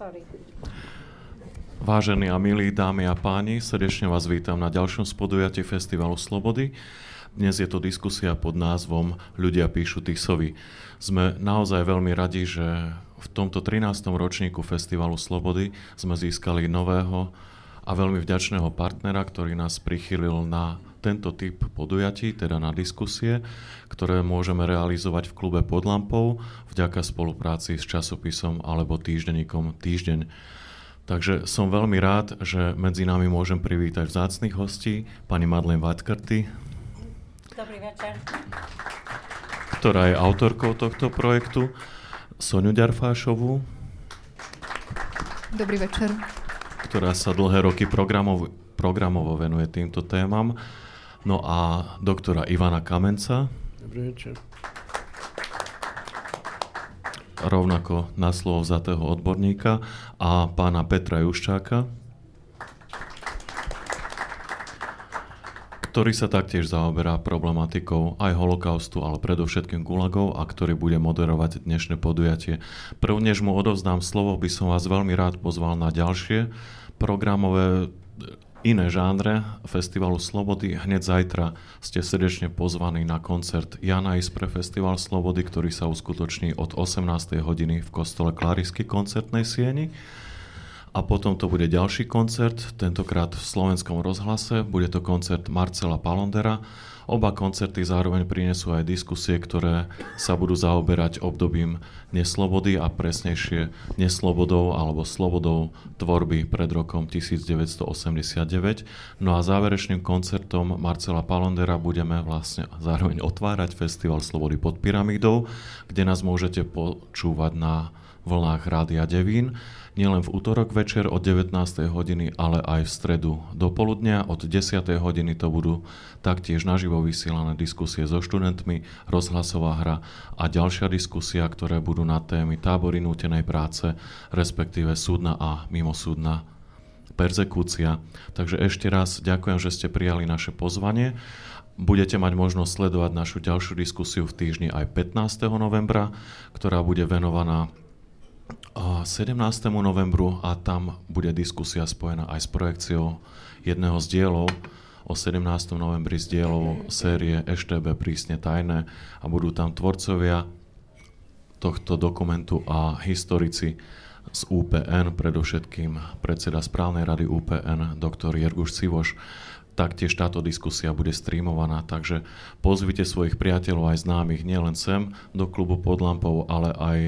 Sorry. Vážení a milí dámy a páni, srdečne vás vítam na ďalšom spodujatí Festivalu Slobody. Dnes je to diskusia pod názvom Ľudia píšu Tisovi. Sme naozaj veľmi radi, že v tomto 13. ročníku Festivalu Slobody sme získali nového a veľmi vďačného partnera, ktorý nás prichylil na tento typ podujatí, teda na diskusie, ktoré môžeme realizovať v klube pod lampou vďaka spolupráci s časopisom alebo týždenníkom Týždeň. Takže som veľmi rád, že medzi nami môžem privítať vzácných hostí, pani Madlen Vatkrty. Dobrý večer. Ktorá je autorkou tohto projektu, Soniu Ďarfášovú. Dobrý večer. Ktorá sa dlhé roky programovo, programovo venuje týmto témam. No a doktora Ivana Kamenca. Dobrý večer. Rovnako na slovo vzatého odborníka a pána Petra Juščáka, ktorý sa taktiež zaoberá problematikou aj holokaustu, ale predovšetkým gulagov a ktorý bude moderovať dnešné podujatie. Prv než mu odovzdám slovo, by som vás veľmi rád pozval na ďalšie programové iné žánre Festivalu Slobody. Hneď zajtra ste srdečne pozvaní na koncert Jana Is pre Festival Slobody, ktorý sa uskutoční od 18. hodiny v kostole Klarisky koncertnej sieni. A potom to bude ďalší koncert, tentokrát v slovenskom rozhlase. Bude to koncert Marcela Palondera Oba koncerty zároveň prinesú aj diskusie, ktoré sa budú zaoberať obdobím neslobody a presnejšie neslobodou alebo slobodou tvorby pred rokom 1989. No a záverečným koncertom Marcela Palondera budeme vlastne zároveň otvárať Festival Slobody pod pyramídou, kde nás môžete počúvať na vlnách Rádia Devín nielen v útorok večer od 19. hodiny, ale aj v stredu do poludnia. Od 10. hodiny to budú taktiež naživo vysielané diskusie so študentmi, rozhlasová hra a ďalšia diskusia, ktoré budú na témy tábory nútenej práce, respektíve súdna a mimosúdna perzekúcia. Takže ešte raz ďakujem, že ste prijali naše pozvanie. Budete mať možnosť sledovať našu ďalšiu diskusiu v týždni aj 15. novembra, ktorá bude venovaná 17. novembru a tam bude diskusia spojená aj s projekciou jedného z dielov o 17. novembri z dielov série EŠTB prísne tajné a budú tam tvorcovia tohto dokumentu a historici z UPN, predovšetkým predseda správnej rady UPN, doktor Jerguš Civoš. Taktiež táto diskusia bude streamovaná, takže pozvite svojich priateľov aj známych nielen sem do klubu pod lampou, ale aj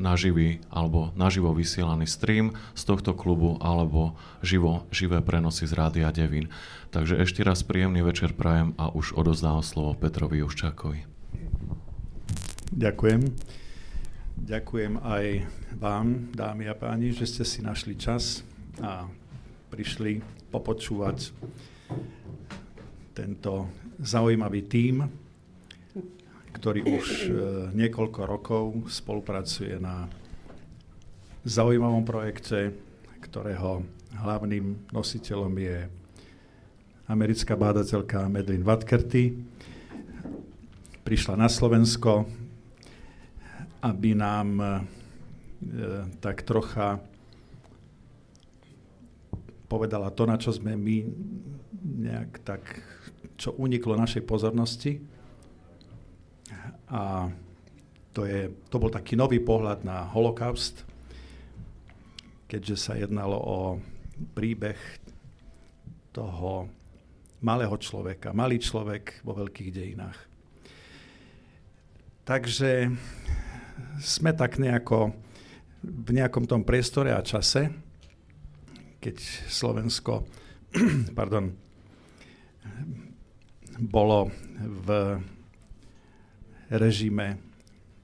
naživý alebo naživo vysielaný stream z tohto klubu alebo živo, živé prenosy z Rádia Devín. Takže ešte raz príjemný večer prajem a už odozdávam slovo Petrovi Juščákovi. Ďakujem. Ďakujem aj vám, dámy a páni, že ste si našli čas a prišli popočúvať tento zaujímavý tím, ktorý už e, niekoľko rokov spolupracuje na zaujímavom projekte, ktorého hlavným nositeľom je americká bádateľka Medlin Vatkerty. Prišla na Slovensko, aby nám e, tak trocha povedala to, na čo sme my nejak tak čo uniklo našej pozornosti. A to, je, to bol taký nový pohľad na holokaust, keďže sa jednalo o príbeh toho malého človeka, malý človek vo veľkých dejinách. Takže sme tak nejako v nejakom tom priestore a čase, keď Slovensko pardon, bolo v režime,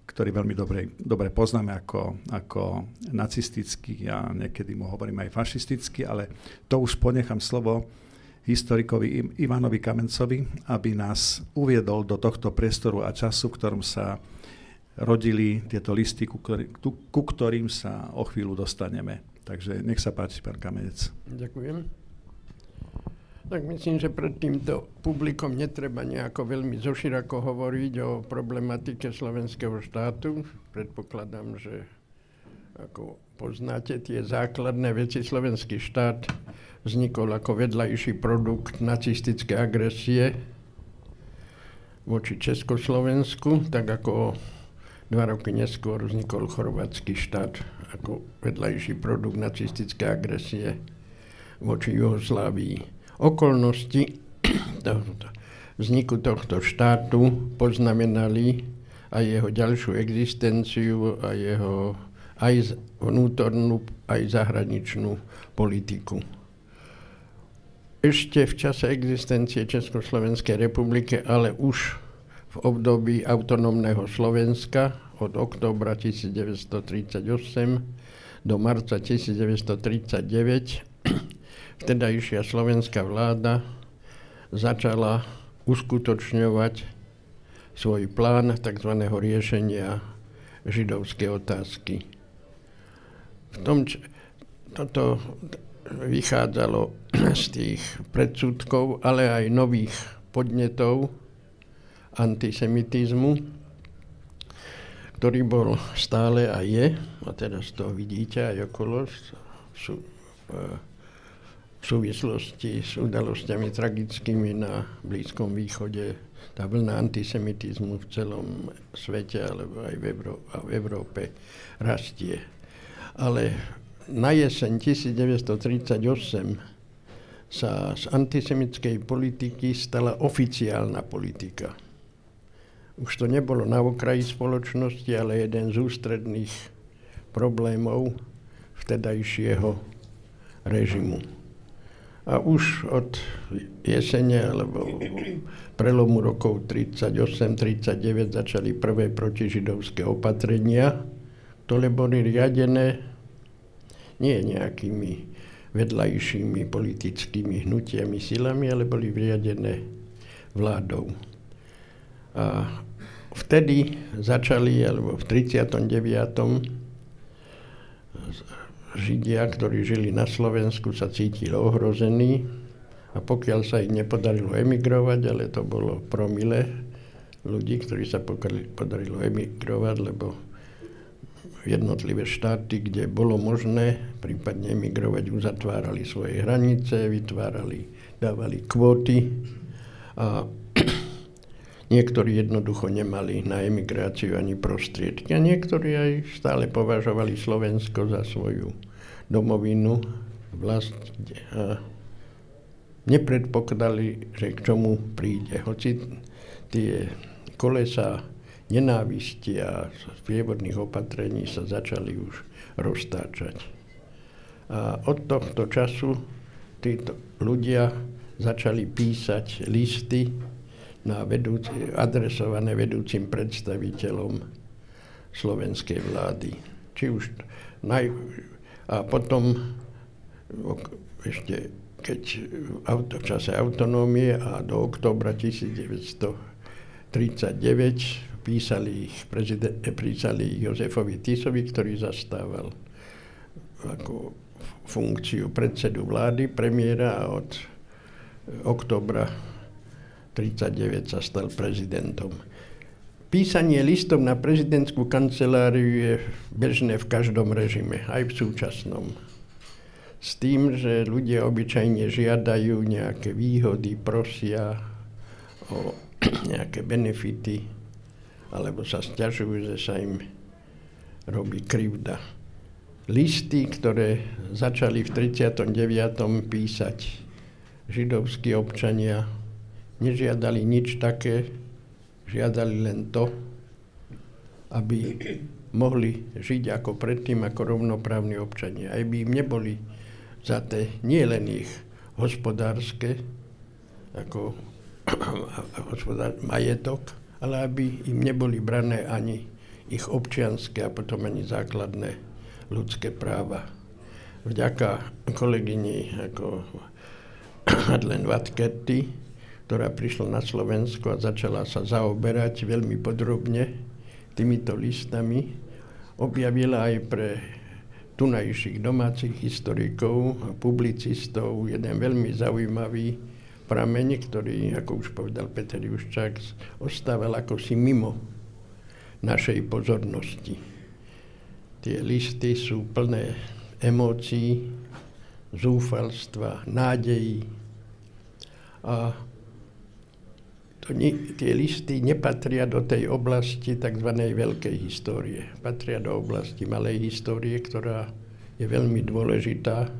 ktorý veľmi dobre, dobre poznáme ako, ako nacistický a niekedy mu hovorím aj fašistický, ale to už ponechám slovo historikovi Ivanovi Kamencovi, aby nás uviedol do tohto priestoru a času, v ktorom sa rodili tieto listy, ku, ktorý, ku ktorým sa o chvíľu dostaneme. Takže nech sa páči, pán Kamenec. Ďakujem. Tak myslím, že pred týmto publikom netreba nejako veľmi zoširako hovoriť o problematike slovenského štátu. Predpokladám, že ako poznáte, tie základné veci, slovenský štát vznikol ako vedľajší produkt nacistické agresie voči Československu, tak ako dva roky neskôr vznikol chorvátsky štát ako vedľajší produkt nacistické agresie voči Jugoslávii. Okolnosti tohto, vzniku tohto štátu poznamenali aj jeho ďalšiu existenciu a jeho aj vnútornú, aj zahraničnú politiku. Ešte v čase existencie Československej republiky, ale už období autonómneho Slovenska od októbra 1938 do marca 1939 vtedajšia slovenská vláda začala uskutočňovať svoj plán tzv. riešenia židovskej otázky. V tom, toto vychádzalo z tých predsudkov, ale aj nových podnetov antisemitizmu, ktorý bol stále a je, a teraz to vidíte aj okolo, sú, v súvislosti s udalosťami tragickými na Blízkom východe, tá vlna antisemitizmu v celom svete alebo aj v, Euró- a v Európe rastie. Ale na jeseň 1938 sa z antisemickej politiky stala oficiálna politika. Už to nebolo na okraji spoločnosti, ale jeden z ústredných problémov vtedajšieho režimu. A už od jesene alebo prelomu rokov 38-39 začali prvé protižidovské opatrenia, ktoré boli riadené nie nejakými vedľajšími politickými hnutiami, silami, ale boli vriadené vládou. A vtedy začali, alebo v 39. Židia, ktorí žili na Slovensku, sa cítili ohrození a pokiaľ sa im nepodarilo emigrovať, ale to bolo promile ľudí, ktorí sa podarilo emigrovať, lebo jednotlivé štáty, kde bolo možné prípadne emigrovať, uzatvárali svoje hranice, vytvárali, dávali kvóty a niektorí jednoducho nemali na emigráciu ani prostriedky a niektorí aj stále považovali Slovensko za svoju domovinu, vlast a nepredpokladali, že k čomu príde. Hoci tie kolesa nenávisti a sprievodných opatrení sa začali už roztáčať. A od tohto času títo ľudia začali písať listy na vedúci, adresované vedúcim predstaviteľom slovenskej vlády. Či už naj, a potom ešte keď v čase autonómie a do oktobra 1939 písali ich, prezident, písali Jozefovi Tisovi, ktorý zastával ako funkciu predsedu vlády, premiéra a od oktobra 39 sa stal prezidentom. Písanie listov na prezidentskú kanceláriu je bežné v každom režime, aj v súčasnom. S tým, že ľudia obyčajne žiadajú nejaké výhody, prosia o nejaké benefity, alebo sa stiažujú, že sa im robí krivda. Listy, ktoré začali v 39. písať židovskí občania, nežiadali nič také, žiadali len to, aby mohli žiť ako predtým, ako rovnoprávni občania. Aj by im neboli za té nie len ich hospodárske, ako hospodár, majetok, ale aby im neboli brané ani ich občianské a potom ani základné ľudské práva. Vďaka kolegyni ako Madeleine Vatkety, ktorá prišla na Slovensko a začala sa zaoberať veľmi podrobne týmito listami, objavila aj pre tunajších domácich historikov a publicistov jeden veľmi zaujímavý prameň, ktorý, ako už povedal Peter Juščák, ostával ako si mimo našej pozornosti. tie listy sú plné emócií, zúfalstva, nádejí. A to tie listy nepatria do tej oblasti tzv. veľkej histórie. Patria do oblasti malej histórie, ktorá je veľmi dôležitá,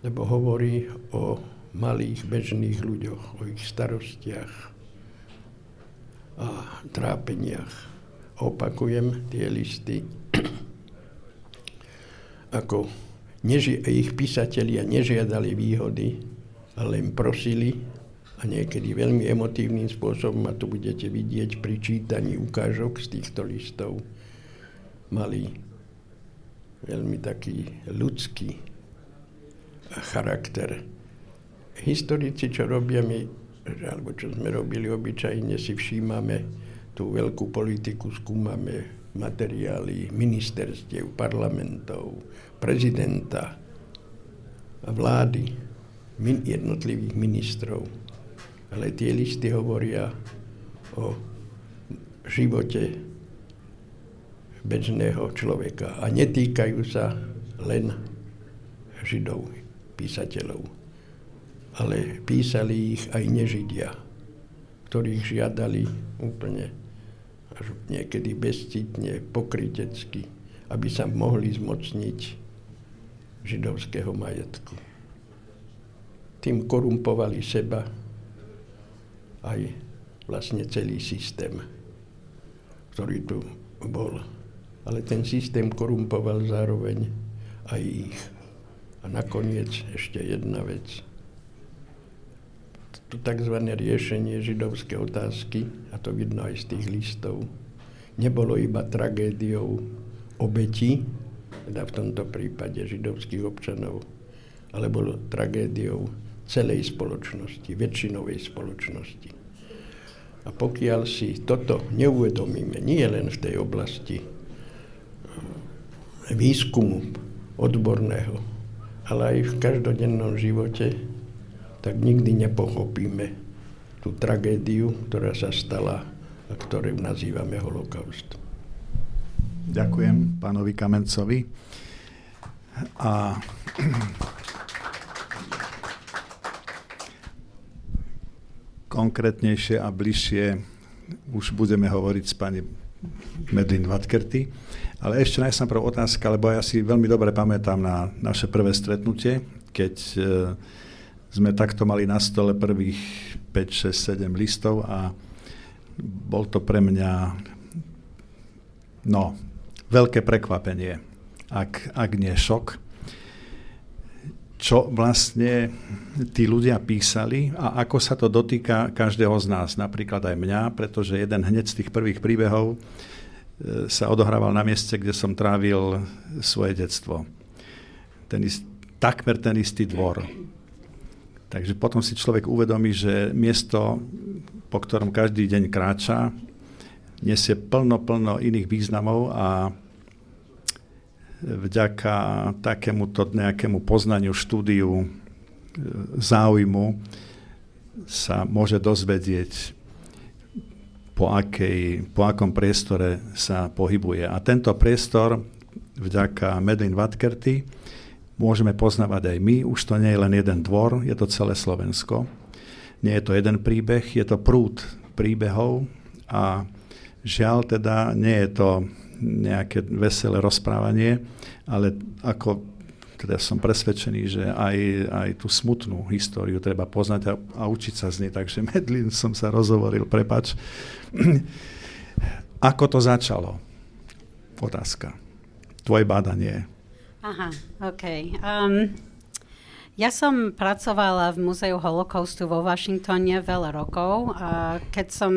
lebo hovorí o malých bežných ľuďoch, o ich starostiach a trápeniach. Opakujem tie listy, ako neži- ich písatelia nežiadali výhody, ale im prosili a niekedy veľmi emotívnym spôsobom, a to budete vidieť pri čítaní ukážok z týchto listov, mali veľmi taký ľudský charakter. Historici, čo robia my, alebo čo sme robili obyčajne, si všímame tú veľkú politiku, skúmame materiály ministerstiev, parlamentov, prezidenta vlády, jednotlivých ministrov. Ale tie listy hovoria o živote bežného človeka a netýkajú sa len židov, písateľov, ale písali ich aj nežidia, ktorých žiadali úplne až niekedy bezcitne, pokrytecky, aby sa mohli zmocniť židovského majetku. Tým korumpovali seba aj vlastne celý systém, ktorý tu bol ale ten systém korumpoval zároveň aj ich. A nakoniec ešte jedna vec. To tzv. riešenie židovskej otázky, a to vidno aj z tých listov, nebolo iba tragédiou obetí, teda v tomto prípade židovských občanov, ale bolo tragédiou celej spoločnosti, väčšinovej spoločnosti. A pokiaľ si toto neuvedomíme, nie len v tej oblasti výskumu odborného, ale aj v každodennom živote, tak nikdy nepochopíme tú tragédiu, ktorá sa stala a ktorú nazývame holokaust. Ďakujem pánovi Kamencovi. A konkrétnejšie a bližšie už budeme hovoriť s pani Medlin Vatkerty. Ale ešte najsám otázka, lebo ja si veľmi dobre pamätám na naše prvé stretnutie, keď e, sme takto mali na stole prvých 5, 6, 7 listov a bol to pre mňa no, veľké prekvapenie, ak, ak nie šok, čo vlastne tí ľudia písali a ako sa to dotýka každého z nás, napríklad aj mňa, pretože jeden hneď z tých prvých príbehov E, sa odohrával na mieste, kde som trávil svoje detstvo. Ten ist, takmer ten istý dvor. Takže potom si človek uvedomí, že miesto, po ktorom každý deň kráča, nesie plno, plno iných významov a vďaka takémuto nejakému poznaniu, štúdiu, e, záujmu sa môže dozvedieť po, akej, po akom priestore sa pohybuje. A tento priestor vďaka Medlin Vatkerty môžeme poznávať aj my. Už to nie je len jeden dvor, je to celé Slovensko. Nie je to jeden príbeh, je to prúd príbehov a žiaľ teda nie je to nejaké veselé rozprávanie, ale ako teda som presvedčený, že aj, aj tú smutnú históriu treba poznať a, a učiť sa z nej. Takže medlin som sa rozhovoril, prepač. Ako to začalo? Otázka. Tvoje bádanie. Aha, OK. Um, ja som pracovala v Múzeu holokaustu vo Washingtone veľa rokov a keď som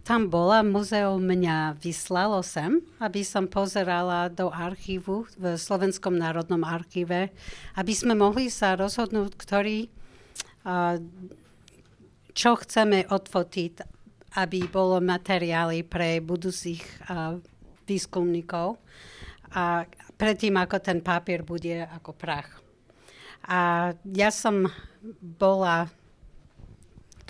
tam bola, muzeum mňa vyslalo sem, aby som pozerala do archívu v Slovenskom národnom archíve, aby sme mohli sa rozhodnúť, ktorý, čo chceme odfotiť, aby bolo materiály pre budúcich výskumníkov a predtým, ako ten papier bude ako prach. A ja som bola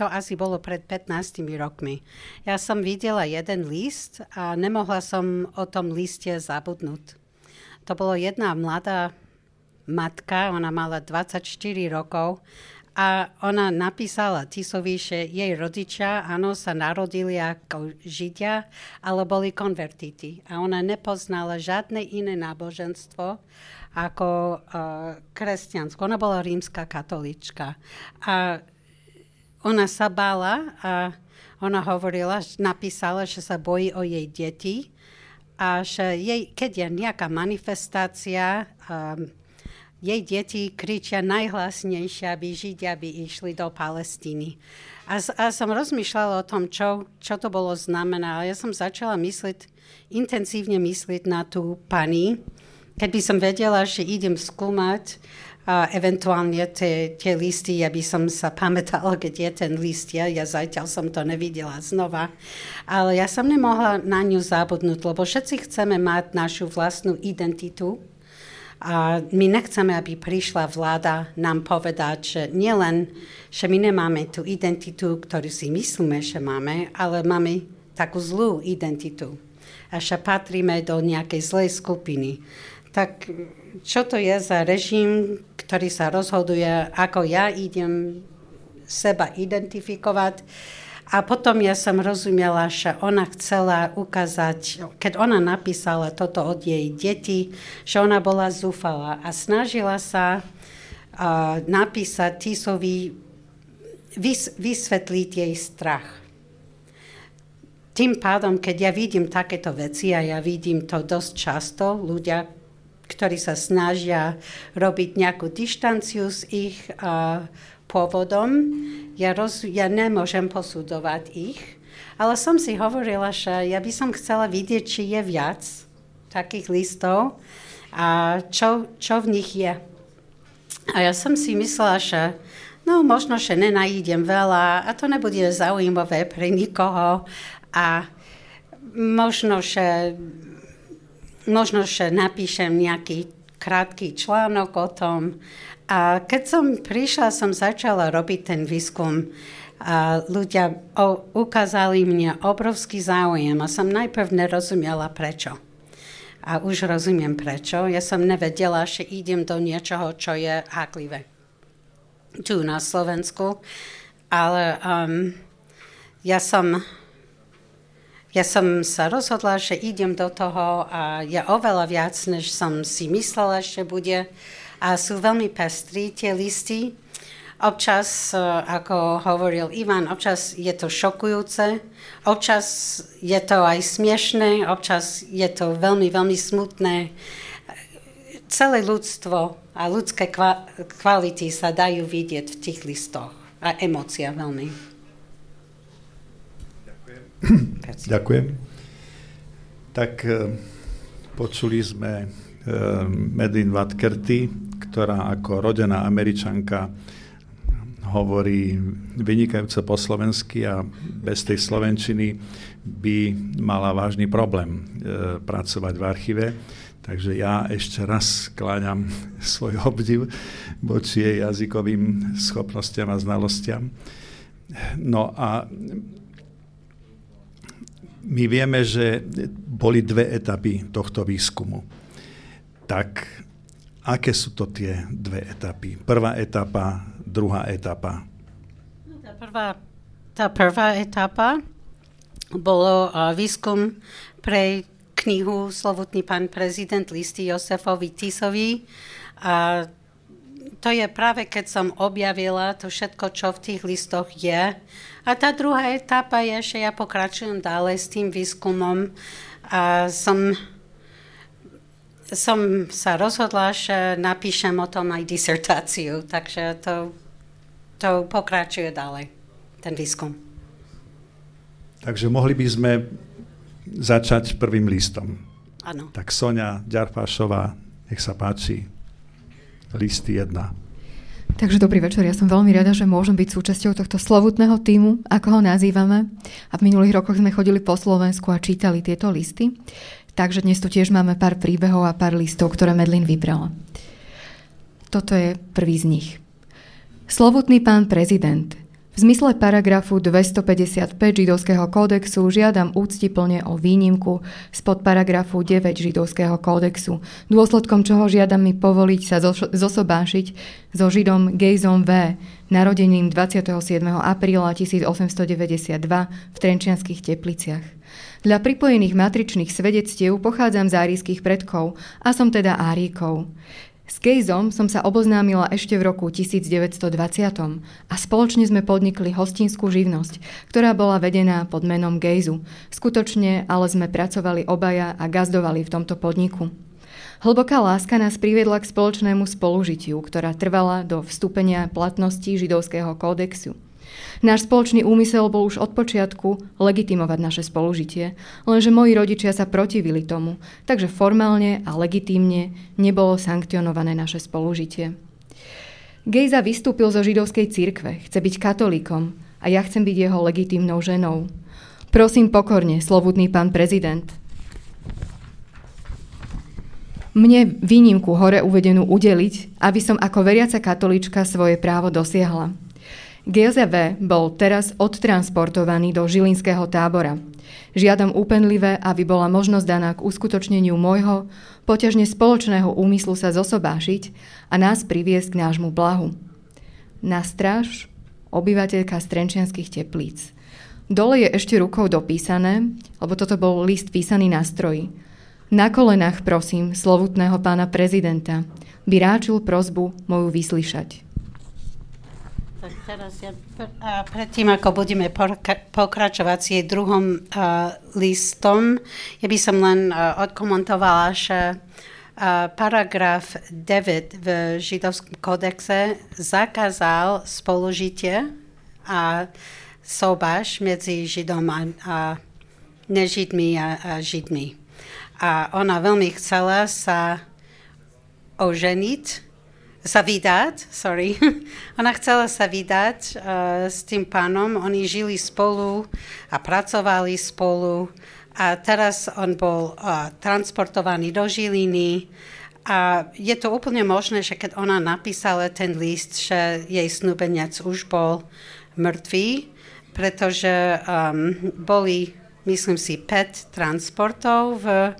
to asi bolo pred 15 rokmi. Ja som videla jeden list a nemohla som o tom liste zabudnúť. to bolo jedna mladá matka, ona mala 24 rokov a ona napísala Tisovi, že jej rodičia, áno, sa narodili ako Židia, ale boli konvertiti. A ona nepoznala žiadne iné náboženstvo ako uh, kresťansko. Ona bola rímska katolička. A ona sa bála a ona hovorila, napísala, že sa bojí o jej deti a že jej, keď je nejaká manifestácia, um, jej deti kričia najhlasnejšie, aby Židia by išli do Palestíny. A, a som rozmýšľala o tom, čo, čo to bolo znamená. Ja som začala mysliť, intenzívne myslieť na tú pani. Keď by som vedela, že idem skúmať a eventuálne tie, tie listy, ja by som sa pamätala, keď je ten list, ja, ja zatiaľ som to nevidela znova. Ale ja som nemohla na ňu zabudnúť, lebo všetci chceme mať našu vlastnú identitu, a my nechceme, aby prišla vláda nám povedať, že nielen, že my nemáme tú identitu, ktorú si myslíme, že máme, ale máme takú zlú identitu. A že patríme do nejakej zlej skupiny. Tak čo to je za režim, ktorý sa rozhoduje, ako ja idem seba identifikovať, a potom ja som rozumela, že ona chcela ukázať, keď ona napísala toto od jej deti, že ona bola zúfala a snažila sa uh, napísať Tisovi, vys- vysvetliť jej strach. Tým pádom, keď ja vidím takéto veci a ja vidím to dosť často, ľudia, ktorí sa snažia robiť nejakú dištanciu z ich uh, pôvodom, ja, roz, ja nemôžem posudzovať ich, ale som si hovorila, že ja by som chcela vidieť, či je viac takých listov a čo, čo v nich je. A ja som si myslela, že no možno, že nenajdem veľa a to nebude zaujímavé pre nikoho a možno, že, možno, že napíšem nejaký krátky článok o tom a keď som prišla, som začala robiť ten výskum. A ľudia o, ukázali mne obrovský záujem a som najprv nerozumela prečo. A už rozumiem prečo. Ja som nevedela, že idem do niečoho, čo je háklivé. Tu na Slovensku. Ale um, ja som ja som sa rozhodla, že idem do toho a je oveľa viac, než som si myslela, že bude a sú veľmi pestrí tie listy. Občas, e, ako hovoril Ivan, občas je to šokujúce, občas je to aj smiešné, občas je to veľmi, veľmi smutné. Celé ľudstvo a ľudské kvality sa dajú vidieť v tých listoch a emócia veľmi. Ďakujem. Tak e, počuli sme uh, Medlin Vatkerty, ktorá ako rodená američanka hovorí vynikajúco po slovensky a bez tej slovenčiny by mala vážny problém e, pracovať v archíve. Takže ja ešte raz skláňam svoj obdiv voči jej jazykovým schopnostiam a znalostiam. No a my vieme, že boli dve etapy tohto výskumu. Tak Aké sú to tie dve etapy? Prvá etapa, druhá etapa. No, tá prvá, tá prvá etapa bolo výskum pre knihu Slovutný pán prezident listy Josefovi Tisovi. A to je práve keď som objavila to všetko, čo v tých listoch je. A tá druhá etapa je, že ja pokračujem ďalej s tým výskumom a som som sa rozhodla, že napíšem o tom aj disertáciu, takže to, to pokračuje ďalej, ten výskum. Takže mohli by sme začať prvým listom. Áno. Tak Sonia Ďarfášová, nech sa páči, listy 1. Takže dobrý večer, ja som veľmi rada, že môžem byť súčasťou tohto slovutného týmu, ako ho nazývame. A v minulých rokoch sme chodili po Slovensku a čítali tieto listy. Takže dnes tu tiež máme pár príbehov a pár listov, ktoré Medlin vybrala. Toto je prvý z nich. Slovutný pán prezident, V zmysle paragrafu 255 židovského kódexu žiadam úctiplne o výnimku spod paragrafu 9 židovského kódexu, dôsledkom čoho žiadam mi povoliť sa zosobášiť so židom Gejzom V, narodeným 27. apríla 1892 v Trenčianských tepliciach. Dla pripojených matričných svedectiev pochádzam z árijských predkov a som teda áríkov. S Gejzom som sa oboznámila ešte v roku 1920 a spoločne sme podnikli hostinskú živnosť, ktorá bola vedená pod menom Gejzu. Skutočne ale sme pracovali obaja a gazdovali v tomto podniku. Hlboká láska nás priviedla k spoločnému spolužitiu, ktorá trvala do vstúpenia platnosti židovského kódexu. Náš spoločný úmysel bol už od počiatku legitimovať naše spolužitie, lenže moji rodičia sa protivili tomu, takže formálne a legitímne nebolo sankcionované naše spolužitie. Gejza vystúpil zo židovskej cirkve, chce byť katolíkom a ja chcem byť jeho legitímnou ženou. Prosím pokorne, slovutný pán prezident. Mne výnimku hore uvedenú udeliť, aby som ako veriaca katolička svoje právo dosiahla. GZV bol teraz odtransportovaný do Žilinského tábora. Žiadam úpenlivé, aby bola možnosť daná k uskutočneniu môjho, poťažne spoločného úmyslu sa zosobášiť a nás priviesť k nášmu blahu. Na stráž obyvateľka Strenčianských teplíc. Dole je ešte rukou dopísané, lebo toto bol list písaný na stroji. Na kolenách prosím slovutného pána prezidenta, by ráčil prozbu moju vyslyšať. Tak teraz ja, a predtým, ako budeme pokračovať s jej druhom uh, listom, ja by som len uh, odkomentovala, že uh, paragraf 9 v židovskom kodexe zakázal spolužitie a sobaž medzi Židom a, a nežidmi a, a Židmi. A ona veľmi chcela sa oženiť sa vydať, sorry. Ona chcela sa vydať uh, s tým pánom, oni žili spolu a pracovali spolu. A teraz on bol uh, transportovaný do Žiliny. A je to úplne možné, že keď ona napísala ten list, že jej snúbenec už bol mŕtvý, pretože um, boli, myslím si, 5 transportov v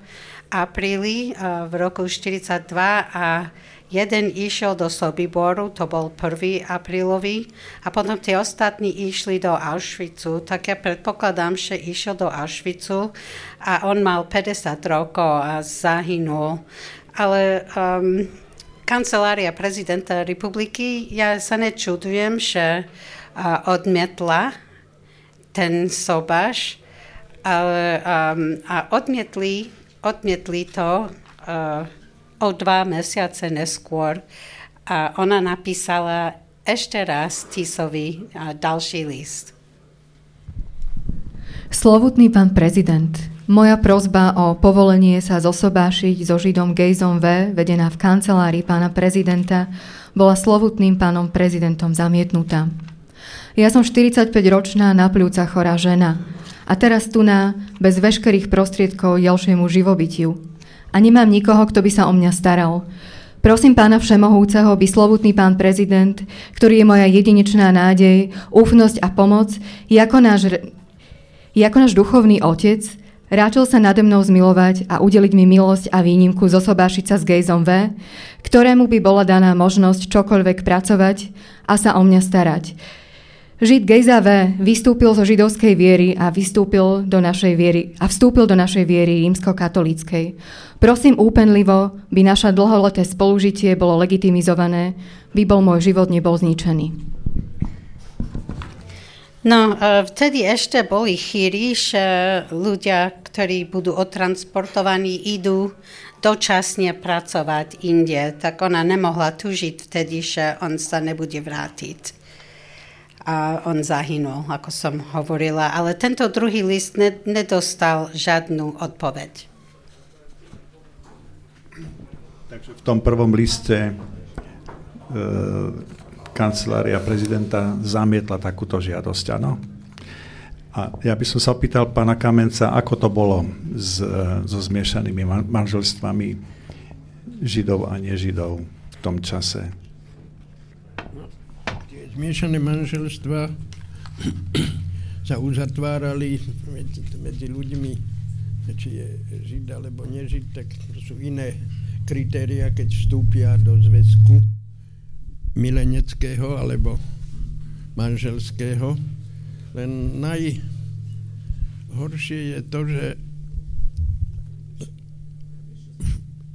apríli uh, v roku 42 a Jeden išiel do Sobiboru, to bol 1. aprílový, a potom tie ostatní išli do Auschwitzu, tak ja predpokladám, že išiel do Auschwitzu a on mal 50 rokov a zahynul. Ale um, kancelária prezidenta republiky, ja sa nečudujem, že uh, odmietla ten sobaž, ale, um, a odmietli, odmietli to uh, o dva mesiace neskôr a ona napísala ešte raz Tisovi ďalší list. Slovutný pán prezident, moja prozba o povolenie sa zosobášiť so Židom Gejzom V, vedená v kancelárii pána prezidenta, bola slovutným pánom prezidentom zamietnutá. Ja som 45-ročná na pľúca chorá žena a teraz tu na, bez veškerých prostriedkov ďalšiemu živobytiu – a nemám nikoho, kto by sa o mňa staral. Prosím pána Všemohúceho, by slovutný pán prezident, ktorý je moja jedinečná nádej, úfnosť a pomoc, ako náš, ako náš duchovný otec, ráčil sa nade mnou zmilovať a udeliť mi milosť a výnimku zosobášiť sa s Gejzom V, ktorému by bola daná možnosť čokoľvek pracovať a sa o mňa starať. Žid Gejza V vystúpil zo židovskej viery a vystúpil do našej viery a vstúpil do našej viery rímsko-katolíckej. Prosím úpenlivo, by naša dlholeté spolužitie bolo legitimizované, by bol môj život nebol zničený. No, e, vtedy ešte boli chýry, že ľudia, ktorí budú odtransportovaní, idú dočasne pracovať inde, tak ona nemohla tužiť vtedy, že on sa nebude vrátiť a on zahynul, ako som hovorila. Ale tento druhý list ne, nedostal žiadnu odpoveď. Takže v tom prvom liste e, kancelária prezidenta zamietla takúto žiadosť, áno? A ja by som sa opýtal pána Kamenca, ako to bolo s, so zmiešanými manželstvami židov a nežidov v tom čase zmiešané manželstva sa uzatvárali medzi, medzi ľuďmi, či je žid alebo nežid, tak to sú iné kritéria, keď vstúpia do zväzku mileneckého alebo manželského. Len najhoršie je to, že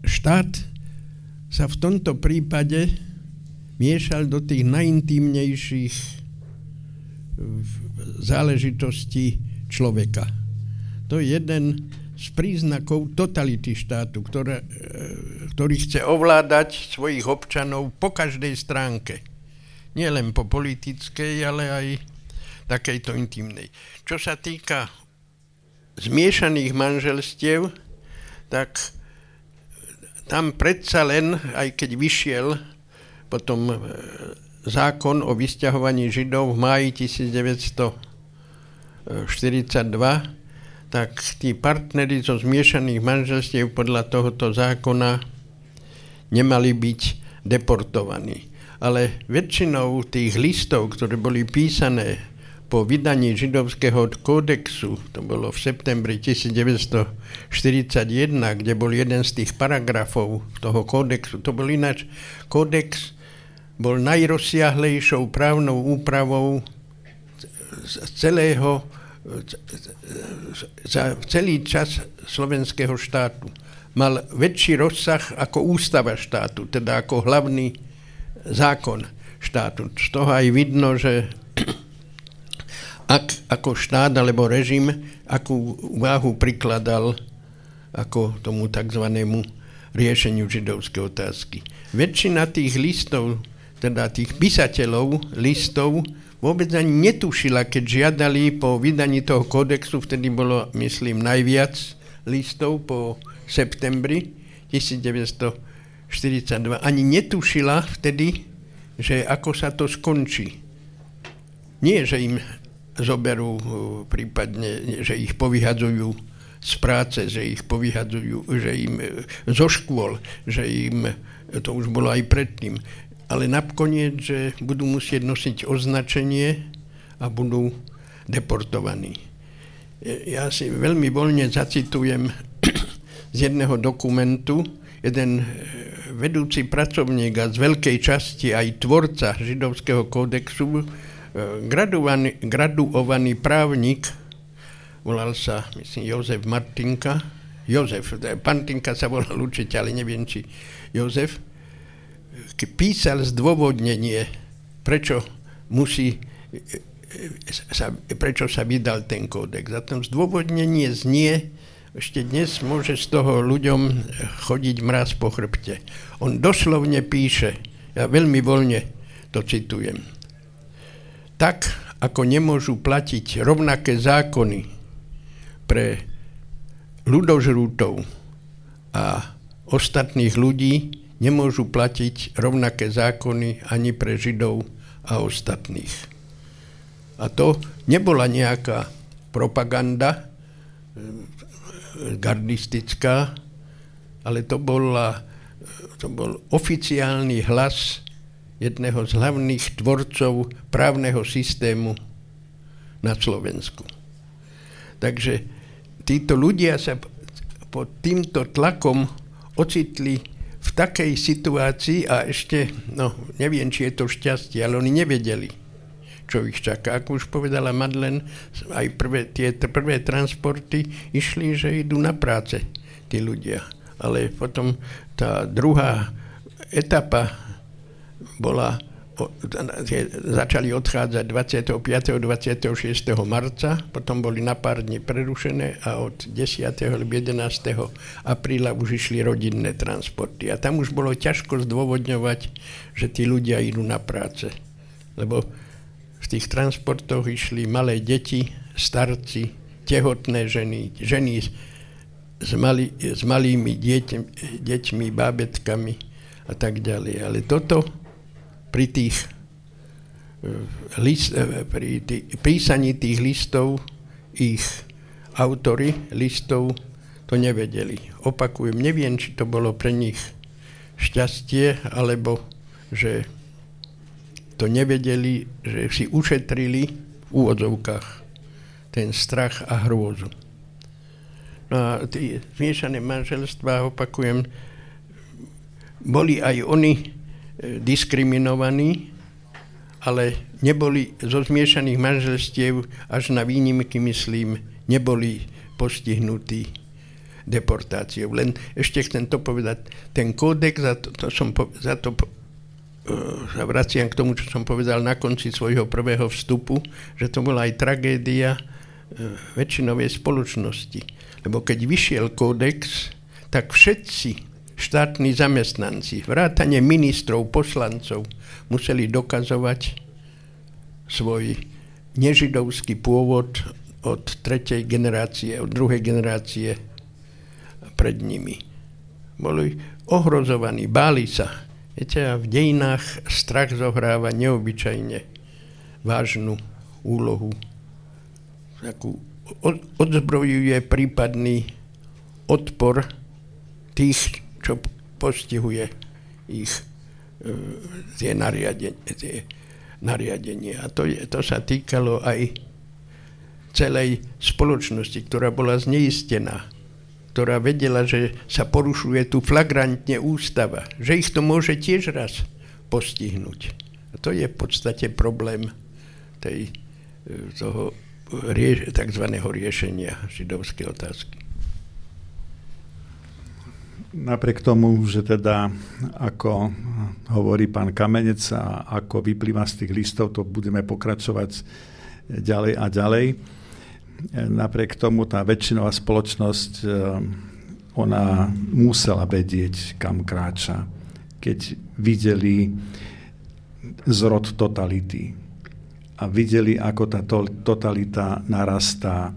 štát sa v tomto prípade miešal do tých najintímnejších záležitostí človeka. To je jeden z príznakov totality štátu, ktoré, e, ktorý chce ovládať svojich občanov po každej stránke. Nie len po politickej, ale aj takejto intimnej. Čo sa týka zmiešaných manželstiev, tak tam predsa len, aj keď vyšiel potom e, zákon o vysťahovaní Židov v máji 1942, tak tí partnery zo zmiešaných manželstiev podľa tohoto zákona nemali byť deportovaní. Ale väčšinou tých listov, ktoré boli písané po vydaní židovského kódexu, to bolo v septembri 1941, kde bol jeden z tých paragrafov toho kódexu, to bol ináč kódex bol najrozsiahlejšou právnou úpravou celého za celý čas slovenského štátu. Mal väčší rozsah ako ústava štátu, teda ako hlavný zákon štátu. Z toho aj vidno, že ak ako štát alebo režim, akú váhu prikladal ako tomu tzv. riešeniu židovskej otázky. Väčšina tých listov teda tých písateľov listov vôbec ani netušila, keď žiadali po vydaní toho kódexu, vtedy bolo, myslím, najviac listov po septembri 1942, ani netušila vtedy, že ako sa to skončí. Nie, že im zoberú uh, prípadne, že ich povyhadzujú z práce, že ich povyhadzujú, že im uh, zo škôl, že im, to už bolo aj predtým, ale nakoniec, že budú musieť nosiť označenie a budú deportovaní. Ja si veľmi voľne zacitujem z jedného dokumentu, jeden e, vedúci pracovník a z veľkej časti aj tvorca židovského kódexu, e, graduovaný, graduovaný právnik, volal sa, myslím, Jozef Martinka, Jozef, Pantinka sa volal určite, ale neviem, či Jozef, písal zdôvodnenie, prečo musí sa, prečo sa vydal ten kódex. A to zdôvodnenie znie, ešte dnes môže z toho ľuďom chodiť mraz po chrbte. On doslovne píše, ja veľmi voľne to citujem, tak ako nemôžu platiť rovnaké zákony pre ľudožrútov a ostatných ľudí, nemôžu platiť rovnaké zákony ani pre Židov a ostatných. A to nebola nejaká propaganda eh, gardistická, ale to, bola, to bol oficiálny hlas jedného z hlavných tvorcov právneho systému na Slovensku. Takže títo ľudia sa pod týmto tlakom ocitli v takej situácii a ešte, no neviem, či je to šťastie, ale oni nevedeli, čo ich čaká. Ako už povedala Madlen, aj prvé, tie prvé transporty išli, že idú na práce tí ľudia. Ale potom tá druhá etapa bola začali odchádzať 25. 26. marca, potom boli na pár dní prerušené a od 10. alebo 11. apríla už išli rodinné transporty. A tam už bolo ťažko zdôvodňovať, že tí ľudia idú na práce. Lebo v tých transportoch išli malé deti, starci, tehotné ženy, ženy s, mali, s malými deťmi, deťmi, bábetkami a tak ďalej. Ale toto pri tých e, list, e, pri tý, písaní tých listov ich autory listov to nevedeli. Opakujem, neviem, či to bolo pre nich šťastie, alebo že to nevedeli, že si ušetrili v úvodzovkách ten strach a hrôzu. No a tie zmiešané manželstvá, opakujem, boli aj oni diskriminovaní, ale neboli zo zmiešaných manželstiev až na výnimky, myslím, neboli postihnutí deportáciou. Len ešte chcem to povedať, ten kódex, za to, to som, za to sa vraciam k tomu, čo som povedal na konci svojho prvého vstupu, že to bola aj tragédia väčšinovej spoločnosti. Lebo keď vyšiel kódex, tak všetci štátni zamestnanci, vrátane ministrov, poslancov, museli dokazovať svoj nežidovský pôvod od tretej generácie, od druhej generácie pred nimi. Boli ohrozovaní, báli sa, Viete, a v dejinách strach zohráva neobyčajne vážnu úlohu. Takú odzbrojuje prípadný odpor tých, čo postihuje ich e, tie, nariadenie, tie nariadenia. A to, to sa týkalo aj celej spoločnosti, ktorá bola zneistená ktorá vedela, že sa porušuje tu flagrantne ústava, že ich to môže tiež raz postihnúť. A to je v podstate problém tej, e, toho rieš, tzv. riešenia židovskej otázky. Napriek tomu, že teda, ako hovorí pán Kamenec a ako vyplýva z tých listov, to budeme pokračovať ďalej a ďalej. Napriek tomu tá väčšinová spoločnosť, eh, ona musela vedieť, kam kráča, keď videli zrod totality. A videli, ako tá totalita narastá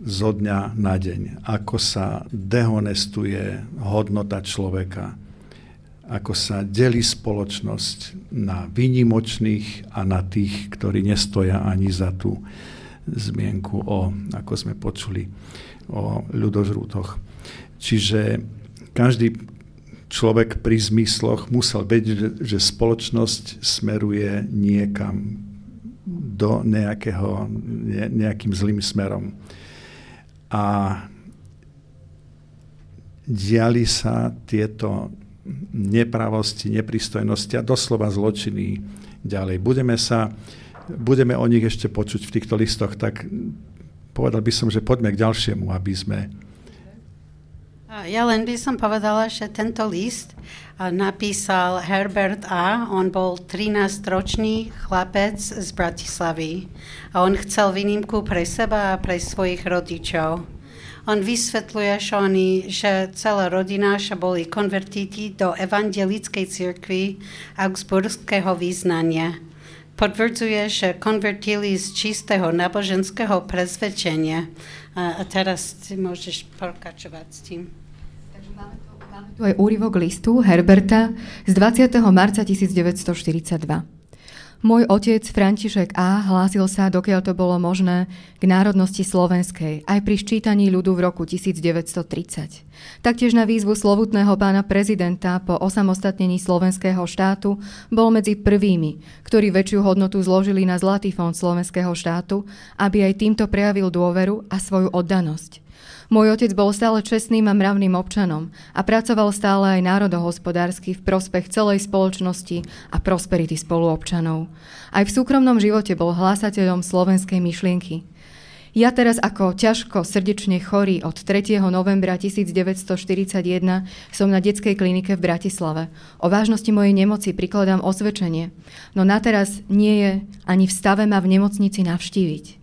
zo dňa na deň, ako sa dehonestuje hodnota človeka, ako sa delí spoločnosť na výnimočných a na tých, ktorí nestoja ani za tú zmienku o, ako sme počuli, o ľudožrútoch. Čiže každý človek pri zmysloch musel vedieť, že, spoločnosť smeruje niekam do nejakého, ne, nejakým zlým smerom. A diali sa tieto nepravosti, nepristojnosti a doslova zločiny ďalej. Budeme sa budeme o nich ešte počuť v týchto listoch, tak povedal by som, že poďme k ďalšiemu, aby sme... Ja len by som povedala, že tento list napísal Herbert A. On bol 13-ročný chlapec z Bratislavy a on chcel výnimku pre seba a pre svojich rodičov. On vysvetľuje, oni, že celá rodina že boli konvertíti do evangelickej cirkvi augsburského význania potvrdzuje, že konvertili z čistého náboženského presvedčenia. A, a teraz môžeš pokračovať s tým. Takže máme tu, máme tu aj úryvok listu Herberta z 20. marca 1942. Môj otec František A. hlásil sa, dokiaľ to bolo možné, k národnosti slovenskej, aj pri ščítaní ľudu v roku 1930. Taktiež na výzvu slovutného pána prezidenta po osamostatnení slovenského štátu bol medzi prvými, ktorí väčšiu hodnotu zložili na Zlatý fond slovenského štátu, aby aj týmto prejavil dôveru a svoju oddanosť. Môj otec bol stále čestným a mravným občanom a pracoval stále aj národohospodársky v prospech celej spoločnosti a prosperity spoluobčanov. Aj v súkromnom živote bol hlásateľom slovenskej myšlienky. Ja teraz ako ťažko srdečne chorý od 3. novembra 1941 som na detskej klinike v Bratislave. O vážnosti mojej nemoci prikladám osvedčenie, no na teraz nie je ani v stave ma v nemocnici navštíviť.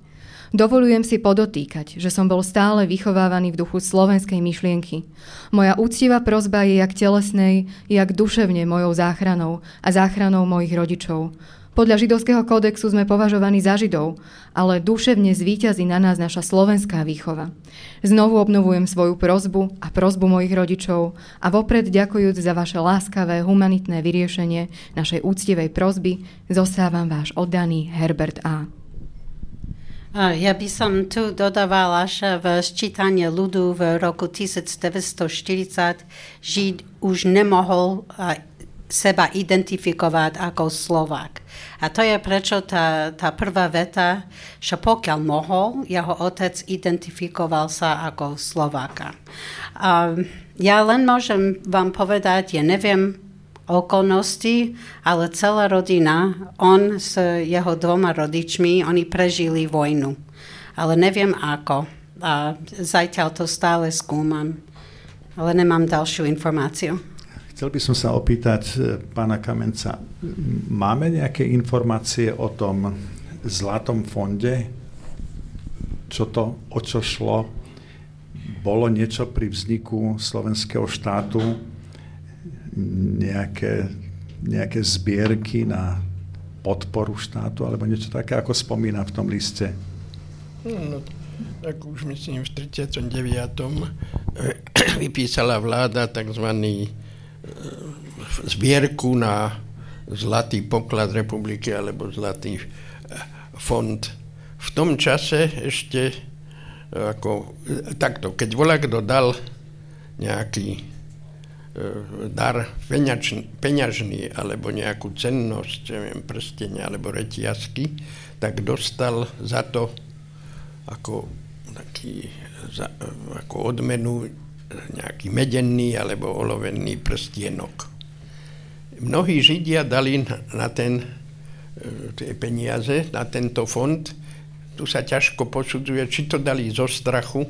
Dovolujem si podotýkať, že som bol stále vychovávaný v duchu slovenskej myšlienky. Moja úctivá prozba je jak telesnej, jak duševne mojou záchranou a záchranou mojich rodičov. Podľa židovského kódexu sme považovaní za židov, ale duševne zvíťazí na nás naša slovenská výchova. Znovu obnovujem svoju prozbu a prozbu mojich rodičov a vopred ďakujúc za vaše láskavé, humanitné vyriešenie našej úctivej prozby, zostávam váš oddaný Herbert A. Ja by som tu dodávala, že v sčítanie ľudu v roku 1940 Žid už nemohol seba identifikovať ako Slovák. A to je prečo tá, tá prvá veta, že pokiaľ mohol, jeho otec identifikoval sa ako Slováka. A ja len môžem vám povedať, ja neviem okolnosti, ale celá rodina, on s jeho dvoma rodičmi, oni prežili vojnu. Ale neviem ako. A zatiaľ to stále skúmam. Ale nemám ďalšiu informáciu. Chcel by som sa opýtať e, pána Kamenca, máme nejaké informácie o tom zlatom fonde? Čo to, o čo šlo? Bolo niečo pri vzniku slovenského štátu? Nejaké, nejaké zbierky na podporu štátu alebo niečo také, ako spomína v tom liste? No, tak už myslím v 39. vypísala vláda tzv zbierku na zlatý poklad republiky alebo zlatý eh, fond. V tom čase ešte eh, ako, eh, takto, keď volá kto dal nejaký dar peňačný, peňažný alebo nejakú cennosť, neviem, prstenia alebo reťazky, tak dostal za to ako taký za, ako odmenu nejaký medenný alebo olovený prstienok. Mnohí Židia dali na ten, e, tie peniaze, na tento fond. Tu sa ťažko posudzuje, či to dali zo strachu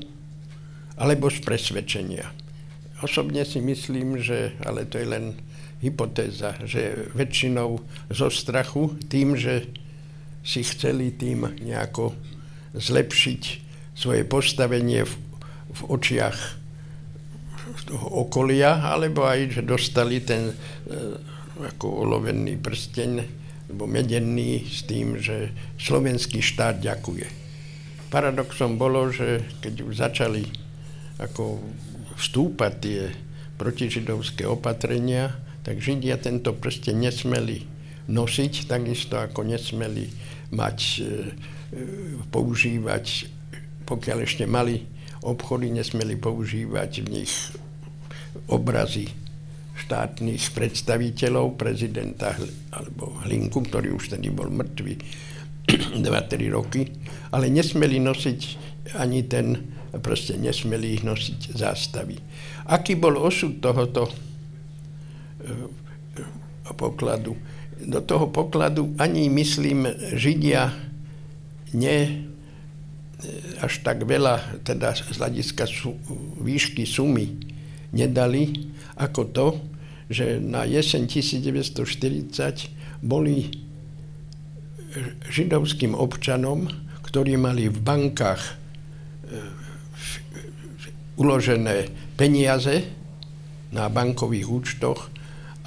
alebo z presvedčenia. Osobne si myslím, že, ale to je len hypotéza, že väčšinou zo strachu tým, že si chceli tým nejako zlepšiť svoje postavenie v, v očiach toho okolia, alebo aj, že dostali ten e, ako olovený prsteň, alebo medenný s tým, že slovenský štát ďakuje. Paradoxom bolo, že keď už začali ako vstúpať tie protižidovské opatrenia, tak Židia tento prsteň nesmeli nosiť, takisto ako nesmeli mať, e, e, používať, pokiaľ ešte mali obchody, nesmeli používať v nich obrazy štátnych predstaviteľov, prezidenta alebo Hlinku, ktorý už tedy bol mŕtvý 2-3 roky, ale nesmeli nosiť ani ten, proste nesmeli ich nosiť zástavy. Aký bol osud tohoto e, pokladu? Do toho pokladu ani, myslím, Židia ne e, až tak veľa, teda z hľadiska sú, výšky sumy nedali, ako to, že na jeseň 1940 boli židovským občanom, ktorí mali v bankách e, uložené peniaze na bankových účtoch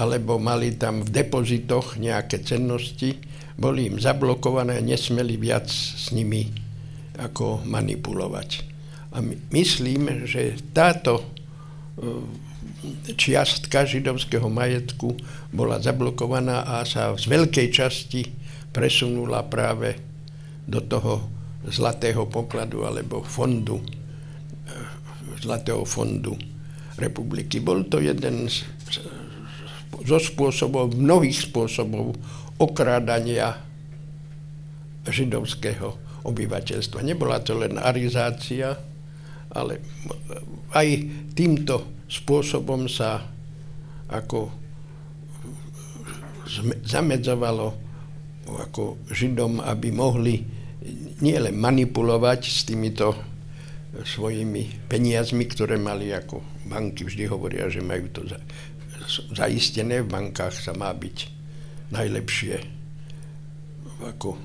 alebo mali tam v depozitoch nejaké cennosti, boli im zablokované a nesmeli viac s nimi ako manipulovať. A myslím, že táto čiastka židovského majetku bola zablokovaná a sa z veľkej časti presunula práve do toho zlatého pokladu alebo fondu, zlatého fondu republiky. Bol to jeden z, zo spôsobov, mnohých spôsobov okrádania židovského obyvateľstva. Nebola to len arizácia, ale aj týmto spôsobom sa ako zamedzovalo ako Židom, aby mohli nielen manipulovať s týmito svojimi peniazmi, ktoré mali ako banky vždy hovoria, že majú to za, zaistené, v bankách sa má byť najlepšie ako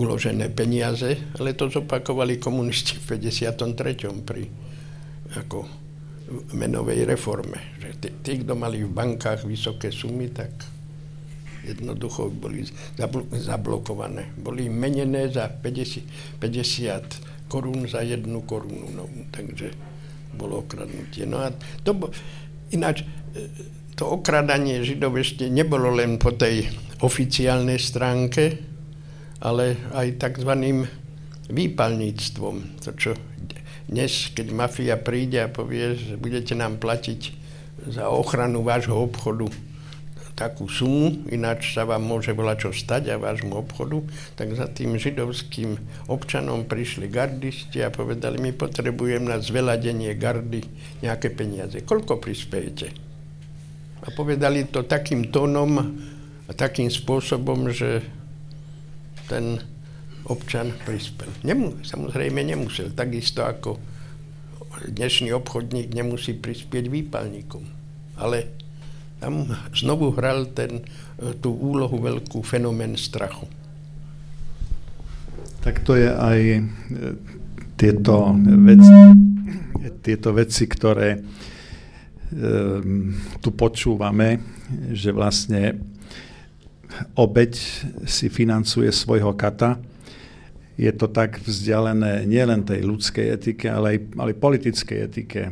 uložené peniaze, ale to zopakovali komunisti v 53. pri ako menovej reforme. Že tí, tí, kto mali v bankách vysoké sumy, tak jednoducho boli zablokované. Boli menené za 50, 50 korún za jednu korunu. No, takže bolo okradnutie. No a to, ináč, e, to okradanie Židov ešte nebolo len po tej oficiálnej stránke, ale aj tzv. výpalníctvom. To, čo dnes, keď mafia príde a povie, že budete nám platiť za ochranu vášho obchodu takú sumu, ináč sa vám môže volať čo stať a vášmu obchodu, tak za tým židovským občanom prišli gardisti a povedali, my potrebujem na zveladenie gardy nejaké peniaze. Koľko prispiejete? A povedali to takým tónom a takým spôsobom, že ten občan prispel. Nemu, samozrejme nemusel, takisto ako dnešný obchodník nemusí prispieť výpalníkom. Ale tam znovu hral ten, e, tú úlohu veľkú fenomén strachu. Tak to je aj e, tieto veci, tieto veci ktoré e, tu počúvame, že vlastne obeď si financuje svojho kata. Je to tak vzdialené nielen tej ľudskej etike, ale aj, ale politickej etike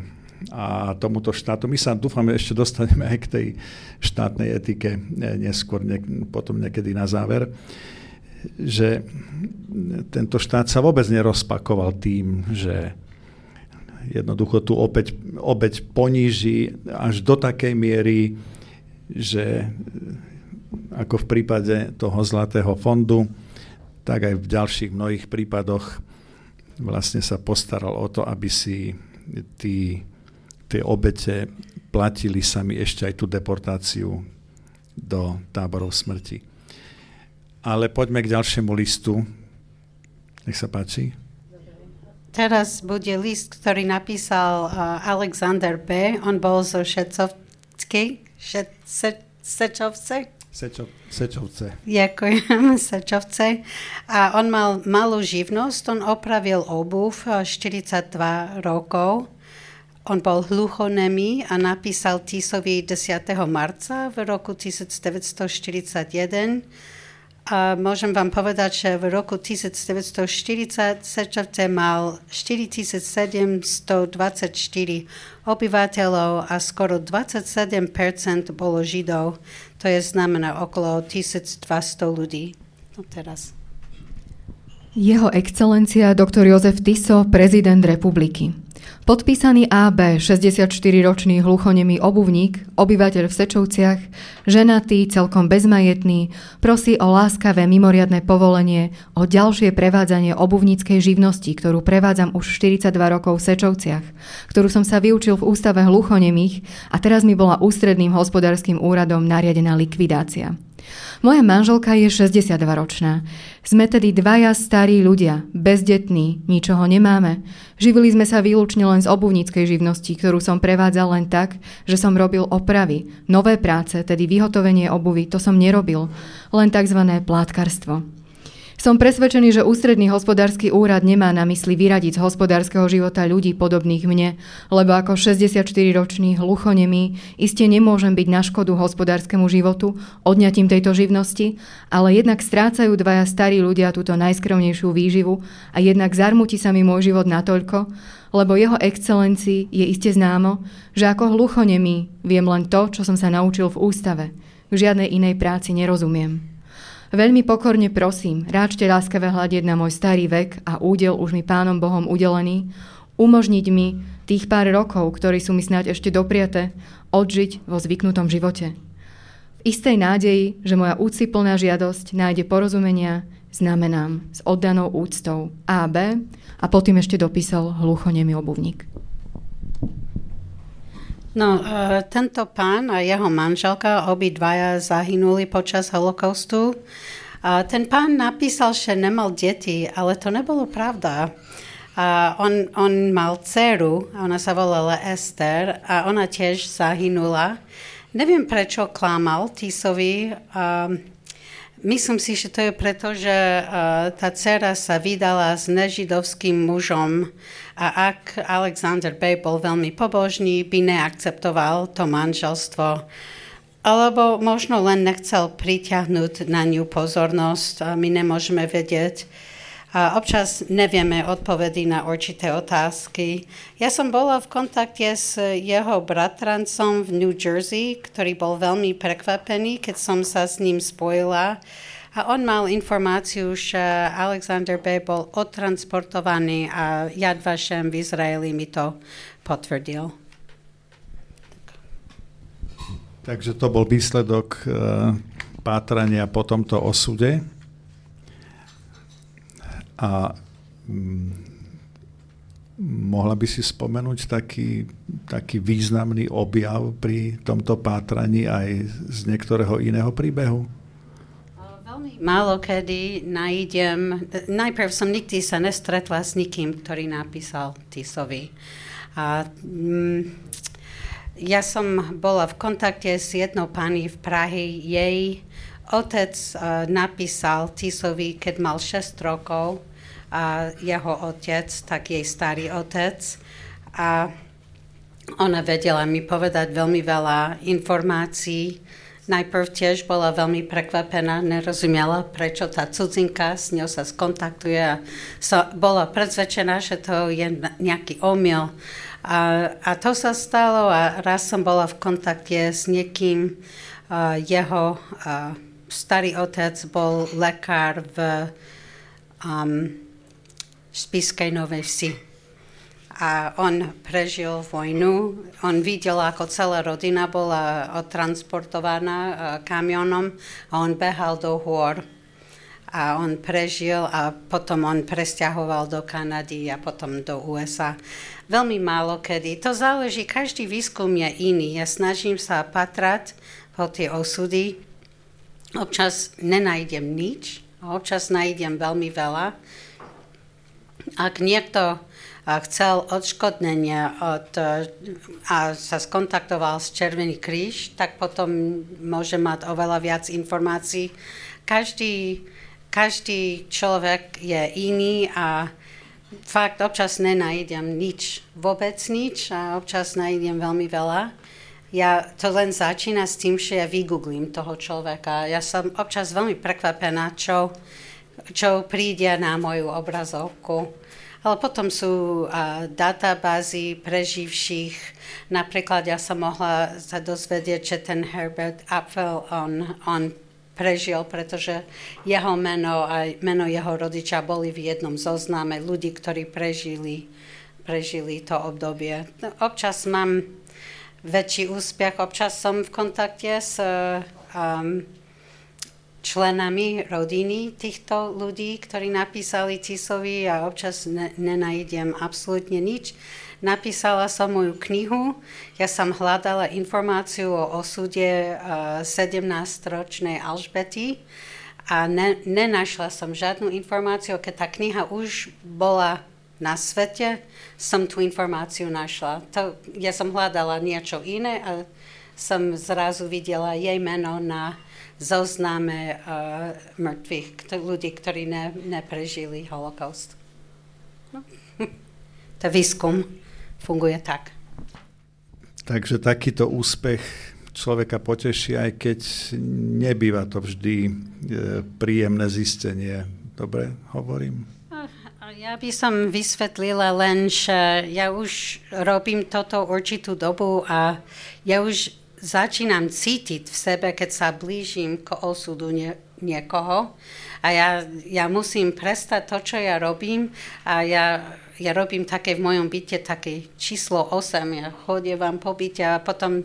a tomuto štátu. My sa dúfame ešte dostaneme aj k tej štátnej etike neskôr, ne, potom niekedy na záver, že tento štát sa vôbec nerozpakoval tým, že jednoducho tu opäť, opäť poníži až do takej miery, že ako v prípade toho zlatého fondu, tak aj v ďalších mnohých prípadoch vlastne sa postaral o to, aby si tí tie obete platili sami ešte aj tú deportáciu do táborov smrti. Ale poďme k ďalšiemu listu. Nech sa páči. Teraz bude list, ktorý napísal uh, Alexander B. On bol zo Šecovskej. Sečovce? Sečovce. Ďakujem, Sečovce. A on mal malú živnosť, on opravil obuv 42 rokov on bol hluchonemý a napísal Tisovi 10. marca v roku 1941. A môžem vám povedať, že v roku 1940 Sečovce mal 4724 obyvateľov a skoro 27% bolo Židov. To je znamená okolo 1200 ľudí. No teraz. Jeho excelencia dr. Jozef Tiso, prezident republiky. Podpísaný AB, 64-ročný hluchonemý obuvník, obyvateľ v Sečovciach, ženatý, celkom bezmajetný, prosí o láskavé mimoriadne povolenie o ďalšie prevádzanie obuvníckej živnosti, ktorú prevádzam už 42 rokov v Sečovciach, ktorú som sa vyučil v ústave hluchonemých a teraz mi bola ústredným hospodárskym úradom nariadená likvidácia. Moja manželka je 62-ročná. Sme tedy dvaja starí ľudia, bezdetní, ničoho nemáme. Živili sme sa výlučne len z obuvníckej živnosti, ktorú som prevádzal len tak, že som robil opravy. Nové práce, tedy vyhotovenie obuvy, to som nerobil. Len tzv. plátkarstvo. Som presvedčený, že ústredný hospodársky úrad nemá na mysli vyradiť z hospodárskeho života ľudí podobných mne, lebo ako 64-ročný hluchonemý iste nemôžem byť na škodu hospodárskemu životu odňatím tejto živnosti, ale jednak strácajú dvaja starí ľudia túto najskromnejšiu výživu a jednak zarmutí sa mi môj život natoľko, lebo jeho excelencii je iste známo, že ako hluchonemý viem len to, čo som sa naučil v ústave. V žiadnej inej práci nerozumiem. Veľmi pokorne prosím, ráčte láskavé hľadieť na môj starý vek a údel už mi pánom Bohom udelený, umožniť mi tých pár rokov, ktorí sú mi snáď ešte dopriate, odžiť vo zvyknutom živote. V istej nádeji, že moja úciplná žiadosť nájde porozumenia, znamenám s oddanou úctou AB a potom ešte dopísal hluchonemý obuvník. No, uh, tento pán a jeho manželka obidvaja zahynuli počas holokaustu. A ten pán napísal, že nemal deti, ale to nebolo pravda. A on, on mal dceru, ona sa volala Ester a ona tiež zahynula. Neviem, prečo klamal Tisovi. Uh, myslím si, že to je preto, že uh, tá dcera sa vydala s nežidovským mužom a ak Alexander Bay bol veľmi pobožný, by neakceptoval to manželstvo. Alebo možno len nechcel priťahnuť na ňu pozornosť a my nemôžeme vedieť. A občas nevieme odpovedy na určité otázky. Ja som bola v kontakte s jeho bratrancom v New Jersey, ktorý bol veľmi prekvapený, keď som sa s ním spojila a on mal informáciu, že Alexander B. bol odtransportovaný a Yad Vashem v Izraeli mi to potvrdil. Takže to bol výsledok e, pátrania po tomto osude. A mm, mohla by si spomenúť taký, taký významný objav pri tomto pátraní aj z niektorého iného príbehu? Málo kedy nájdem, najprv som nikdy sa nestretla s nikým, ktorý napísal Tisovi. A, mm, ja som bola v kontakte s jednou pani v Prahe, jej otec uh, napísal Tisovi, keď mal 6 rokov, a jeho otec, tak jej starý otec. A ona vedela mi povedať veľmi veľa informácií. Najprv tiež bola veľmi prekvapená, nerozumela, prečo tá cudzinka s ňou sa skontaktuje a bola predsvedčená, že to je nejaký omyl. A, a to sa stalo a raz som bola v kontakte s niekým, uh, jeho uh, starý otec bol lekár v um, Spiskej Novej Vsi. A on prežil vojnu, on videl, ako celá rodina bola odtransportovaná uh, kamionom a on behal do hôr. A on prežil a potom on presťahoval do Kanady a potom do USA. Veľmi málo kedy. To záleží, každý výskum je iný. Ja snažím sa patrať po tie osudy. Občas nenájdem nič, občas nájdem veľmi veľa ak niekto chcel odškodnenie od, a sa skontaktoval s Červený kríž, tak potom môže mať oveľa viac informácií. Každý, každý človek je iný a fakt občas nenájdem nič, vôbec nič a občas nájdem veľmi veľa. Ja to len začína s tým, že ja vygooglím toho človeka. Ja som občas veľmi prekvapená, čo, čo príde na moju obrazovku. Ale potom sú uh, databázy preživších. Napríklad ja som mohla sa dozvedieť, že ten Herbert Apfel, on, on prežil, pretože jeho meno a meno jeho rodiča boli v jednom zozname ľudí, ktorí prežili, prežili to obdobie. Občas mám väčší úspech, občas som v kontakte s um, členami rodiny týchto ľudí, ktorí napísali Tisovi a občas ne, nenajdem absolútne nič. Napísala som moju knihu, ja som hľadala informáciu o osude uh, 17-ročnej Alžbety a ne, nenašla som žiadnu informáciu, keď tá kniha už bola na svete, som tú informáciu našla. To, ja som hľadala niečo iné a som zrazu videla jej meno na zozname uh, mŕtvych, ľudí, ktorí ne, neprežili holokaust. No. to výskum funguje tak. Takže takýto úspech človeka poteší, aj keď nebýva to vždy e, príjemné zistenie. Dobre hovorím? Ja by som vysvetlila len, že ja už robím toto určitú dobu a ja už začínam cítiť v sebe, keď sa blížim k osudu nie, niekoho a ja, ja musím prestať to, čo ja robím a ja, ja robím také v mojom byte také číslo 8, ja chodievam po byte a potom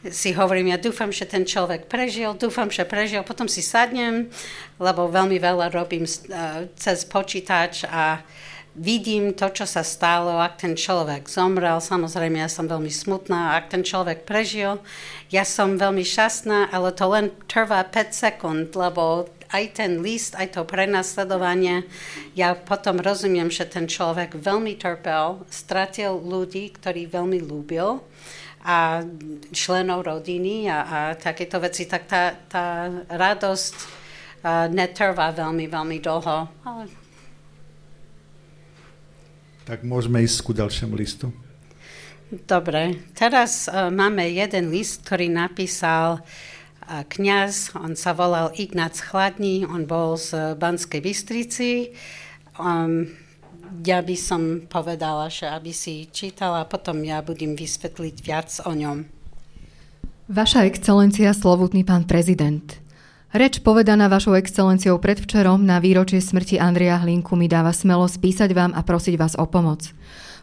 si hovorím, ja dúfam, že ten človek prežil, dúfam, že prežil, potom si sadnem, lebo veľmi veľa robím uh, cez počítač a uh, vidím to, čo sa stalo, ak ten človek zomrel, samozrejme ja som veľmi smutná, ak ten človek prežil, ja som veľmi šťastná, ale to len trvá 5 sekúnd, lebo aj ten list, aj to prenasledovanie, ja potom rozumiem, že ten človek veľmi trpel, stratil ľudí, ktorí veľmi ľúbil a členov rodiny a, a takéto veci, tak tá, tá radosť netrvá veľmi, veľmi dlho. Ale tak môžeme ísť ku ďalšiemu listu. Dobre, teraz uh, máme jeden list, ktorý napísal uh, kňaz, on sa volal Ignác Chladní, on bol z Banskej Bystrici. Um, ja by som povedala, že aby si čítala, potom ja budem vysvetliť viac o ňom. Vaša excelencia, slovutný pán prezident, Reč povedaná vašou excelenciou predvčerom na výročie smrti Andreja Hlinku mi dáva smelo spísať vám a prosiť vás o pomoc.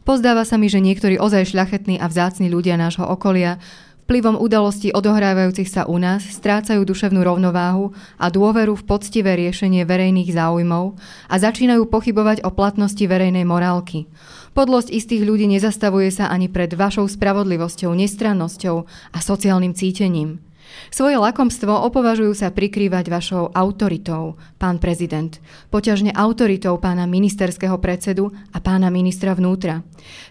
Pozdáva sa mi, že niektorí ozaj šľachetní a vzácni ľudia nášho okolia vplyvom udalostí odohrávajúcich sa u nás strácajú duševnú rovnováhu a dôveru v poctivé riešenie verejných záujmov a začínajú pochybovať o platnosti verejnej morálky. Podlosť istých ľudí nezastavuje sa ani pred vašou spravodlivosťou, nestrannosťou a sociálnym cítením. Svoje lakomstvo opovažujú sa prikrývať vašou autoritou, pán prezident, poťažne autoritou pána ministerského predsedu a pána ministra vnútra.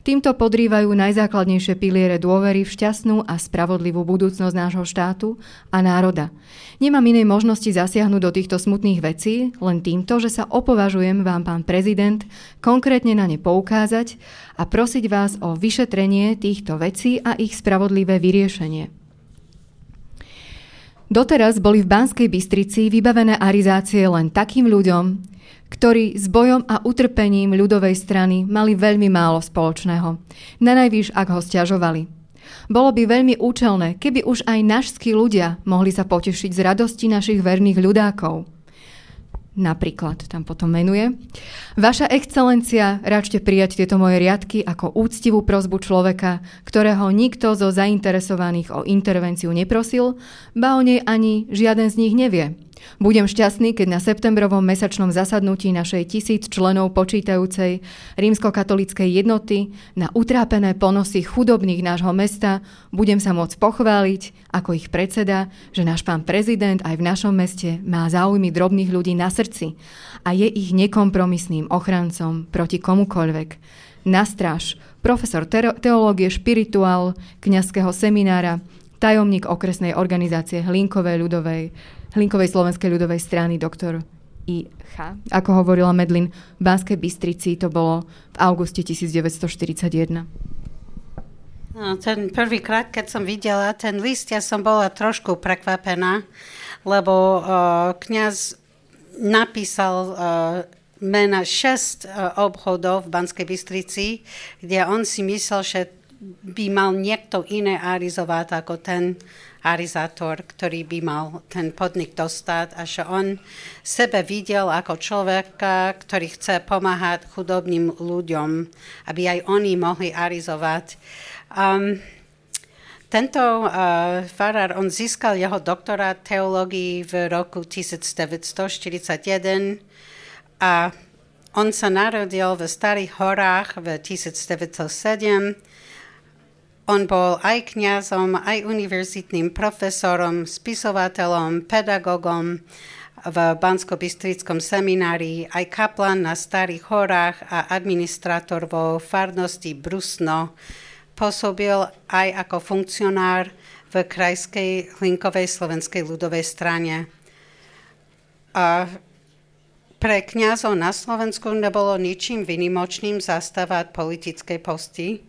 Týmto podrývajú najzákladnejšie piliere dôvery v šťastnú a spravodlivú budúcnosť nášho štátu a národa. Nemám inej možnosti zasiahnuť do týchto smutných vecí, len týmto, že sa opovažujem vám, pán prezident, konkrétne na ne poukázať a prosiť vás o vyšetrenie týchto vecí a ich spravodlivé vyriešenie. Doteraz boli v Banskej Bystrici vybavené arizácie len takým ľuďom, ktorí s bojom a utrpením ľudovej strany mali veľmi málo spoločného. Na najvýš, ak ho stiažovali. Bolo by veľmi účelné, keby už aj našskí ľudia mohli sa potešiť z radosti našich verných ľudákov – napríklad tam potom menuje. Vaša excelencia, račte prijať tieto moje riadky ako úctivú prozbu človeka, ktorého nikto zo zainteresovaných o intervenciu neprosil, ba o nej ani žiaden z nich nevie. Budem šťastný, keď na septembrovom mesačnom zasadnutí našej tisíc členov počítajúcej rímskokatolíckej jednoty na utrápené ponosy chudobných nášho mesta budem sa môcť pochváliť ako ich predseda, že náš pán prezident aj v našom meste má záujmy drobných ľudí na srdci a je ich nekompromisným ochrancom proti komukoľvek. Na stráž, profesor teológie špirituál, kňazského seminára, tajomník okresnej organizácie Hlinkovej ľudovej, Hlinkovej slovenskej ľudovej strany, doktor I.H. Ako hovorila Medlin, v Banskej Bystrici to bolo v auguste 1941. No, ten prvýkrát, keď som videla ten list, ja som bola trošku prekvapená, lebo uh, kňaz napísal uh, mena šest uh, obchodov v Banskej Bystrici, kde on si myslel, že by mal niekto iné arizovať ako ten arizátor, ktorý by mal ten podnik dostať a že on sebe videl ako človeka, ktorý chce pomáhať chudobným ľuďom, aby aj oni mohli arizovať. Um, tento uh, farár, on získal jeho doktorát teológii v roku 1941 a on sa narodil v Starých horách v 1907 on bol aj kňazom, aj univerzitným profesorom, spisovateľom, pedagogom v Bansko-Bystrickom seminári, aj kaplan na Starých horách a administrátor vo farnosti Brusno. Pôsobil aj ako funkcionár v krajskej Hlinkovej slovenskej ľudovej strane. A pre kňazov na Slovensku nebolo ničím vynimočným zastávať politické posty.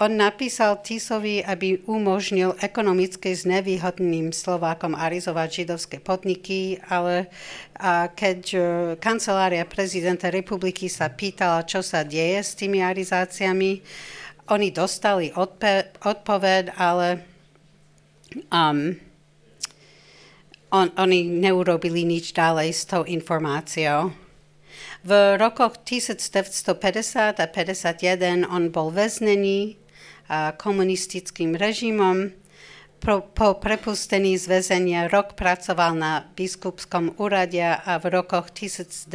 On napísal Tisovi, aby umožnil ekonomicky znevýhodným Slovákom arizovať židovské podniky, ale a keď uh, kancelária prezidenta republiky sa pýtala, čo sa deje s tými arizáciami, oni dostali odpe- odpoved, ale um, on, oni neurobili nič ďalej s tou informáciou. V rokoch 1950 a 51 on bol väznený komunistickým režimom. Po, prepustení z väzenia rok pracoval na biskupskom úrade a v rokoch 1952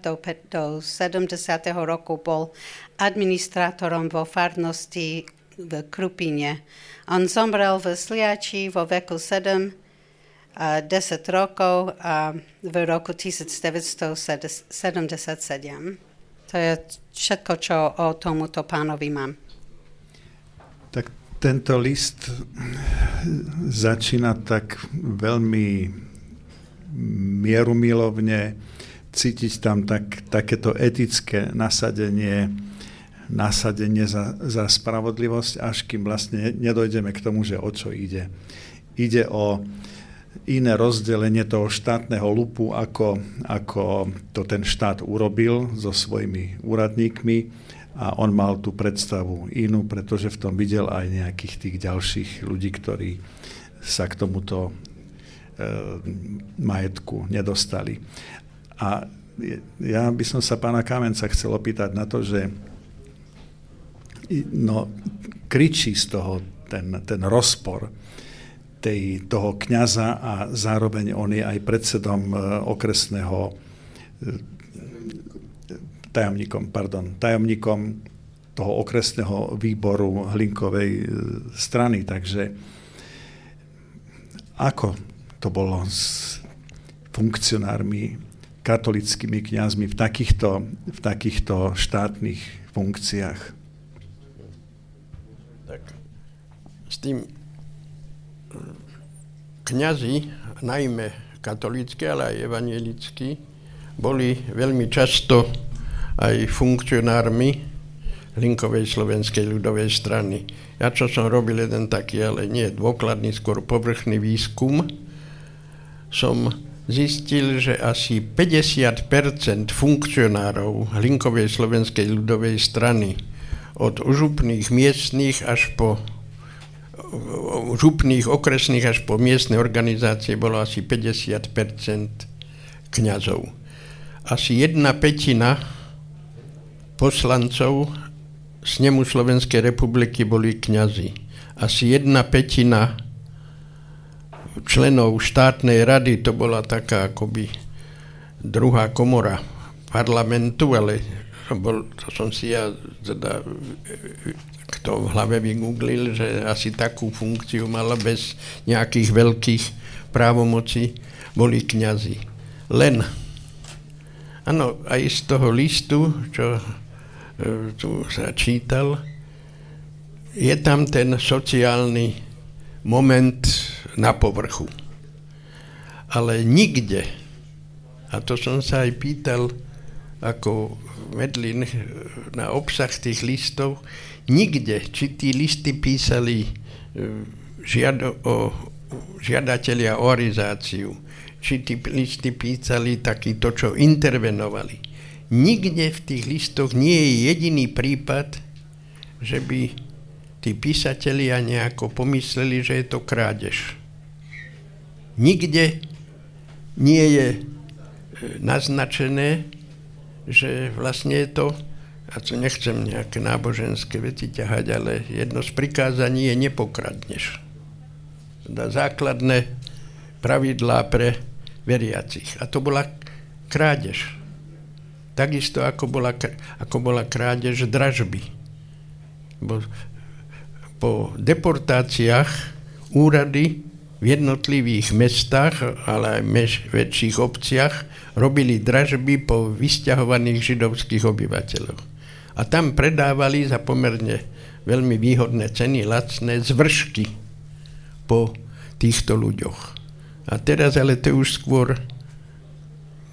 do, do 70. roku bol administrátorom vo farnosti v Krupine. On zomrel v Sliači vo veku 7 a 10 rokov a v roku 1977. To je všetko, čo o tomuto pánovi mám. Tak tento list začína tak veľmi mierumilovne, cítiť tam tak, takéto etické nasadenie, nasadenie za, za spravodlivosť, až kým vlastne nedojdeme k tomu, že o čo ide. Ide o iné rozdelenie toho štátneho lupu, ako, ako to ten štát urobil so svojimi úradníkmi a on mal tú predstavu inú, pretože v tom videl aj nejakých tých ďalších ľudí, ktorí sa k tomuto e, majetku nedostali. A ja by som sa pána Kamenca chcel opýtať na to, že no, kričí z toho ten, ten rozpor tej, toho kňaza a zároveň on je aj predsedom e, okresného tajomníkom, pardon, tajomníkom toho okresného výboru Hlinkovej strany. Takže ako to bolo s funkcionármi, katolickými kňazmi v takýchto, v takýchto štátnych funkciách? Tak, s tým e, kňazi, najmä katolícky, ale aj evangelickí, boli veľmi často aj funkcionármi Linkovej slovenskej ľudovej strany. Ja čo som robil jeden taký, ale nie dôkladný, skôr povrchný výskum, som zistil, že asi 50% funkcionárov Hlinkovej slovenskej ľudovej strany od župných miestných až po župných okresných až po miestne organizácie bolo asi 50% kňazov. Asi jedna petina poslancov snemu Slovenskej republiky boli kňazi. Asi jedna petina členov štátnej rady, to bola taká akoby druhá komora parlamentu, ale to, bol, to som si ja teda kto v hlave vygooglil, že asi takú funkciu mala bez nejakých veľkých právomocí, boli kňazi. Len, áno, aj z toho listu, čo tu sa čítal, je tam ten sociálny moment na povrchu. Ale nikde, a to som sa aj pýtal ako Medlin na obsah tých listov, nikde, či tí listy písali e, žiado, o, žiadatelia o orizáciu, či tí listy písali taký to, čo intervenovali nikde v tých listoch nie je jediný prípad, že by tí písatelia nejako pomysleli, že je to krádež. Nikde nie je e, naznačené, že vlastne je to, a to nechcem nejaké náboženské veci ťahať, ale jedno z prikázaní je nepokradneš. Teda základné pravidlá pre veriacich. A to bola krádež. Takisto ako bola, ako bola krádež dražby. Bo po deportáciách úrady v jednotlivých mestách, ale aj mež, väčších obciach robili dražby po vysťahovaných židovských obyvateľov. A tam predávali za pomerne veľmi výhodné ceny, lacné zvršky po týchto ľuďoch. A teraz ale to už skôr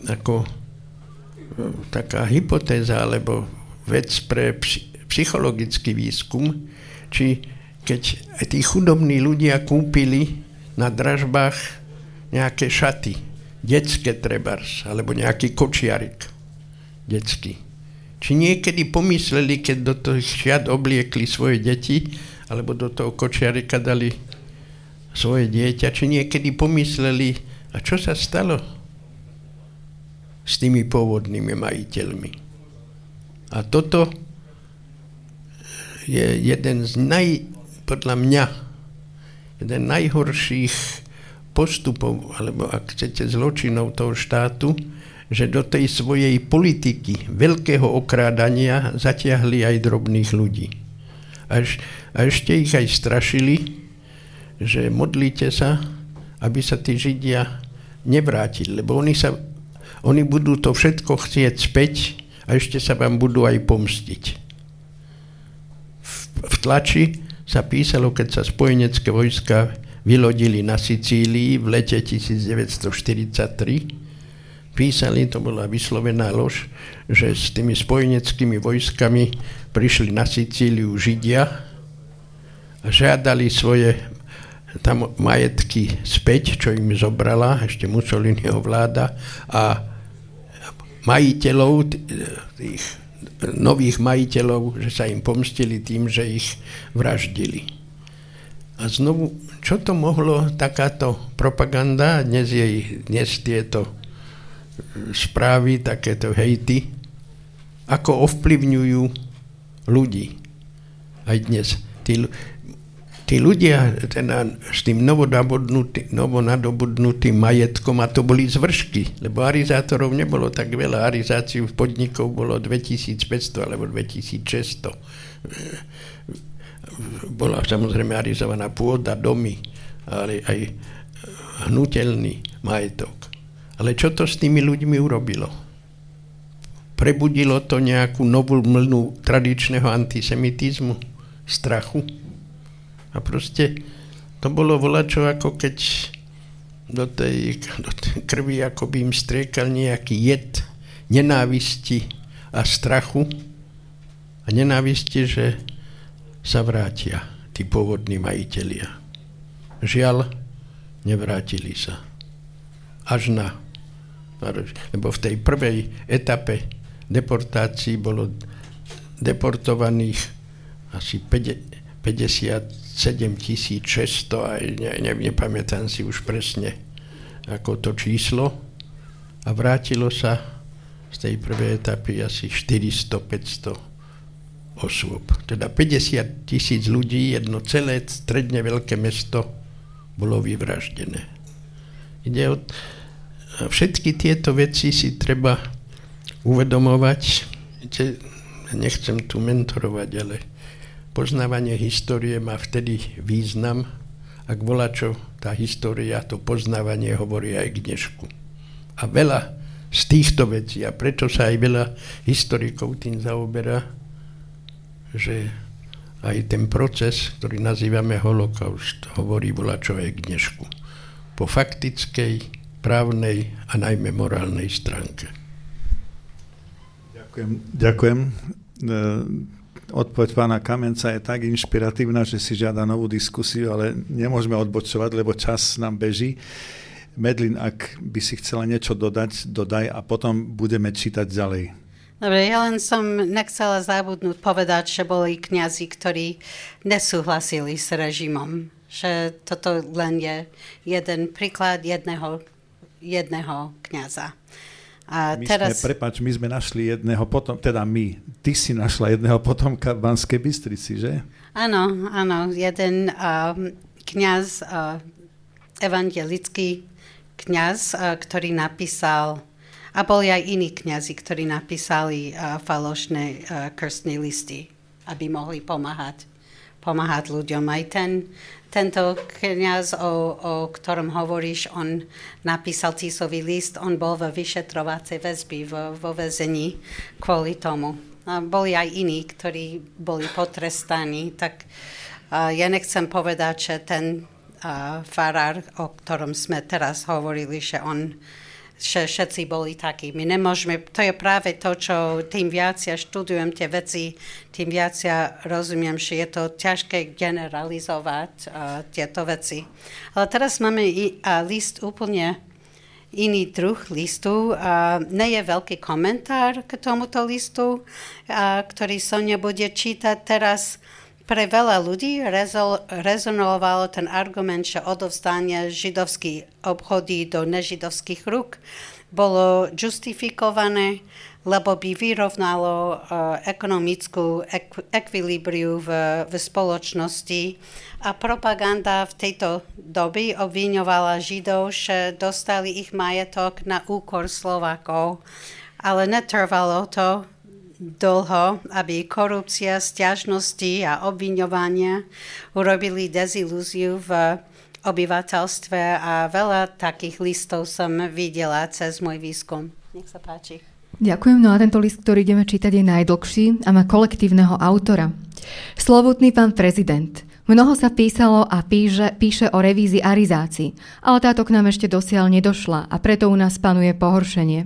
ako taká hypotéza alebo vec pre psychologický výskum, či keď tí chudobní ľudia kúpili na dražbách nejaké šaty, detské trebars, alebo nejaký kočiarik detský. Či niekedy pomysleli, keď do tých šiat obliekli svoje deti, alebo do toho kočiarika dali svoje dieťa, či niekedy pomysleli, a čo sa stalo? S tými pôvodnými majiteľmi. A toto je jeden z naj, podľa mňa, jeden najhorších postupov, alebo ak chcete zločinov toho štátu, že do tej svojej politiky veľkého okrádania zatiahli aj drobných ľudí. Až, a ešte ich aj strašili, že modlíte sa, aby sa tí Židia nevrátili, lebo oni sa oni budú to všetko chcieť späť a ešte sa vám budú aj pomstiť. V, v tlači sa písalo, keď sa spojenecké vojska vylodili na Sicílii v lete 1943. Písali, to bola vyslovená lož, že s tými spojeneckými vojskami prišli na Sicíliu Židia a žiadali svoje tam majetky späť, čo im zobrala, ešte Mussoliniho vláda a majiteľov, tých nových majiteľov, že sa im pomstili tým, že ich vraždili. A znovu, čo to mohlo takáto propaganda, dnes, jej, dnes tieto správy, takéto hejty, ako ovplyvňujú ľudí. Aj dnes. Tí, tí ľudia teda s tým novonadobudnutým majetkom, a to boli zvršky, lebo arizátorov nebolo tak veľa, arizáciu v podnikov bolo 2500 alebo 2600. Bola samozrejme arizovaná pôda, domy, ale aj hnutelný majetok. Ale čo to s tými ľuďmi urobilo? Prebudilo to nejakú novú mlnu tradičného antisemitizmu, strachu? A proste to bolo volačo, ako keď do tej, do tej krvi ako by im striekal nejaký jed nenávisti a strachu a nenávisti, že sa vrátia tí pôvodní majitelia. Žiaľ, nevrátili sa. Až na... Lebo v tej prvej etape deportácií bolo deportovaných asi 50, 7600, aj ne, ne, nepamätám si už presne ako to číslo a vrátilo sa z tej prvej etapy asi 400-500 osôb. Teda 50 tisíc ľudí, jedno celé stredne veľké mesto bolo vyvraždené. Ide o... Všetky tieto veci si treba uvedomovať. Nechcem tu mentorovať, ale Poznávanie histórie má vtedy význam, ak volá čo tá história, to poznávanie hovorí aj k dnešku. A veľa z týchto vecí, a preto sa aj veľa historikov tým zaoberá, že aj ten proces, ktorý nazývame holokaust, hovorí volá čo aj k dnešku. Po faktickej, právnej a najmä morálnej stránke. Ďakujem. Ďakujem e, odpoveď pána Kamenca je tak inšpiratívna, že si žiada novú diskusiu, ale nemôžeme odbočovať, lebo čas nám beží. Medlin, ak by si chcela niečo dodať, dodaj a potom budeme čítať ďalej. Dobre, ja len som nechcela zabudnúť povedať, že boli kňazi, ktorí nesúhlasili s režimom. Že toto len je jeden príklad jedného, jedného kňaza. A my teraz... sme, prepáč, my sme našli jedného potom, teda my, ty si našla jedného potomka v Banskej Bystrici, že? Áno, áno, jeden uh, kniaz, uh, evangelický kniaz, uh, ktorý napísal, a boli aj iní kňazi, ktorí napísali uh, falošné uh, krstné listy, aby mohli pomáhať, pomáhať ľuďom. Aj ten tento kniaz, o, o ktorom hovoríš, on napísal Tisový list, on bol vo vyšetrovacej väzby, vo, vo väzení kvôli tomu. A boli aj iní, ktorí boli potrestaní, tak a ja nechcem povedať, že ten a, farár, o ktorom sme teraz hovorili, že on všetci boli takí. My nemôžeme, to je práve to, čo tým viac ja študujem tie veci, tým viac ja rozumiem, že je to ťažké generalizovať uh, tieto veci. Ale teraz máme i, uh, list úplne iný druh listu. Uh, nie je veľký komentár k tomuto listu, uh, ktorý Sonia bude čítať teraz. Pre veľa ľudí rezonovalo ten argument, že odovzdanie židovských obchodí do nežidovských rúk bolo justifikované, lebo by vyrovnalo uh, ekonomickú ek- ekvilibriu v, v spoločnosti. A propaganda v tejto doby obviňovala Židov, že dostali ich majetok na úkor Slovákov. Ale netrvalo to dlho, aby korupcia, stiažnosti a obviňovania urobili dezilúziu v obyvateľstve a veľa takých listov som videla cez môj výskum. Nech sa páči. Ďakujem. No a tento list, ktorý ideme čítať, je najdlhší a má kolektívneho autora. Slovutný pán prezident, Mnoho sa písalo a píše, píše o revízii arizácií, ale táto k nám ešte dosiaľ nedošla a preto u nás panuje pohoršenie.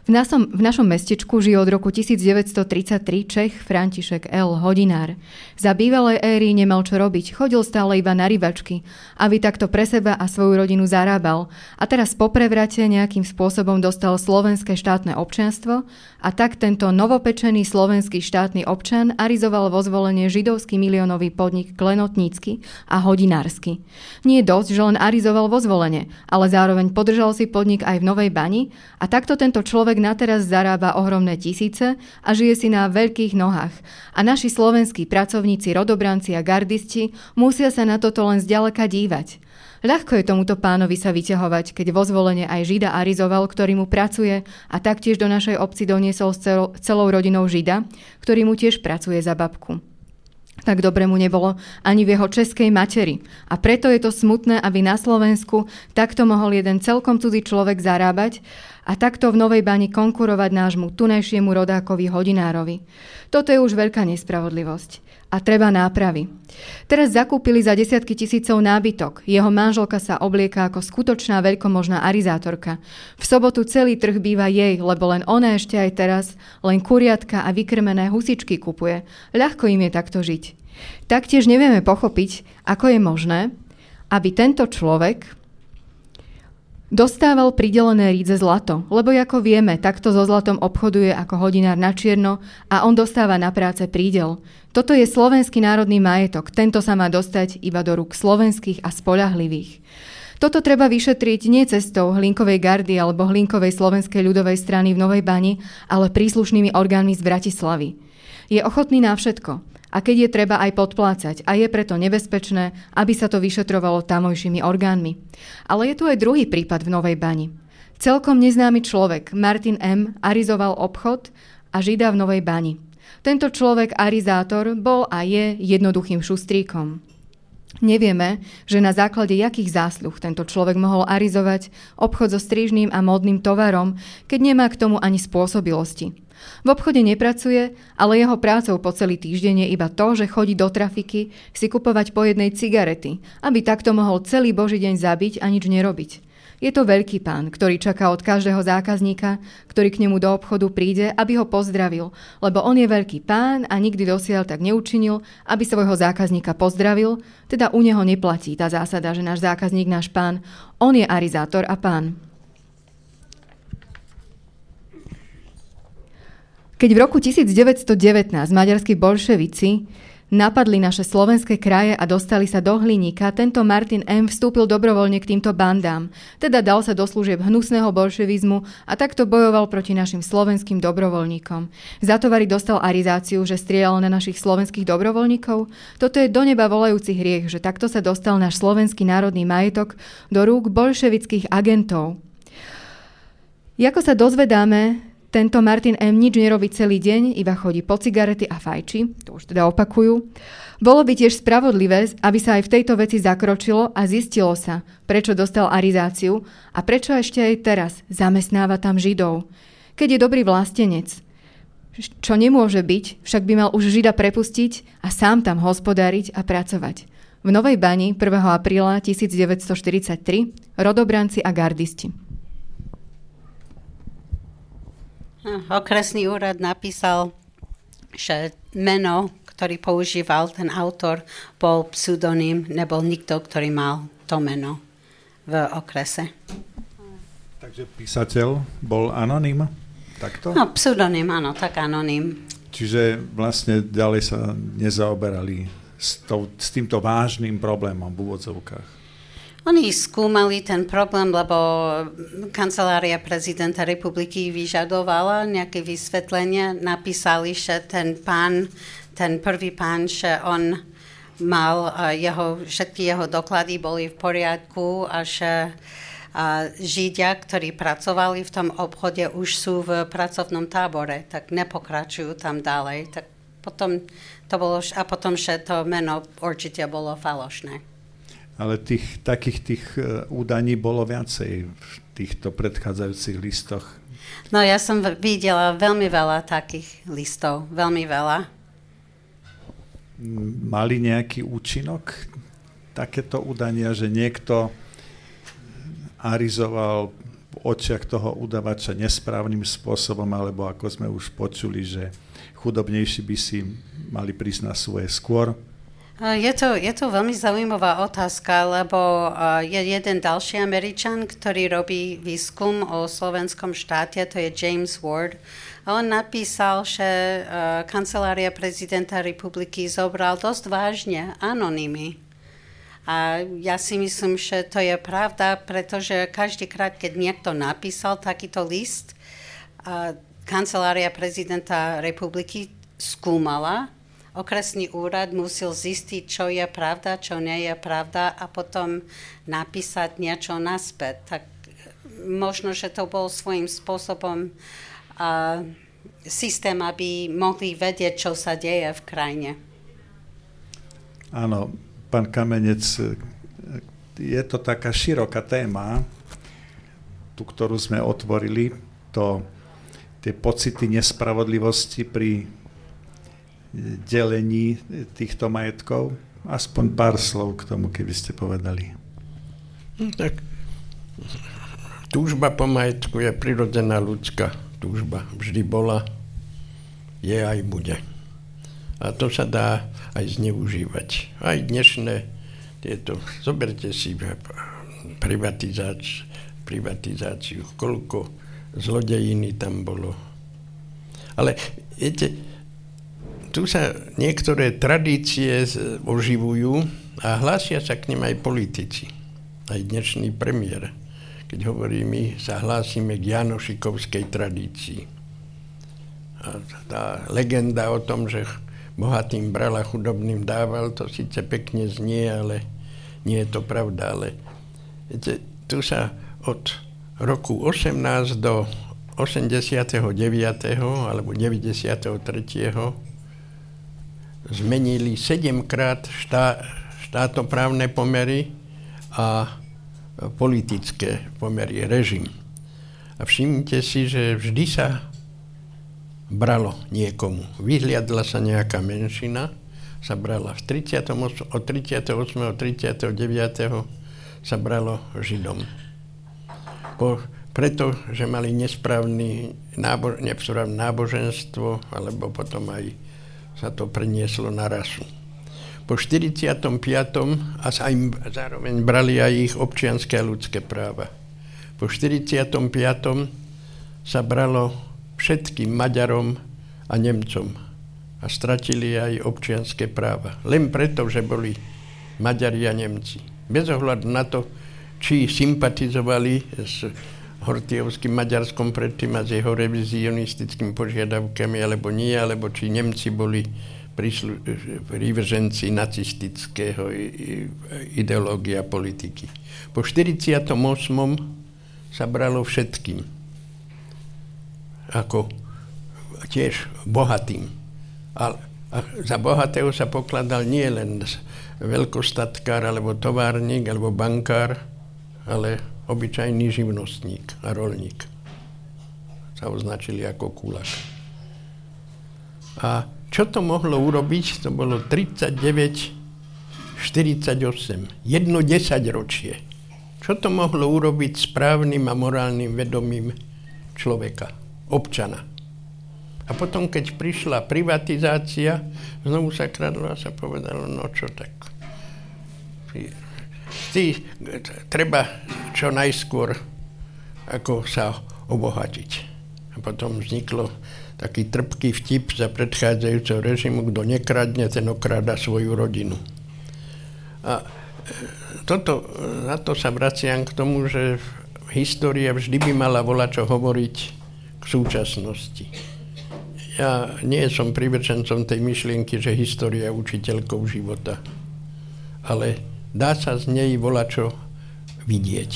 V, nasom, v našom mestečku žije od roku 1933 Čech František L. Hodinár. Za bývalej éry nemal čo robiť, chodil stále iba na rybačky, aby takto pre seba a svoju rodinu zarábal. A teraz po prevrate nejakým spôsobom dostal slovenské štátne občianstvo a tak tento novopečený slovenský štátny občan arizoval vo zvolenie židovský miliónový podnik Klenotnícky a Hodinársky. Nie dosť, že len arizoval vo zvolenie, ale zároveň podržal si podnik aj v Novej Bani a takto tento človek človek na teraz zarába ohromné tisíce a žije si na veľkých nohách. A naši slovenskí pracovníci, rodobranci a gardisti musia sa na toto len zďaleka dívať. Ľahko je tomuto pánovi sa vyťahovať, keď vo zvolenie aj Žida arizoval, ktorý mu pracuje a taktiež do našej obci doniesol s celou rodinou Žida, ktorý mu tiež pracuje za babku tak dobre mu nebolo ani v jeho českej materi. A preto je to smutné, aby na Slovensku takto mohol jeden celkom cudzí človek zarábať a takto v Novej Bani konkurovať nášmu tunajšiemu rodákovi Hodinárovi. Toto je už veľká nespravodlivosť a treba nápravy. Teraz zakúpili za desiatky tisícov nábytok. Jeho manželka sa oblieka ako skutočná veľkomožná arizátorka. V sobotu celý trh býva jej, lebo len ona ešte aj teraz len kuriatka a vykrmené husičky kupuje. Ľahko im je takto žiť. Taktiež nevieme pochopiť, ako je možné, aby tento človek Dostával pridelené rídze zlato, lebo ako vieme, takto so zlatom obchoduje ako hodinár na čierno a on dostáva na práce prídel. Toto je slovenský národný majetok, tento sa má dostať iba do rúk slovenských a spolahlivých. Toto treba vyšetriť nie cestou Hlinkovej gardy alebo Hlinkovej slovenskej ľudovej strany v Novej Bani, ale príslušnými orgánmi z Bratislavy. Je ochotný na všetko a keď je treba aj podplácať a je preto nebezpečné, aby sa to vyšetrovalo tamojšími orgánmi. Ale je tu aj druhý prípad v Novej Bani. Celkom neznámy človek, Martin M., arizoval obchod a žida v Novej Bani. Tento človek, arizátor, bol a je jednoduchým šustríkom. Nevieme, že na základe jakých zásluh tento človek mohol arizovať obchod so strižným a modným tovarom, keď nemá k tomu ani spôsobilosti. V obchode nepracuje, ale jeho prácou po celý týždeň je iba to, že chodí do trafiky si kupovať po jednej cigarety, aby takto mohol celý boží deň zabiť a nič nerobiť. Je to veľký pán, ktorý čaká od každého zákazníka, ktorý k nemu do obchodu príde, aby ho pozdravil, lebo on je veľký pán a nikdy dosiaľ tak neučinil, aby svojho zákazníka pozdravil, teda u neho neplatí tá zásada, že náš zákazník, náš pán, on je arizátor a pán. Keď v roku 1919 maďarskí bolševici napadli naše slovenské kraje a dostali sa do hliníka, tento Martin M. vstúpil dobrovoľne k týmto bandám, teda dal sa do služieb hnusného bolševizmu a takto bojoval proti našim slovenským dobrovoľníkom. Za tovary dostal arizáciu, že strieľal na našich slovenských dobrovoľníkov. Toto je do neba volajúci hriech, že takto sa dostal náš slovenský národný majetok do rúk bolševických agentov. Ako sa dozvedáme, tento Martin M. nič nerobí celý deň, iba chodí po cigarety a fajči, to už teda opakujú. Bolo by tiež spravodlivé, aby sa aj v tejto veci zakročilo a zistilo sa, prečo dostal arizáciu a prečo ešte aj teraz zamestnáva tam Židov. Keď je dobrý vlastenec, čo nemôže byť, však by mal už Žida prepustiť a sám tam hospodáriť a pracovať. V Novej Bani 1. apríla 1943 rodobranci a gardisti. Okresný úrad napísal, že meno, ktorý používal ten autor, bol pseudonym, nebol nikto, ktorý mal to meno v okrese. Takže písateľ bol anonym? Takto? No, pseudonym, áno, tak anonym. Čiže vlastne ďalej sa nezaoberali s, to, s týmto vážnym problémom v úvodzovkách. Oni skúmali ten problém, lebo kancelária prezidenta republiky vyžadovala nejaké vysvetlenie. Napísali, že ten pán, ten prvý pán, že on mal jeho, všetky jeho doklady boli v poriadku a že a Židia, ktorí pracovali v tom obchode, už sú v pracovnom tábore, tak nepokračujú tam ďalej. Tak potom to bolo, a potom, že to meno určite bolo falošné ale tých, takých tých e, údaní bolo viacej v týchto predchádzajúcich listoch. No ja som videla veľmi veľa takých listov, veľmi veľa. Mali nejaký účinok takéto údania, že niekto arizoval v očiach toho udavača nesprávnym spôsobom, alebo ako sme už počuli, že chudobnejší by si mali prísť na svoje skôr? Je to, je to veľmi zaujímavá otázka, lebo je jeden ďalší Američan, ktorý robí výskum o slovenskom štáte, to je James Ward. A on napísal, že kancelária prezidenta republiky zobral dosť vážne anonymy. A ja si myslím, že to je pravda, pretože každýkrát, keď niekto napísal takýto list, kancelária prezidenta republiky skúmala. Okresný úrad musel zistiť, čo je pravda, čo nie je pravda a potom napísať niečo naspäť. Tak možno, že to bol svojím spôsobom uh, systém, aby mohli vedieť, čo sa deje v krajine. Áno, pán Kamenec, je to taká široká téma, tú, ktorú sme otvorili, to, tie pocity nespravodlivosti pri delení týchto majetkov. Aspoň pár slov k tomu, keby ste povedali. Hm, tak túžba po majetku je prirodzená ľudská túžba. Vždy bola, je aj bude. A to sa dá aj zneužívať. Aj dnešné tieto, zoberte si privatizáciu, privatizáciu, koľko zlodejiny tam bolo. Ale viete, tu sa niektoré tradície oživujú a hlásia sa k nim aj politici. Aj dnešný premiér, keď hovorí, my sa hlásime k Janošikovskej tradícii. A tá legenda o tom, že bohatým bral a chudobným dával, to síce pekne znie, ale nie je to pravda. Ale viete, tu sa od roku 18 do 89. alebo 93. zmenili 7 krát štá, štátoprávne pomery a politické pomery, režim. A všimnite si, že vždy sa bralo niekomu. Vyhliadla sa nejaká menšina, sa brala v 38, od 38. od 39. sa bralo Židom. Po, preto, že mali nesprávny nábo, náboženstvo, alebo potom aj sa to prenieslo na rasu. Po 45. a sa im zároveň brali aj ich občianské a ľudské práva. Po 45. sa bralo všetkým Maďarom a Nemcom a stratili aj občianské práva. Len preto, že boli Maďari a Nemci. Bez ohľadu na to, či sympatizovali s Hortiovským Maďarskom predtým a s jeho revizionistickými požiadavkami, alebo nie, alebo či Nemci boli prívrženci nacistického ideológia politiky. Po 48. sa bralo všetkým ako tiež bohatým. A, a za bohatého sa pokladal nie len veľkostatkár, alebo továrnik, alebo bankár, ale obyčajný živnostník a rolník. Sa označili ako kulak. A čo to mohlo urobiť? To bolo 39 48. Jedno desaťročie. Čo to mohlo urobiť správnym a morálnym vedomím človeka? občana. A potom, keď prišla privatizácia, znovu sa kradlo a sa povedalo, no čo tak. Ty, treba čo najskôr ako sa obohatiť. A potom vzniklo taký trpký vtip za predchádzajúceho režimu, kto nekradne, ten okráda svoju rodinu. A e, toto, na to sa vraciam k tomu, že história vždy by mala volať čo hovoriť k súčasnosti. Ja nie som privrčencom tej myšlienky, že história je učiteľkou života. Ale dá sa z nej volačo vidieť.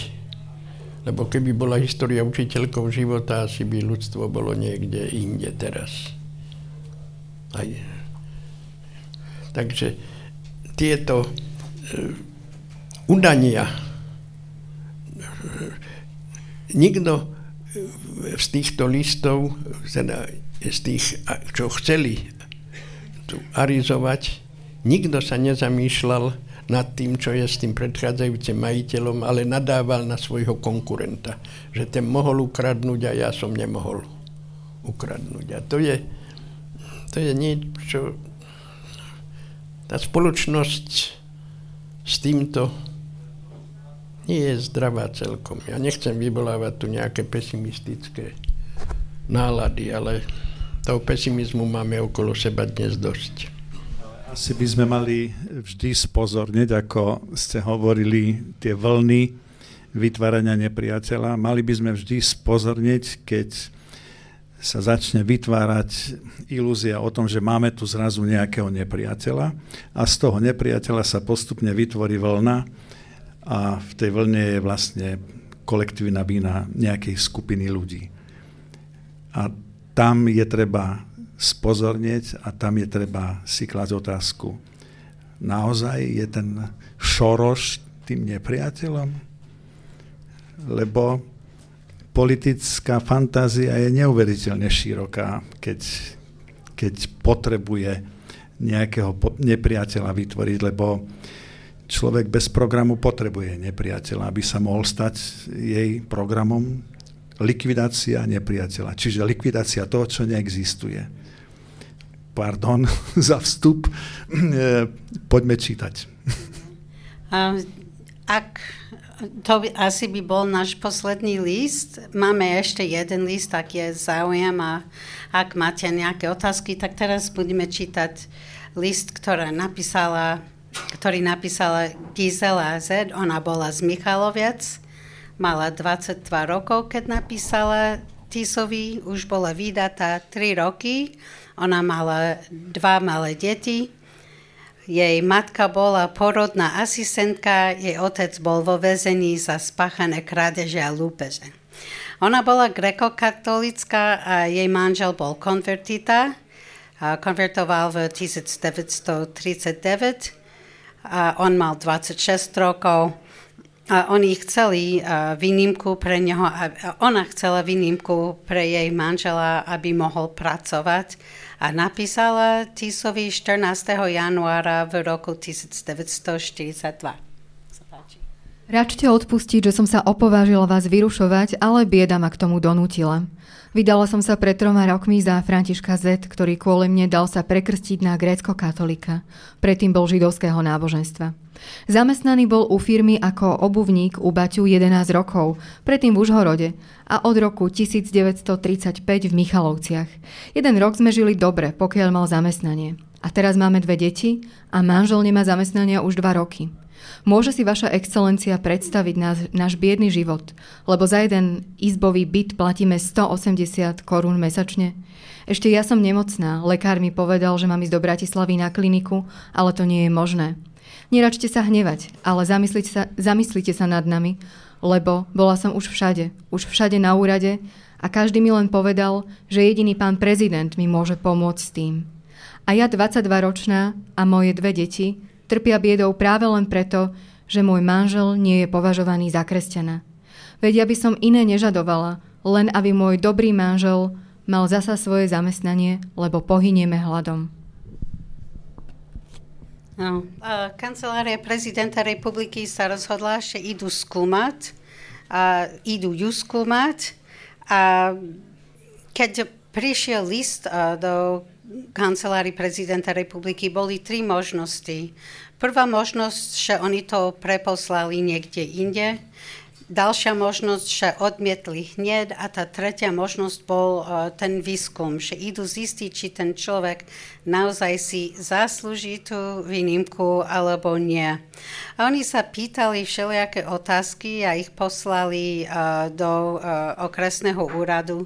Lebo keby bola história učiteľkou života, asi by ľudstvo bolo niekde inde teraz. Aj. Takže tieto uh, udania nikto z týchto listov, teda z tých, čo chceli tu arizovať, nikto sa nezamýšľal nad tým, čo je s tým predchádzajúcim majiteľom, ale nadával na svojho konkurenta, že ten mohol ukradnúť a ja som nemohol ukradnúť. A to je, to je niečo, tá spoločnosť s týmto nie je zdravá celkom. Ja nechcem vyvolávať tu nejaké pesimistické nálady, ale toho pesimizmu máme okolo seba dnes dosť. Asi by sme mali vždy spozorniť, ako ste hovorili, tie vlny vytvárania nepriateľa. Mali by sme vždy spozorniť, keď sa začne vytvárať ilúzia o tom, že máme tu zrazu nejakého nepriateľa a z toho nepriateľa sa postupne vytvorí vlna a v tej vlne je vlastne kolektívna vína nejakej skupiny ľudí. A tam je treba spozornieť a tam je treba si klásť otázku. Naozaj je ten Šoroš tým nepriateľom? Lebo politická fantázia je neuveriteľne široká, keď, keď potrebuje nejakého nepriateľa vytvoriť, lebo človek bez programu potrebuje nepriateľa, aby sa mohol stať jej programom likvidácia nepriateľa. Čiže likvidácia toho, čo neexistuje. Pardon za vstup. Poďme čítať. Ak to by, asi by bol náš posledný list. Máme ešte jeden list, ak je záujem a ak máte nejaké otázky, tak teraz budeme čítať list, ktorá napísala, ktorý napísala Gisela Z. Ona bola z Michaloviec, mala 22 rokov, keď napísala Tisovi, už bola vydatá 3 roky. Ona mala dva malé deti jej matka bola porodná asistentka, jej otec bol vo väzení za spáchané krádeže a lúpeže. Ona bola grekokatolická a jej manžel bol konvertita. Konvertoval v 1939 a on mal 26 rokov. A oni chceli výnimku pre neho, ona chcela výnimku pre jej manžela, aby mohol pracovať a napísala Tisovi 14. januára v roku 1942. Račte odpustiť, že som sa opovážila vás vyrušovať, ale bieda ma k tomu donútila. Vydala som sa pred troma rokmi za Františka Z, ktorý kvôli mne dal sa prekrstiť na grécko-katolika. Predtým bol židovského náboženstva. Zamestnaný bol u firmy ako obuvník u Baťu 11 rokov, predtým v Užhorode a od roku 1935 v Michalovciach. Jeden rok sme žili dobre, pokiaľ mal zamestnanie. A teraz máme dve deti a manžel nemá zamestnania už dva roky. Môže si vaša excelencia predstaviť náš, náš biedný život, lebo za jeden izbový byt platíme 180 korún mesačne? Ešte ja som nemocná, lekár mi povedal, že mám ísť do Bratislavy na kliniku, ale to nie je možné. Neračte sa hnevať, ale zamyslite sa, zamyslite sa nad nami, lebo bola som už všade, už všade na úrade a každý mi len povedal, že jediný pán prezident mi môže pomôcť s tým. A ja 22 ročná a moje dve deti Trpia biedou práve len preto, že môj manžel nie je považovaný za kresťana. Veď ja by som iné nežadovala, len aby môj dobrý manžel mal zasa svoje zamestnanie, lebo pohynieme hladom. No, kancelária prezidenta republiky sa rozhodla, že idú skúmať, a idú ju skúmať a keď prišiel list do kancelárii prezidenta republiky boli tri možnosti. Prvá možnosť, že oni to preposlali niekde inde. Ďalšia možnosť, že odmietli hneď a tá tretia možnosť bol uh, ten výskum, že idú zistiť, či ten človek naozaj si zaslúži tú výnimku alebo nie. A oni sa pýtali všelijaké otázky a ich poslali uh, do uh, okresného úradu,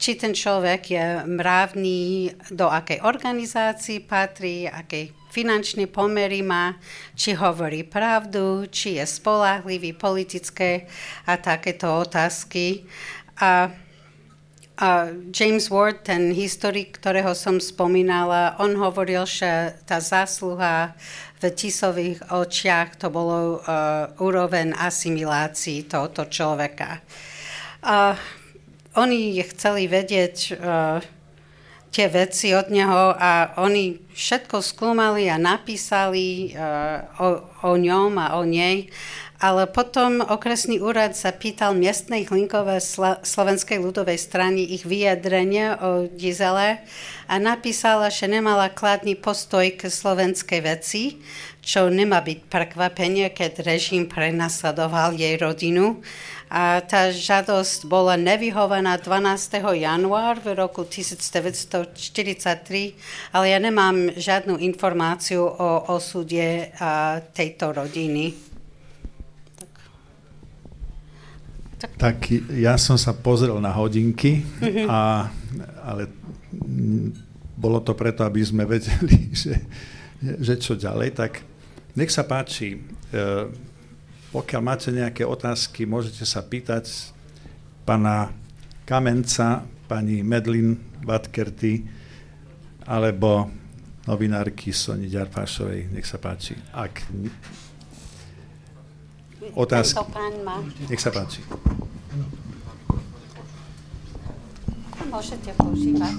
či ten človek je mravný, do akej organizácii patrí, akej finančné pomery má, či hovorí pravdu, či je spolahlivý, politické a takéto otázky. A, a James Ward, ten historik, ktorého som spomínala, on hovoril, že tá zásluha v tisových očiach to bolo uh, úroveň asimilácii tohoto človeka. Uh, oni chceli vedieť, uh, tie veci od neho a oni všetko skúmali a napísali uh, o, o ňom a o nej. Ale potom okresný úrad sa pýtal miestnej hlinkové Sla- Slovenskej ľudovej strany ich vyjadrenie o Gizele a napísala, že nemala kladný postoj k slovenskej veci, čo nemá byť prekvapenie, keď režim prenasledoval jej rodinu a tá žiadosť bola nevyhovaná 12. január v roku 1943, ale ja nemám žiadnu informáciu o osude tejto rodiny. Tak. tak ja som sa pozrel na hodinky a ale bolo to preto, aby sme vedeli, že, že čo ďalej. Tak nech sa páči, pokiaľ máte nejaké otázky, môžete sa pýtať pana Kamenca, pani Medlin Vatkerty alebo novinárky Soni Ďarfášovej. Nech sa páči. Ak otázky. Nech sa páči. Môžete používať.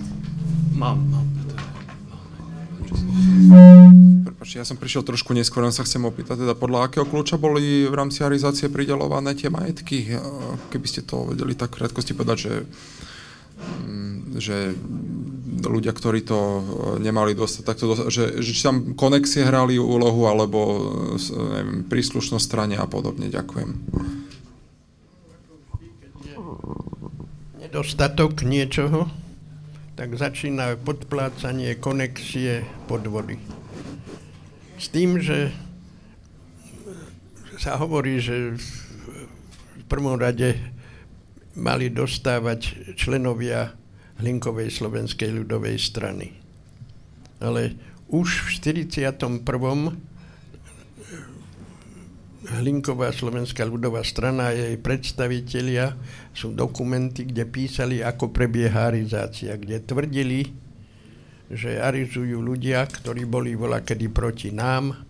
Mám, mám. Prepačte, ja som prišiel trošku neskôr, len sa chcem opýtať, teda podľa akého kľúča boli v rámci arizácie pridelované tie majetky? Keby ste to vedeli tak krátkosti povedať, že, mm, že ľudia, ktorí to e, nemali dostať, tak to dostať, že, že či tam konexie hrali úlohu, alebo neviem, príslušnosť strane a podobne. Ďakujem. Nedostatok niečoho, tak začína podplácanie konexie podvody. S tým, že sa hovorí, že v prvom rade mali dostávať členovia Hlinkovej slovenskej ľudovej strany. Ale už v 41. Hlinková slovenská ľudová strana a jej predstavitelia sú dokumenty, kde písali, ako prebieha arizácia, kde tvrdili, že arizujú ľudia, ktorí boli vola kedy proti nám,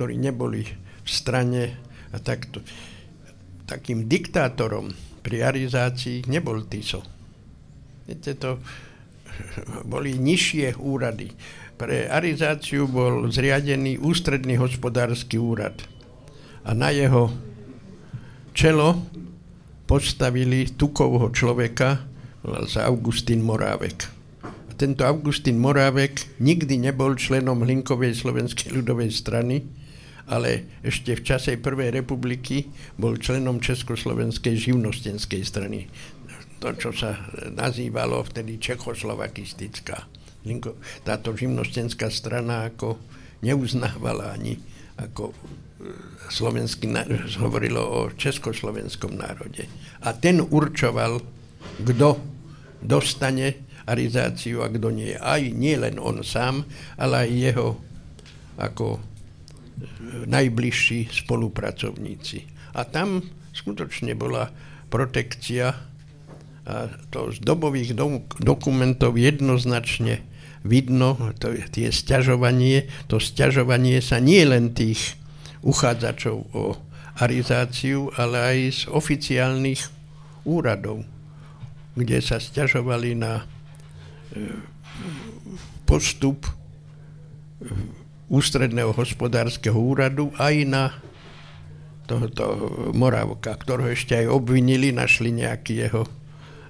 ktorí neboli v strane a takto. Takým diktátorom pri arizácii nebol Tiso Viete, to boli nižšie úrady. Pre arizáciu bol zriadený ústredný hospodársky úrad. A na jeho čelo postavili tukovho človeka, volal sa Augustín Morávek. A tento Augustín Morávek nikdy nebol členom Hlinkovej slovenskej ľudovej strany, ale ešte v čase Prvej republiky bol členom Československej živnostenskej strany to, čo sa nazývalo vtedy Čechoslovakistická. Táto živnostenská strana ako neuznávala ani ako e, slovenský národ, hovorilo o československom národe. A ten určoval, kto dostane arizáciu a kto nie. Aj nie len on sám, ale aj jeho ako e, najbližší spolupracovníci. A tam skutočne bola protekcia a to z dobových do, dokumentov jednoznačne vidno, to je tie sťažovanie, to sťažovanie sa nie len tých uchádzačov o arizáciu, ale aj z oficiálnych úradov, kde sa sťažovali na e, postup e, ústredného hospodárskeho úradu aj na tohoto Moravka, ktorého ešte aj obvinili, našli nejaký jeho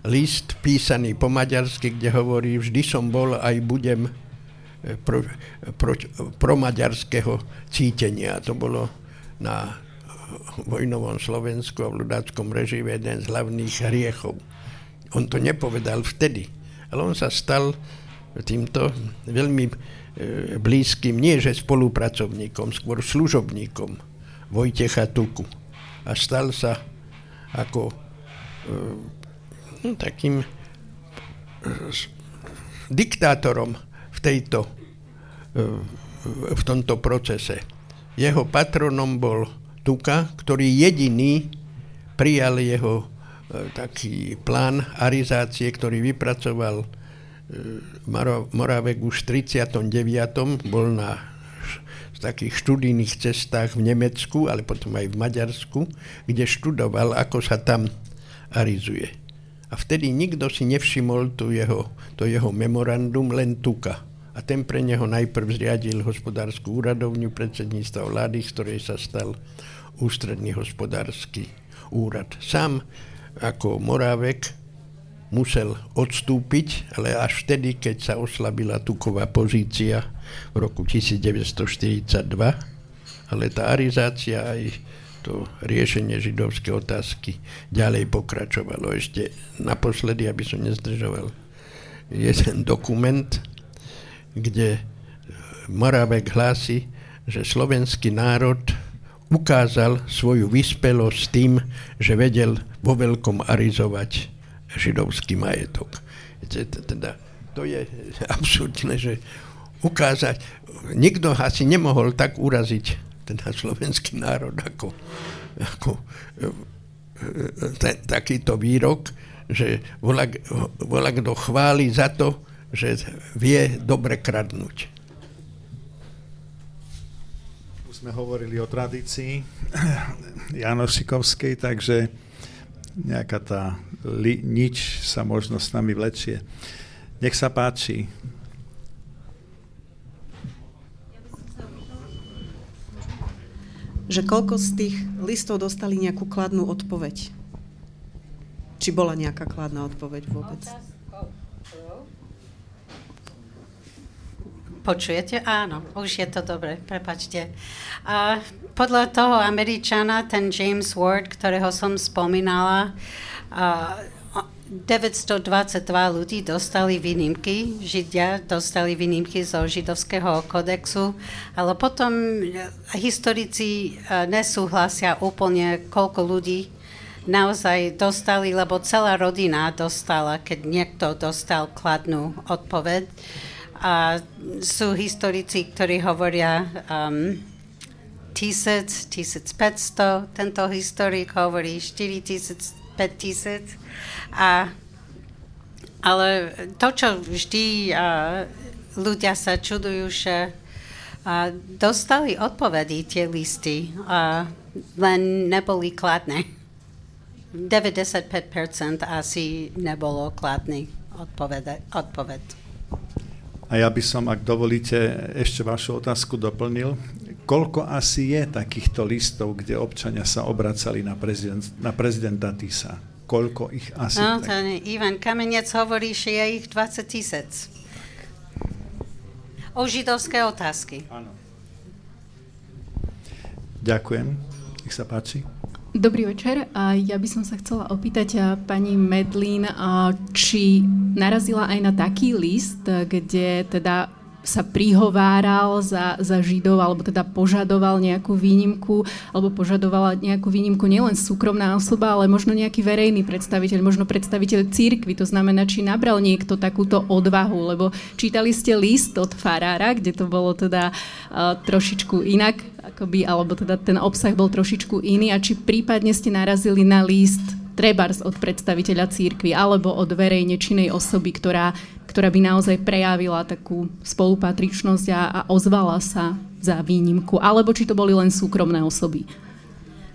list písaný po maďarsky, kde hovorí, vždy som bol aj budem e, pro, pro, pro maďarského cítenia. To bolo na vojnovom Slovensku a v ľudáckom režime jeden z hlavných hriechov. On to nepovedal vtedy, ale on sa stal týmto veľmi e, blízkym, nie že spolupracovníkom, skôr služobníkom Vojtecha Tuku. A stal sa ako e, no, takým eh, diktátorom v tejto eh, v tomto procese. Jeho patronom bol Tuka, ktorý jediný prijal jeho eh, taký plán arizácie, ktorý vypracoval Moravek už v 39. bol na takých študijných cestách v Nemecku, ale potom aj v Maďarsku, kde študoval, ako sa tam arizuje. A vtedy nikto si nevšimol tu jeho, to jeho memorandum, len Tuka. A ten pre neho najprv zriadil hospodárskú úradovňu predsedníctva vlády, z ktorej sa stal ústredný hospodársky úrad. Sám ako Morávek musel odstúpiť, ale až vtedy, keď sa oslabila Tuková pozícia v roku 1942, ale tá arizácia aj to riešenie židovskej otázky ďalej pokračovalo. Ešte naposledy, aby som nezdržoval, jeden dokument, kde Moravek hlási, že slovenský národ ukázal svoju vyspelosť tým, že vedel vo veľkom arizovať židovský majetok. Teda, to je absurdné, že ukázať, nikto asi nemohol tak uraziť teda slovenský národ ako, ako ten, takýto výrok, že volá, volá kto chváli za to, že vie dobre kradnúť. Už sme hovorili o tradícii Janošikovskej, takže nejaká tá li, nič sa možno s nami vlečie. Nech sa páči. Že koľko z tých listov dostali nejakú kladnú odpoveď? Či bola nejaká kladná odpoveď vôbec? Počujete? Áno, už je to dobre, prepačte. A podľa toho Američana, ten James Ward, ktorého som spomínala, a 922 ľudí dostali výnimky, Židia dostali výnimky zo židovského kodexu, ale potom eh, historici eh, nesúhlasia úplne, koľko ľudí naozaj dostali, lebo celá rodina dostala, keď niekto dostal kladnú odpoveď. A sú historici, ktorí hovoria um, 1000, 1500, tento historik hovorí 4000, 5000 a, ale to, čo vždy a, ľudia sa čudujú, že a, dostali odpovedy tie listy, a, len neboli kladné. 95% asi nebolo kladný odpoved. A ja by som, ak dovolíte, ešte vašu otázku doplnil. Koľko asi je takýchto listov, kde občania sa obracali na, prezident, na prezidenta Tisa? koľko ich asi... No, to nie. Ivan Kamenec hovorí, že je ich 20 tisíc. O židovské otázky. Áno. Ďakujem. Nech sa páči. Dobrý večer. Ja by som sa chcela opýtať pani Medlín, či narazila aj na taký list, kde teda sa prihováral za, za Židov, alebo teda požadoval nejakú výnimku, alebo požadovala nejakú výnimku nielen súkromná osoba, ale možno nejaký verejný predstaviteľ, možno predstaviteľ církvy. To znamená, či nabral niekto takúto odvahu, lebo čítali ste list od farára, kde to bolo teda uh, trošičku inak, akoby, alebo teda ten obsah bol trošičku iný a či prípadne ste narazili na list trebárs od predstaviteľa církvy alebo od verejne činej osoby, ktorá, ktorá by naozaj prejavila takú spolupatričnosť a, a ozvala sa za výnimku, alebo či to boli len súkromné osoby.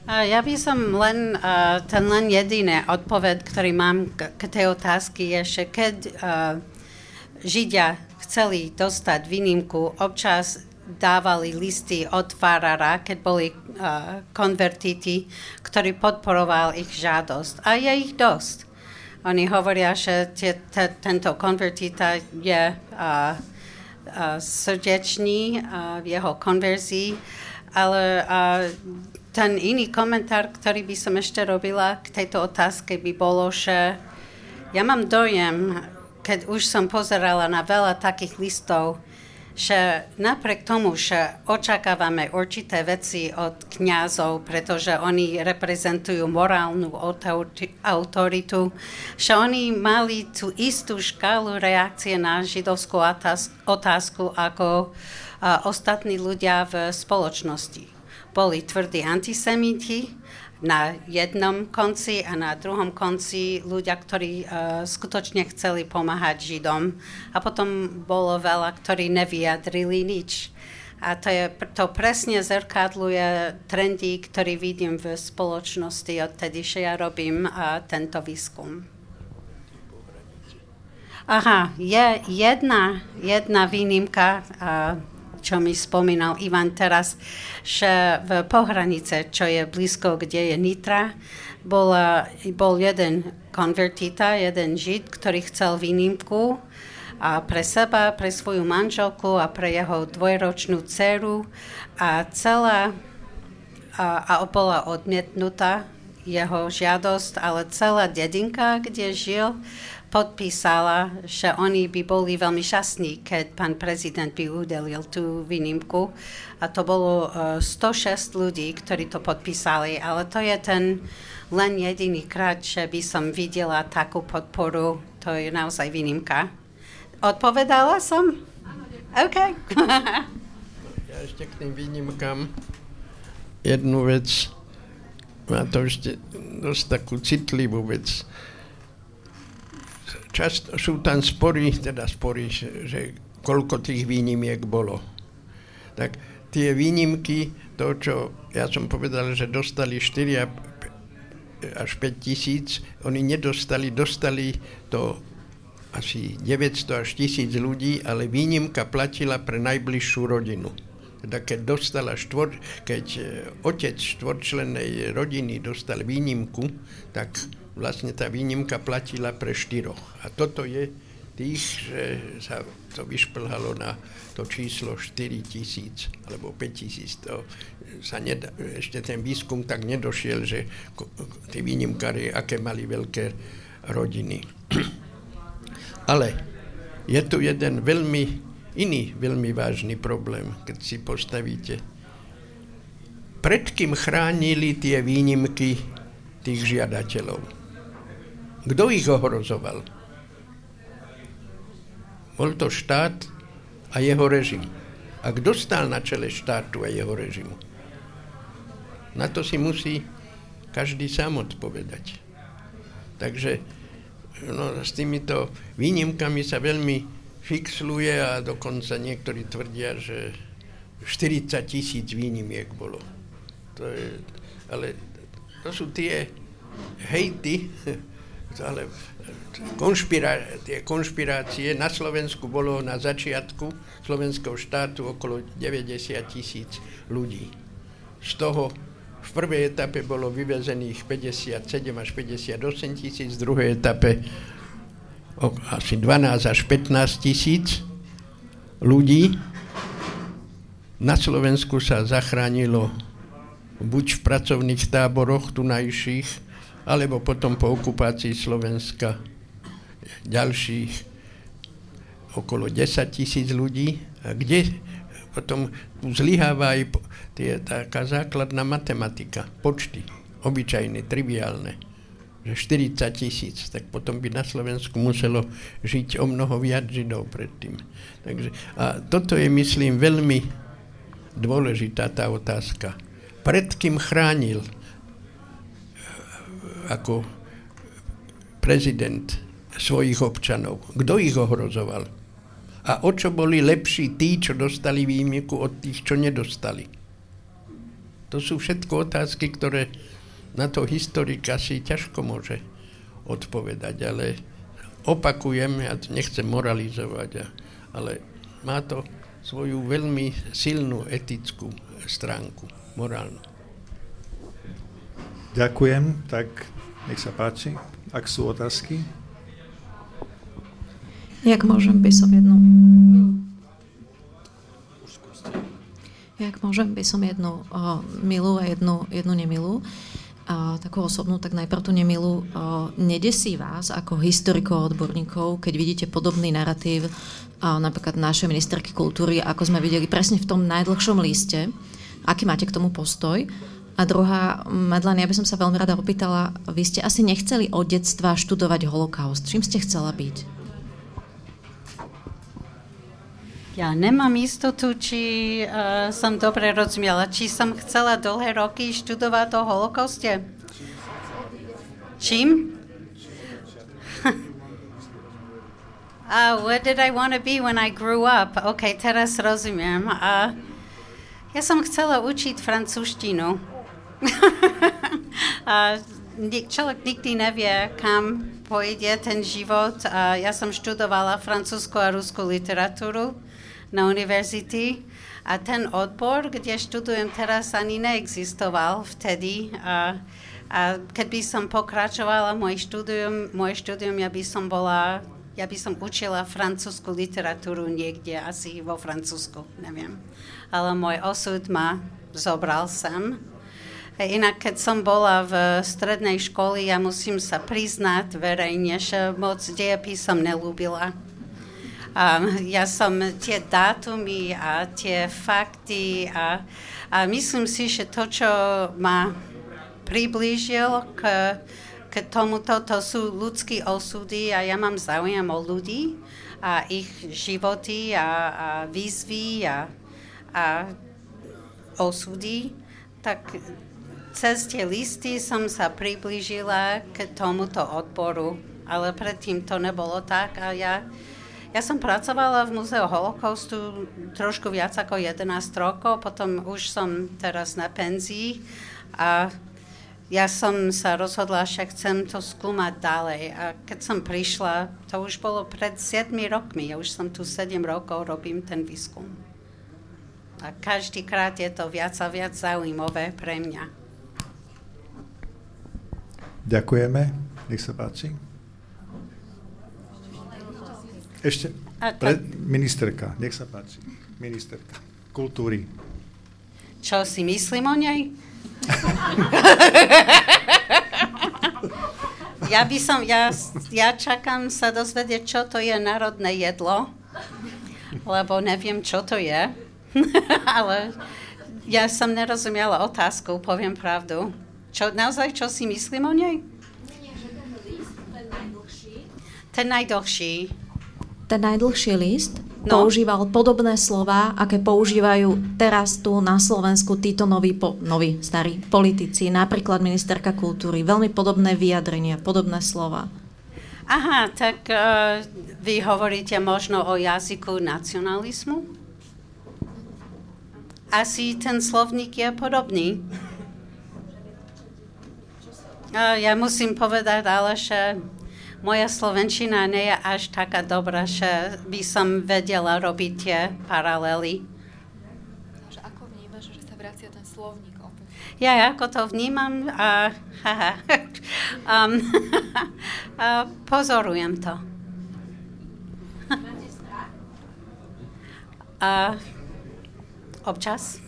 Ja by som len, ten len jediný odpoved, ktorý mám k, k tej otázky, je, že keď Židia chceli dostať výnimku, občas dávali listy od farára, keď boli uh, konvertiti, ktorý podporoval ich žiadosť. A je ich dosť. Oni hovoria, že tie, te, tento konvertita je uh, uh, srdečný uh, v jeho konverzii, ale uh, ten iný komentár, ktorý by som ešte robila k tejto otázke, by bolo, že ja mám dojem, keď už som pozerala na veľa takých listov, že napriek tomu, že očakávame určité veci od kňazov, pretože oni reprezentujú morálnu autoritu, že oni mali tú istú škálu reakcie na židovskú otázku ako ostatní ľudia v spoločnosti. Boli tvrdí antisemiti, na jednom konci a na druhom konci ľudia, ktorí uh, skutočne chceli pomáhať Židom. A potom bolo veľa, ktorí nevyjadrili nič. A to, je, to presne zrkadluje trendy, ktorý vidím v spoločnosti odtedy, že ja robím uh, tento výskum. Aha, je jedna, jedna výnimka, uh, čo mi spomínal Ivan teraz, že v Pohranice, čo je blízko, kde je Nitra, bola, bol jeden konvertita, jeden žid, ktorý chcel výnimku a pre seba, pre svoju manželku a pre jeho dvojročnú dceru. A celá a, a bola odmietnutá jeho žiadosť, ale celá dedinka, kde žil, podpísala, že oni by boli veľmi šťastní, keď pán prezident by udelil tú výnimku. A to bolo uh, 106 ľudí, ktorí to podpísali, ale to je ten len jediný krát, že by som videla takú podporu. To je naozaj výnimka. Odpovedala som? OK. ja ešte k tým výnimkám jednu vec, má to ešte dosť takú citlivú vec často sú tam spory, teda spory, že, koľko tých výnimiek bolo. Tak tie výnimky, to, čo ja som povedal, že dostali 4 až 5 tisíc, oni nedostali, dostali to asi 900 až 1000 ľudí, ale výnimka platila pre najbližšiu rodinu. Teda keď dostala štvor, keď e, otec štvorčlennej rodiny dostal výnimku, tak vlastne tá výnimka platila pre štyroch. A toto je tých, že sa to vyšplhalo na to číslo 4 tisíc alebo 5 tisíc. To sa nedá, ešte ten výskum tak nedošiel, že tí výnimkári, aké mali veľké rodiny. Ale je tu jeden veľmi iný veľmi vážny problém, keď si postavíte. Pred kým chránili tie výnimky tých žiadateľov? Kto ich ohrozoval? Bol to štát a jeho režim. A kto stál na čele štátu a jeho režimu? Na to si musí každý sám odpovedať. Takže no, s týmito výnimkami sa veľmi fixluje a dokonca niektorí tvrdia, že 40 tisíc výnimiek bolo. To je, ale to sú tie hejty, ale konšpirá- tie konšpirácie na Slovensku bolo na začiatku slovenského štátu okolo 90 tisíc ľudí. Z toho v prvej etape bolo vyvezených 57 až 58 tisíc, v druhej etape asi 12 až 15 tisíc ľudí. Na Slovensku sa zachránilo buď v pracovných táboroch tunajších, alebo potom po okupácii Slovenska ďalších okolo 10 tisíc ľudí, kde potom zlyháva aj tie, taká základná matematika, počty, obyčajné, triviálne, že 40 tisíc, tak potom by na Slovensku muselo žiť o mnoho viac Židov predtým. Takže, a toto je, myslím, veľmi dôležitá tá otázka. Pred kým chránil ako prezident svojich občanov. Kto ich ohrozoval? A o čo boli lepší tí, čo dostali výjimku od tých, čo nedostali? To sú všetko otázky, ktoré na to historika si ťažko môže odpovedať, ale opakujem, ja nechcem moralizovať, ale má to svoju veľmi silnú etickú stránku, morálnu. Ďakujem, tak nech sa páči. Ak sú otázky? Jak môžem, by som jednu... Jak môžem, by som jednu o, milú a jednu, jednu nemilú. O, takú osobnú, tak najprv tú nemilú. O, nedesí vás ako historikov odborníkov, keď vidíte podobný narratív o, napríklad našej ministerky kultúry, ako sme videli presne v tom najdlhšom liste. Aký máte k tomu postoj? A druhá, Madlen, ja by som sa veľmi rada opýtala, vy ste asi nechceli od detstva študovať holokaust. Čím ste chcela byť? Ja nemám istotu, či uh, som dobre rozumiela. Či som chcela dlhé roky študovať o holokauste? Čím? uh, what did I want to be when I grew up? OK, teraz rozumiem. Uh, ja som chcela učiť francúzštinu. a človek nikdy nevie, kam pôjde ten život. A ja som študovala francúzsku a ruskú literatúru na univerzity a ten odbor, kde študujem teraz, ani neexistoval vtedy. A, a keď by som pokračovala môj štúdium, môj štúdium, ja by som bola, ja by som učila francúzsku literatúru niekde, asi vo Francúzsku, neviem. Ale môj osud ma zobral sem Inak, keď som bola v strednej škole, ja musím sa priznať verejne, že moc dejepis nelúbila. A ja som tie dátumy a tie fakty a, a myslím si, že to, čo ma priblížil k, k tomuto, to sú ľudské osudy a ja mám záujem o ľudí a ich životy a, a výzvy a, a osudy, tak cez tie listy som sa priblížila k tomuto odboru, ale predtým to nebolo tak a ja ja som pracovala v Múzeu holokaustu trošku viac ako 11 rokov, potom už som teraz na penzii a ja som sa rozhodla, že chcem to skúmať ďalej. A keď som prišla, to už bolo pred 7 rokmi, ja už som tu 7 rokov, robím ten výskum. A každý krát je to viac a viac zaujímavé pre mňa. Ďakujeme. Nech sa páči. Ešte pre, ministerka, nech sa páči. Ministerka kultúry. Čo si myslím o nej? ja by som, ja, ja čakám sa dozvedieť, čo to je národné jedlo, lebo neviem, čo to je. Ale ja som nerozumela otázku, poviem pravdu. Čo, naozaj, čo si myslím o nej? Ten najdlhší ten najdlhší list no. používal podobné slova, aké používajú teraz tu na Slovensku títo noví, po, noví starí politici, napríklad ministerka kultúry. Veľmi podobné vyjadrenia, podobné slova. Aha, tak uh, vy hovoríte možno o jazyku nacionalizmu? Asi ten slovník je podobný. Ja musím povedať, ale že moja slovenčina nie je až taká dobrá, že by som vedela robiť tie paralely. Takže ako vnímaš, že sa vracia ten slovník opäť? Ja ako to vnímam, a, haha, um, a pozorujem to. a, občas.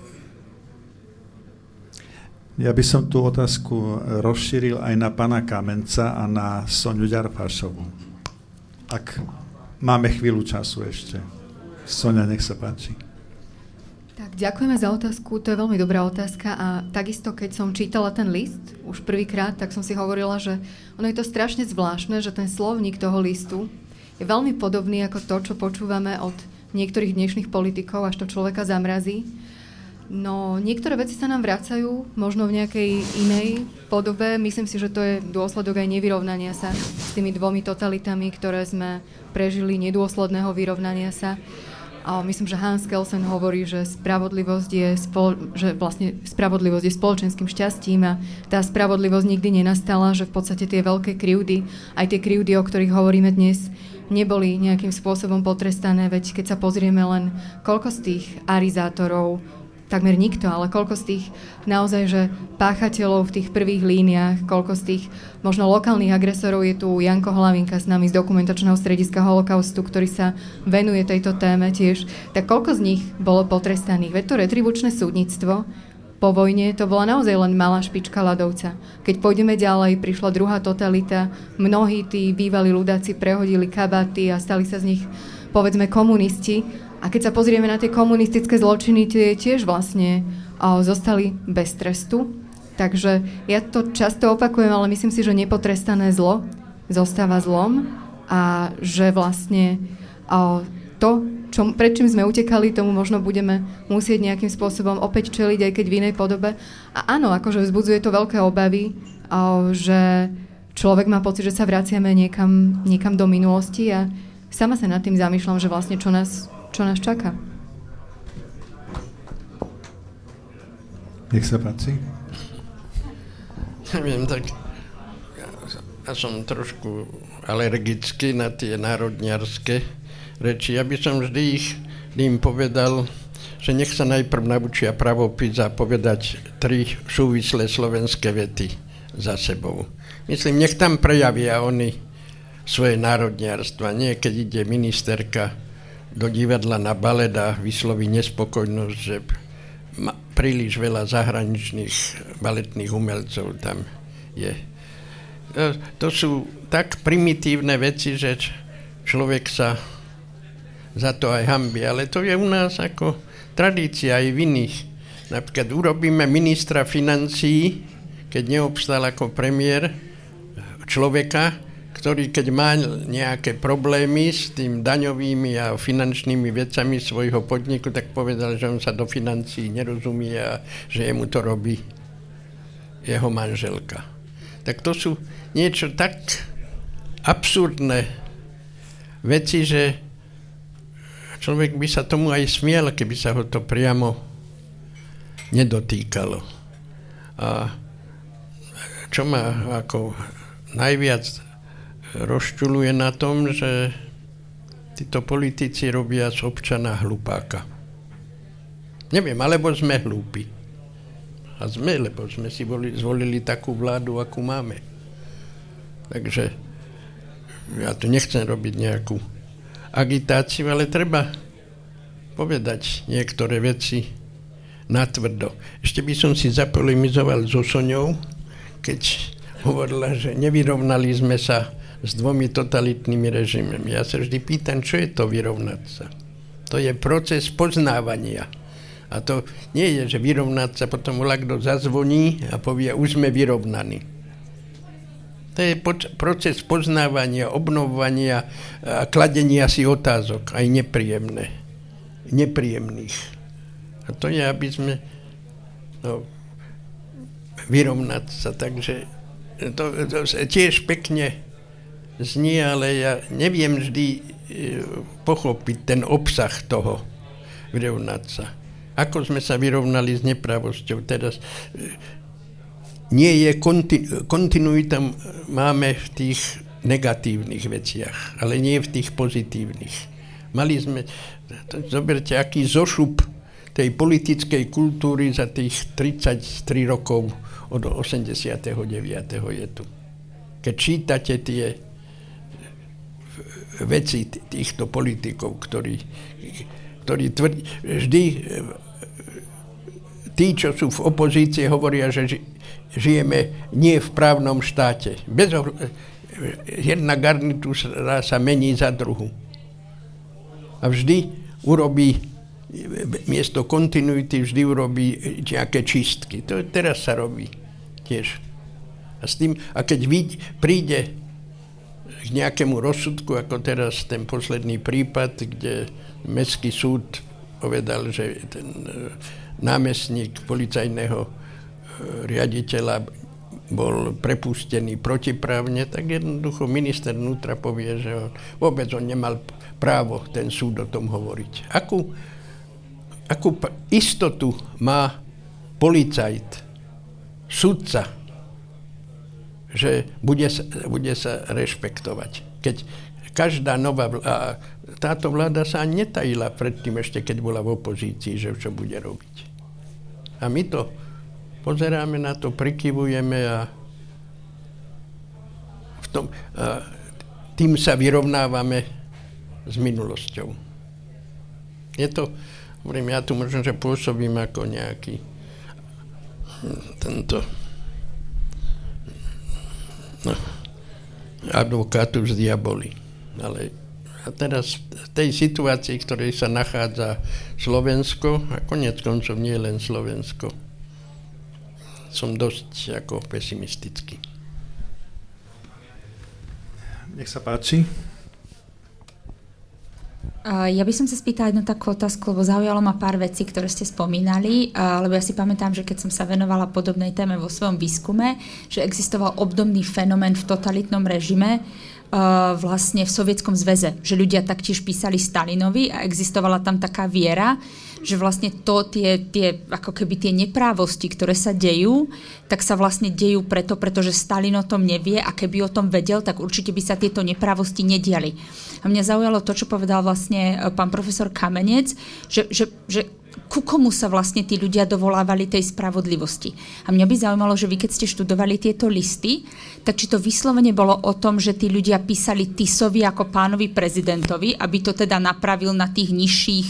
Ja by som tú otázku rozšíril aj na pana Kamenca a na Soniu Ďarfášovu. Ak máme chvíľu času ešte. Sonia, nech sa páči. Tak, ďakujeme za otázku, to je veľmi dobrá otázka a takisto, keď som čítala ten list už prvýkrát, tak som si hovorila, že ono je to strašne zvláštne, že ten slovník toho listu je veľmi podobný ako to, čo počúvame od niektorých dnešných politikov, až to človeka zamrazí No, niektoré veci sa nám vracajú, možno v nejakej inej podobe. Myslím si, že to je dôsledok aj nevyrovnania sa s tými dvomi totalitami, ktoré sme prežili, nedôsledného vyrovnania sa. A myslím, že Hans Kelsen hovorí, že spravodlivosť je, spolo- že vlastne spravodlivosť je spoločenským šťastím a tá spravodlivosť nikdy nenastala, že v podstate tie veľké krivdy, aj tie krivdy, o ktorých hovoríme dnes, neboli nejakým spôsobom potrestané, veď keď sa pozrieme len koľko z tých arizátorov takmer nikto, ale koľko z tých naozaj, že páchateľov v tých prvých líniách, koľko z tých možno lokálnych agresorov je tu Janko Hlavinka s nami z dokumentačného strediska holokaustu, ktorý sa venuje tejto téme tiež, tak koľko z nich bolo potrestaných? Veď to retribučné súdnictvo po vojne to bola naozaj len malá špička ľadovca. Keď pôjdeme ďalej, prišla druhá totalita, mnohí tí bývalí ľudáci prehodili kabaty a stali sa z nich povedzme komunisti a keď sa pozrieme na tie komunistické zločiny, tie tiež vlastne o, zostali bez trestu. Takže ja to často opakujem, ale myslím si, že nepotrestané zlo zostáva zlom a že vlastne o, to, čo, pred čím sme utekali, tomu možno budeme musieť nejakým spôsobom opäť čeliť, aj keď v inej podobe. A áno, akože vzbudzuje to veľké obavy, že človek má pocit, že sa vraciame niekam, niekam do minulosti a sama sa nad tým zamýšľam, že vlastne čo nás čo nás čaká. Nech sa páči. Neviem, tak ja, som trošku alergický na tie národniarské reči. Ja by som vždy ich im povedal, že nech sa najprv naučia pravopis a povedať tri súvislé slovenské vety za sebou. Myslím, nech tam prejavia oni svoje národniarstva. Nie, keď ide ministerka do divadla na balet a vysloví nespokojnosť, že príliš veľa zahraničných baletných umelcov tam je. To sú tak primitívne veci, že človek sa za to aj hambi, ale to je u nás ako tradícia aj v iných. Napríklad urobíme ministra financií, keď neobstal ako premiér, človeka, ktorý keď má nejaké problémy s tým daňovými a finančnými vecami svojho podniku, tak povedal, že on sa do financií nerozumie a že jemu to robí jeho manželka. Tak to sú niečo tak absurdné veci, že človek by sa tomu aj smiel, keby sa ho to priamo nedotýkalo. A čo ma ako najviac rozčuluje na tom, že títo politici robia z občana hlupáka. Neviem, alebo sme hlúpi. A sme, lebo sme si boli, zvolili takú vládu, akú máme. Takže ja tu nechcem robiť nejakú agitáciu, ale treba povedať niektoré veci natvrdo. Ešte by som si zapolemizoval so Soňou, keď hovorila, že nevyrovnali sme sa s dvomi totalitnými režimami. Ja sa vždy pýtam, čo je to vyrovnať sa. To je proces poznávania. A to nie je, že vyrovnať sa potom kto zazvoní a povie, už sme vyrovnaní. To je proces poznávania, obnovovania a kladenia si otázok, aj nepríjemné, nepríjemných. A to je, aby sme no, vyrovnať sa. Takže to, to tiež pekne znie, ale ja neviem vždy e, pochopiť ten obsah toho, vyrovnať sa. Ako sme sa vyrovnali s nepravosťou. Teraz e, nie je konti- kontinuita máme v tých negatívnych veciach, ale nie v tých pozitívnych. Mali sme, zoberte, aký zošup tej politickej kultúry za tých 33 rokov od 89. je tu. Keď čítate tie veci týchto politikov, ktorí, ktorí tvrdí, vždy tí, čo sú v opozícii, hovoria, že žijeme nie v právnom štáte. Bez ohľ- jedna garnitúra sa mení za druhu. A vždy urobí miesto kontinuity vždy urobí nejaké čistky. To teraz sa robí tiež. A, s tým, a keď vid, príde k nejakému rozsudku, ako teraz ten posledný prípad, kde Mestský súd povedal, že ten e, námestník policajného e, riaditeľa bol prepustený protiprávne, tak jednoducho minister vnútra povie, že on, vôbec on nemal právo ten súd o tom hovoriť. Akú, akú istotu má policajt, sudca, že bude bude sa rešpektovať. Keď každá nová vláda, táto vláda sa netajila predtým ešte, keď bola v opozícii, že čo bude robiť. A my to pozeráme na to, prikyvujeme a, v tom, a tým sa vyrovnávame s minulosťou. Je to, hovorím, ja tu možno, že pôsobím ako nejaký hm, tento advokátu z diaboli. Ale a teraz v tej situácii, v ktorej sa nachádza Slovensko, a konec koncov nie len Slovensko, som dosť ako pesimistický. Nech sa páči. Ja by som sa spýtala jednu takú otázku, lebo zaujalo ma pár vecí, ktoré ste spomínali, lebo ja si pamätám, že keď som sa venovala podobnej téme vo svojom výskume, že existoval obdobný fenomén v totalitnom režime, vlastne v Sovietskom zväze, že ľudia taktiež písali Stalinovi a existovala tam taká viera, že vlastne to, tie, tie, ako keby tie neprávosti, ktoré sa dejú, tak sa vlastne dejú preto, pretože Stalin o tom nevie a keby o tom vedel, tak určite by sa tieto neprávosti nediali. A mňa zaujalo to, čo povedal vlastne e, pán profesor Kamenec, že, že, že ku komu sa vlastne tí ľudia dovolávali tej spravodlivosti. A mňa by zaujímalo, že vy keď ste študovali tieto listy, tak či to vyslovene bolo o tom, že tí ľudia písali Tisovi ako pánovi prezidentovi, aby to teda napravil na tých nižších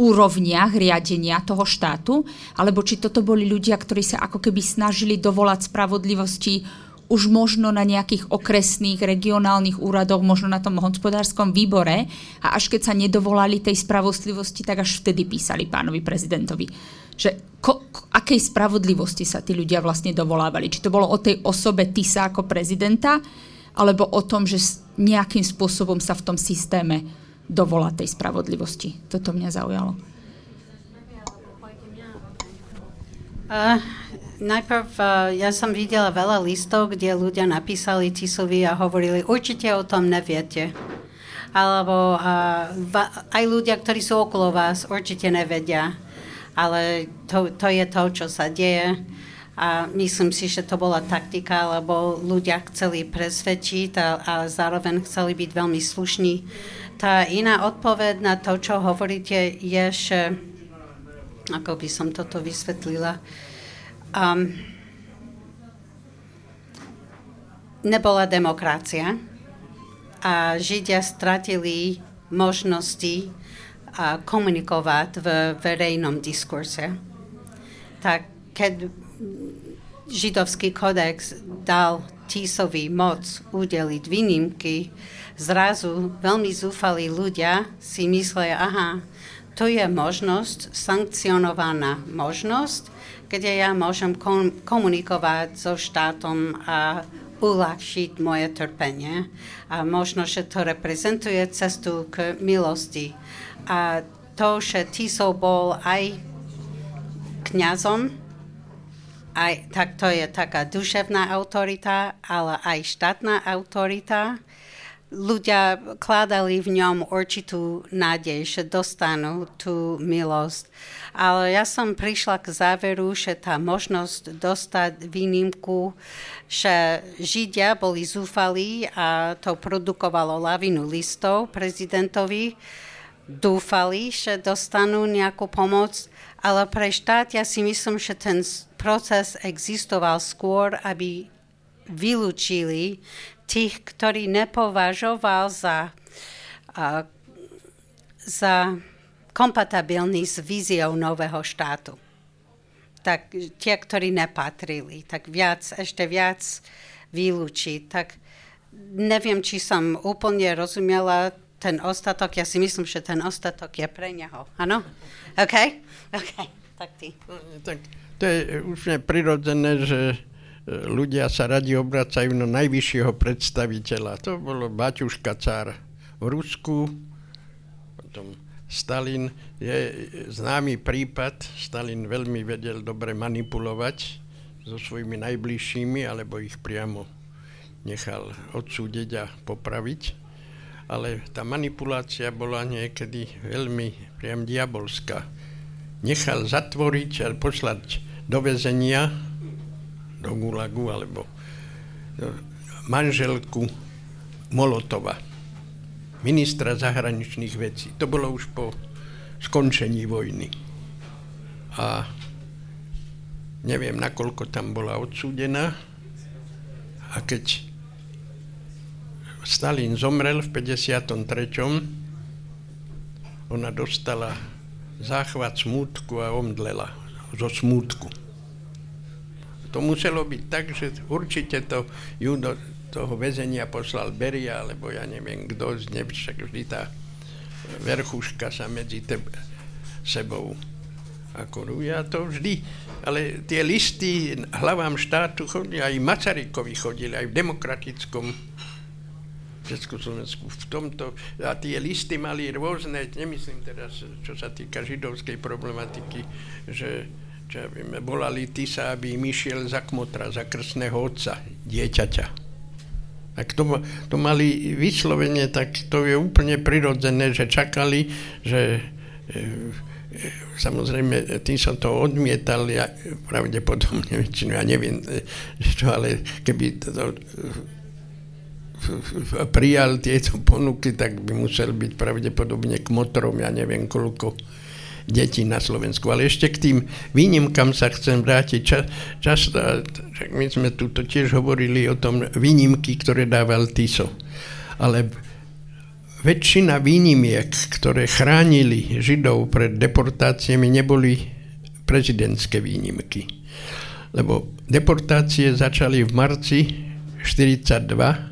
úrovniach riadenia toho štátu, alebo či toto boli ľudia, ktorí sa ako keby snažili dovolať spravodlivosti už možno na nejakých okresných, regionálnych úradoch, možno na tom hospodárskom výbore a až keď sa nedovolali tej spravodlivosti, tak až vtedy písali pánovi prezidentovi. Že ko, ko, akej spravodlivosti sa tí ľudia vlastne dovolávali? Či to bolo o tej osobe Tisa ako prezidenta, alebo o tom, že nejakým spôsobom sa v tom systéme dovolá tej spravodlivosti. Toto mňa zaujalo. Uh, najprv uh, ja som videla veľa listov, kde ľudia napísali Tisovi a hovorili, určite o tom neviete. Alebo uh, va, aj ľudia, ktorí sú okolo vás, určite nevedia. Ale to, to je to, čo sa deje. A myslím si, že to bola taktika, lebo ľudia chceli presvedčiť a, a zároveň chceli byť veľmi slušní. Tá iná odpoveď na to, čo hovoríte, je, že ako by som toto vysvetlila, um, nebola demokracia a Židia stratili možnosti uh, komunikovať v verejnom diskurse. Tak keď židovský kodex dal Tisovi moc udeliť výnimky, zrazu veľmi zúfalí ľudia si myslia, aha, to je možnosť, sankcionovaná možnosť, kde ja môžem komunikovať so štátom a uľahčiť moje trpenie. A možno, že to reprezentuje cestu k milosti. A to, že Tiso bol aj kňazom, aj, tak to je taká duševná autorita, ale aj štátna autorita. Ľudia kladali v ňom určitú nádej, že dostanú tú milosť. Ale ja som prišla k záveru, že tá možnosť dostať výnimku, že Židia boli zúfalí a to produkovalo lavinu listov prezidentovi, dúfali, že dostanú nejakú pomoc, ale pre štát ja si myslím, že ten proces existoval skôr, aby vylúčili tých, ktorí nepovažoval za, uh, za kompatibilní s víziou nového štátu. Tak tie, ktorí nepatrili, tak viac, ešte viac vylúčiť. Tak neviem, či som úplne rozumela ten ostatok. Ja si myslím, že ten ostatok je pre neho. Áno? OK? OK. Tak ty. Tak to je úplne prirodzené, že ľudia sa radi obracajú na najvyššieho predstaviteľa. To bolo Baťuška cár v Rusku, potom Stalin je známy prípad. Stalin veľmi vedel dobre manipulovať so svojimi najbližšími, alebo ich priamo nechal odsúdiť a popraviť. Ale tá manipulácia bola niekedy veľmi priam diabolská. Nechal zatvoriť a poslať do väzenia, do Gulagu, alebo manželku Molotova, ministra zahraničných vecí. To bolo už po skončení vojny. A neviem, nakoľko tam bola odsúdená. A keď Stalin zomrel v 53. ona dostala záchvat smútku a omdlela zo smútku. To muselo byť tak, že určite to ju do toho väzenia poslal Beria, alebo ja neviem kto, však vždy tá verchuška sa medzi teb, sebou ako ja to vždy, ale tie listy hlavám štátu chodili, aj Masarykovi chodili, aj v demokratickom Československu v tomto, a tie listy mali rôzne, nemyslím teraz, čo sa týka židovskej problematiky, že čo ja viem, volali Tisa, aby im išiel za kmotra, za krstného otca, dieťaťa. Ak to, to mali vyslovene, tak to je úplne prirodzené, že čakali, že e, e, samozrejme, tým som to odmietal, ja pravdepodobne väčšinu, ja neviem, e, čo, ale keby to, to prijal tieto ponuky, tak by musel byť pravdepodobne k motorom, ja neviem koľko detí na Slovensku. Ale ešte k tým výnimkám sa chcem vrátiť. Ča, často, my sme tu tiež hovorili o tom výnimky, ktoré dával Tiso. Ale väčšina výnimiek, ktoré chránili Židov pred deportáciami, neboli prezidentské výnimky. Lebo deportácie začali v marci 42.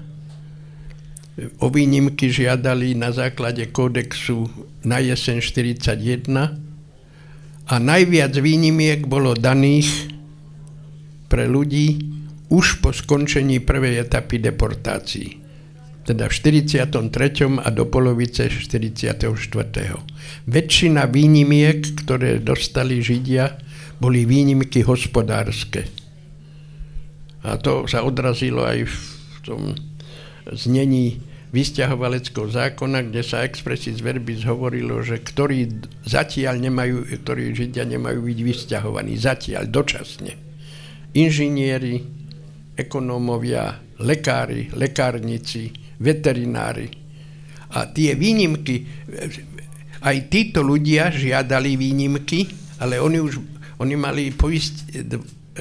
O výnimky žiadali na základe kódexu na jeseň 41 a najviac výnimiek bolo daných pre ľudí už po skončení prvej etapy deportácií teda v 43. a do polovice 44. Väčšina výnimiek, ktoré dostali Židia, boli výnimky hospodárske. A to sa odrazilo aj v tom znení vysťahovaleckého zákona, kde sa expressis verbis hovorilo, že ktorí zatiaľ nemajú, ktorí Židia nemajú byť vysťahovaní, zatiaľ, dočasne. Inžinieri, ekonómovia, lekári, lekárnici, veterinári. A tie výnimky, aj títo ľudia žiadali výnimky, ale oni už oni mali poist,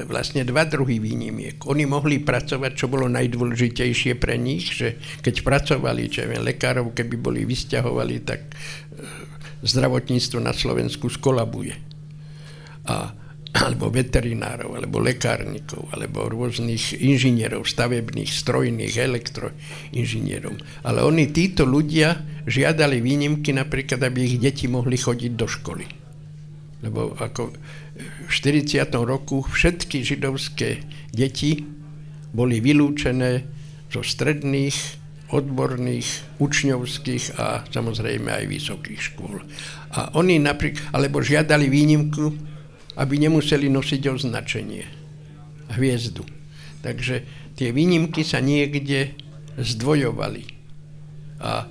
vlastne dva druhy výnimiek. Oni mohli pracovať, čo bolo najdôležitejšie pre nich, že keď pracovali, čo viem, lekárov, keby boli vysťahovali, tak e, zdravotníctvo na Slovensku skolabuje. A alebo veterinárov, alebo lekárnikov, alebo rôznych inžinierov, stavebných, strojných, elektroinžinierov. Ale oni, títo ľudia, žiadali výnimky napríklad, aby ich deti mohli chodiť do školy. Lebo ako v 40. roku všetky židovské deti boli vylúčené zo stredných, odborných, učňovských a samozrejme aj vysokých škôl. A oni napríklad, alebo žiadali výnimku, aby nemuseli nosiť označenie, hviezdu. Takže tie výnimky sa niekde zdvojovali. A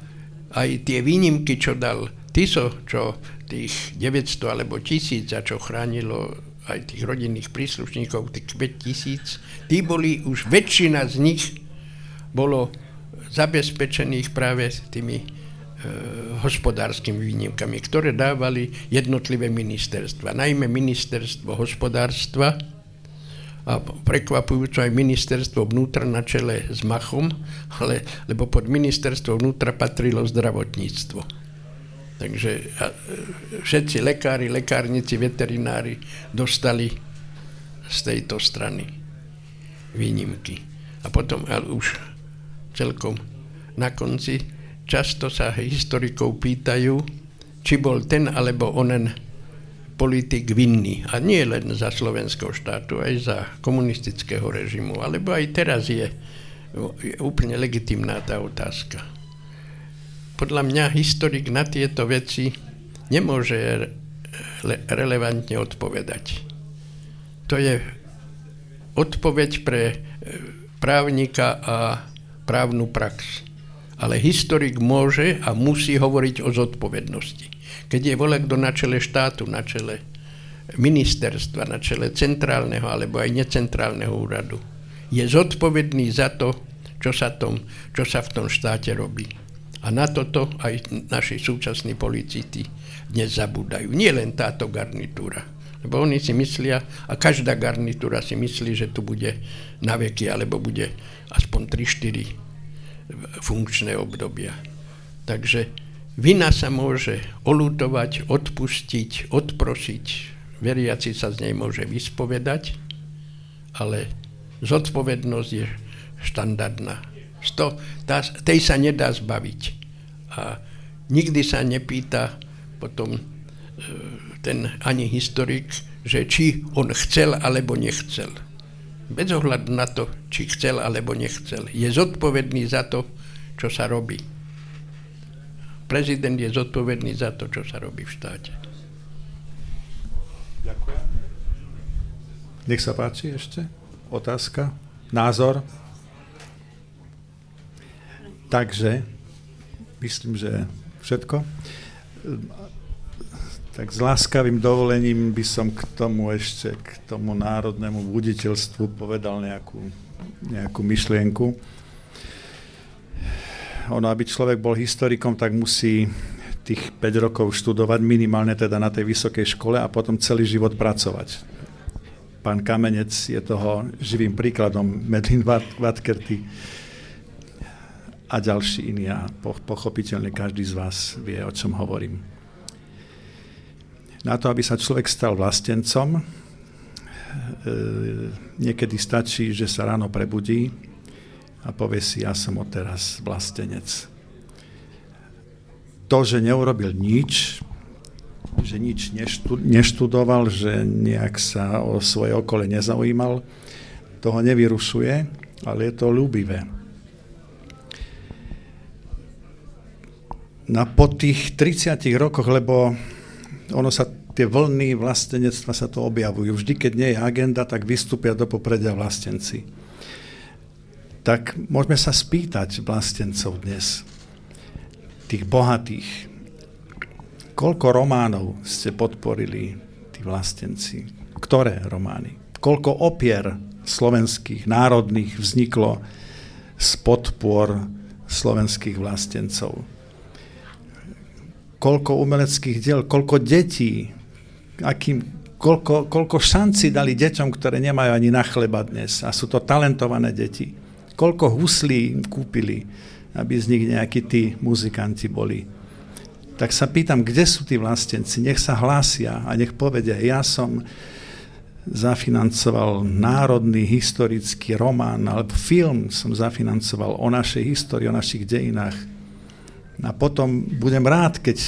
aj tie výnimky, čo dal Tiso, čo tých 900 alebo 1000, a čo chránilo aj tých rodinných príslušníkov, tých 5 tisíc, tí boli už väčšina z nich bolo zabezpečených práve tými Eh, hospodárskymi výnimkami, ktoré dávali jednotlivé ministerstva. Najmä ministerstvo hospodárstva a prekvapujúco aj ministerstvo vnútra na čele s Machom, ale, lebo pod ministerstvo vnútra patrilo zdravotníctvo. Takže eh, všetci lekári, lekárnici, veterinári dostali z tejto strany výnimky. A potom ale už celkom na konci často sa historikov pýtajú, či bol ten alebo onen politik vinný. A nie len za slovenského štátu, aj za komunistického režimu. Alebo aj teraz je, je úplne legitimná tá otázka. Podľa mňa historik na tieto veci nemôže re- relevantne odpovedať. To je odpoveď pre e, právnika a právnu prax ale historik môže a musí hovoriť o zodpovednosti. Keď je kto na čele štátu, na čele ministerstva, na čele centrálneho alebo aj necentrálneho úradu, je zodpovedný za to, čo sa, tom, čo sa v tom štáte robí. A na toto aj naši súčasní policiti dnes zabúdajú. Nie len táto garnitúra. Lebo oni si myslia, a každá garnitúra si myslí, že tu bude na veky, alebo bude aspoň 3-4 funkčné obdobia. Takže vina sa môže olutovať, odpustiť, odprosiť, veriaci sa z nej môže vyspovedať, ale zodpovednosť je štandardná. Sto, tá, tej sa nedá zbaviť. A nikdy sa nepýta potom e, ten ani historik, že či on chcel alebo nechcel bez ohľadu na to, či chcel alebo nechcel, je zodpovedný za to, čo sa robí. Prezident je zodpovedný za to, čo sa robí v štáte. Ďakujem. Nech sa páči ešte. Otázka? Názor? Takže, myslím, že všetko. Tak s láskavým dovolením by som k tomu ešte, k tomu národnému buditeľstvu povedal nejakú, nejakú myšlienku. Ono, aby človek bol historikom, tak musí tých 5 rokov študovať, minimálne teda na tej vysokej škole a potom celý život pracovať. Pán Kamenec je toho živým príkladom, Medlin Vatkerty. A ďalší iní a pochopiteľne každý z vás vie, o čom hovorím. Na to, aby sa človek stal vlastencom, e, niekedy stačí, že sa ráno prebudí a povie si, ja som odteraz vlastenec. To, že neurobil nič, že nič neštudoval, že nejak sa o svoje okole nezaujímal, toho nevyrušuje, ale je to ľúbivé. Na po tých 30 rokoch, lebo ono sa tie vlny vlastenectva sa to objavujú. Vždy, keď nie je agenda, tak vystúpia do popredia vlastenci. Tak môžeme sa spýtať vlastencov dnes, tých bohatých, koľko románov ste podporili tí vlastenci? Ktoré romány? Koľko opier slovenských, národných vzniklo z podpor slovenských vlastencov? Koľko umeleckých diel, koľko detí, akým, koľko, koľko šanci dali deťom, ktoré nemajú ani na chleba dnes a sú to talentované deti. Koľko huslí kúpili, aby z nich nejakí tí muzikanti boli. Tak sa pýtam, kde sú tí vlastenci? Nech sa hlásia a nech povedia, ja som zafinancoval národný historický román alebo film som zafinancoval o našej histórii, o našich dejinách a potom budem rád, keď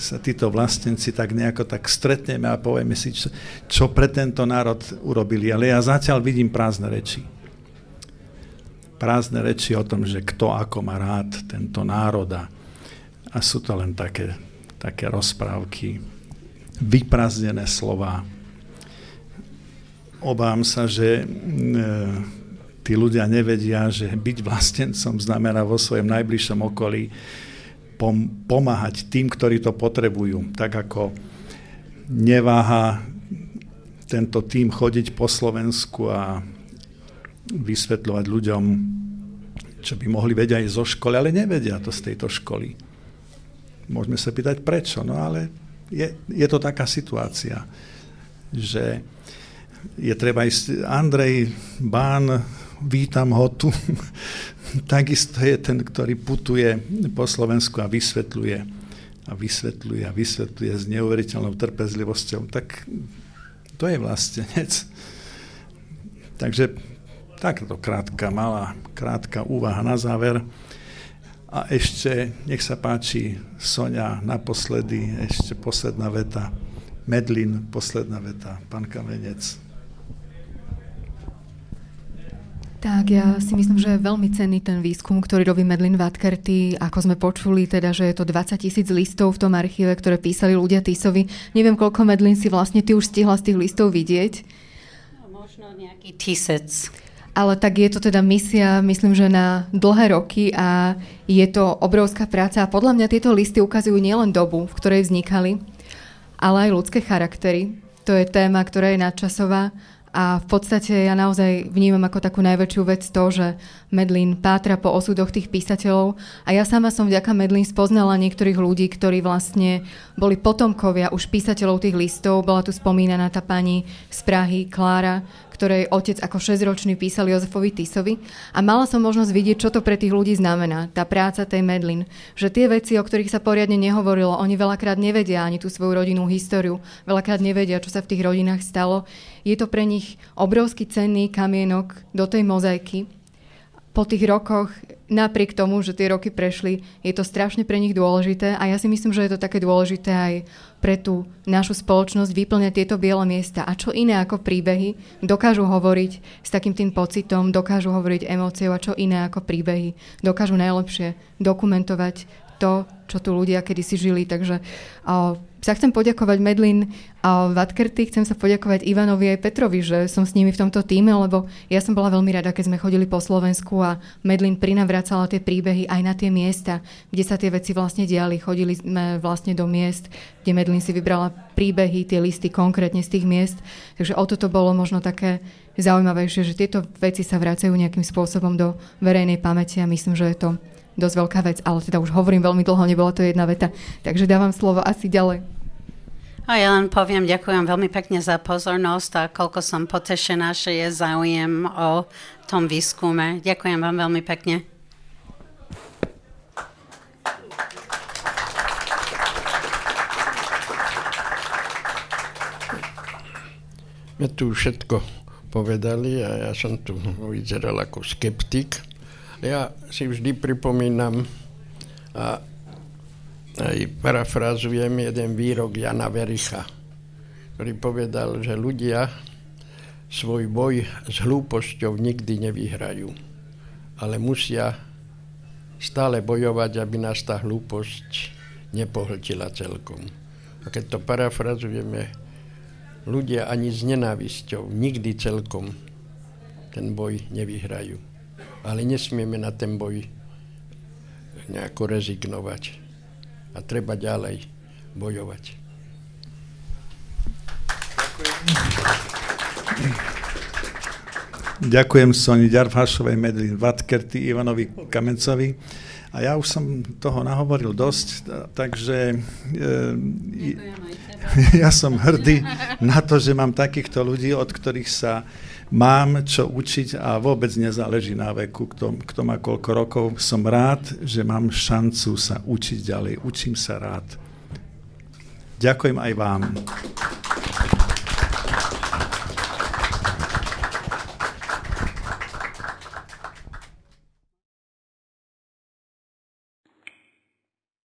sa títo vlastenci tak nejako tak stretneme a povieme si, čo, čo pre tento národ urobili. Ale ja zatiaľ vidím prázdne reči. Prázdne reči o tom, že kto ako má rád tento národ a, sú to len také, také rozprávky, vyprázdnené slova. Obám sa, že e, tí ľudia nevedia, že byť vlastencom znamená vo svojom najbližšom okolí pom- pomáhať tým, ktorí to potrebujú. Tak ako neváha tento tým chodiť po Slovensku a vysvetľovať ľuďom, čo by mohli vedieť aj zo školy, ale nevedia to z tejto školy. Môžeme sa pýtať prečo, no ale je, je to taká situácia, že je treba ísť, Andrej Bán, vítam ho tu, takisto je ten, ktorý putuje po Slovensku a vysvetľuje a vysvetľuje a vysvetľuje s neuveriteľnou trpezlivosťou, tak to je vlastenec. Takže takto krátka, malá, krátka úvaha na záver. A ešte, nech sa páči, Sonia, naposledy, ešte posledná veta. Medlin, posledná veta, pán Kamenec. Tak, ja si myslím, že je veľmi cenný ten výskum, ktorý robí Medlin Vatkerty. Ako sme počuli, teda, že je to 20 tisíc listov v tom archíve, ktoré písali ľudia Tisovi. Neviem, koľko Medlin si vlastne ty už stihla z tých listov vidieť. No, možno nejaký tisíc. Ale tak je to teda misia, myslím, že na dlhé roky a je to obrovská práca. A podľa mňa tieto listy ukazujú nielen dobu, v ktorej vznikali, ale aj ľudské charaktery. To je téma, ktorá je nadčasová a v podstate ja naozaj vnímam ako takú najväčšiu vec to, že Medlin pátra po osudoch tých písateľov a ja sama som vďaka Medlin spoznala niektorých ľudí, ktorí vlastne boli potomkovia už písateľov tých listov. Bola tu spomínaná tá pani z Prahy, Klára, ktorej otec ako 6-ročný písal Jozefovi Tisovi a mala som možnosť vidieť, čo to pre tých ľudí znamená, tá práca tej Medlin. Že tie veci, o ktorých sa poriadne nehovorilo, oni veľakrát nevedia ani tú svoju rodinnú históriu, veľakrát nevedia, čo sa v tých rodinách stalo. Je to pre nich obrovský cenný kamienok do tej mozaiky, po tých rokoch, napriek tomu, že tie roky prešli, je to strašne pre nich dôležité a ja si myslím, že je to také dôležité aj pre tú našu spoločnosť vyplňať tieto biele miesta. A čo iné ako príbehy dokážu hovoriť s takým tým pocitom, dokážu hovoriť emóciou a čo iné ako príbehy dokážu najlepšie dokumentovať to, čo tu ľudia kedysi žili. Takže uh, sa chcem poďakovať Medlin a Vatkerty, chcem sa poďakovať Ivanovi aj Petrovi, že som s nimi v tomto týme, lebo ja som bola veľmi rada, keď sme chodili po Slovensku a Medlin prinavracala tie príbehy aj na tie miesta, kde sa tie veci vlastne diali. Chodili sme vlastne do miest, kde Medlin si vybrala príbehy, tie listy konkrétne z tých miest. Takže o toto bolo možno také zaujímavejšie, že tieto veci sa vracajú nejakým spôsobom do verejnej pamäti a myslím, že je to dosť veľká vec, ale teda už hovorím veľmi dlho, nebola to jedna veta. Takže dávam slovo asi ďalej. A ja len poviem, ďakujem veľmi pekne za pozornosť a koľko som potešená, že je záujem o tom výskume. Ďakujem vám veľmi pekne. sme tu všetko povedali a ja som tu vyzeral ako skeptik. Ja si vždy pripomínam a aj parafrazujem jeden výrok Jana Vericha, ktorý povedal, že ľudia svoj boj s hlúposťou nikdy nevyhrajú, ale musia stále bojovať, aby nás tá hlúposť nepohltila celkom. A keď to parafrazujeme, ľudia ani s nenávisťou nikdy celkom ten boj nevyhrajú. Ale nesmieme na ten boj nejako rezignovať. A treba ďalej bojovať. Ďakujem Soni Ďarfášovej, Medlin Vatkerty, Ivanovi Kamencovi. A ja už som toho nahovoril dosť, takže e, ja som hrdý na to, že mám takýchto ľudí, od ktorých sa mám čo učiť a vôbec nezáleží na veku, kto, kto má koľko rokov. Som rád, že mám šancu sa učiť ďalej. Učím sa rád. Ďakujem aj vám.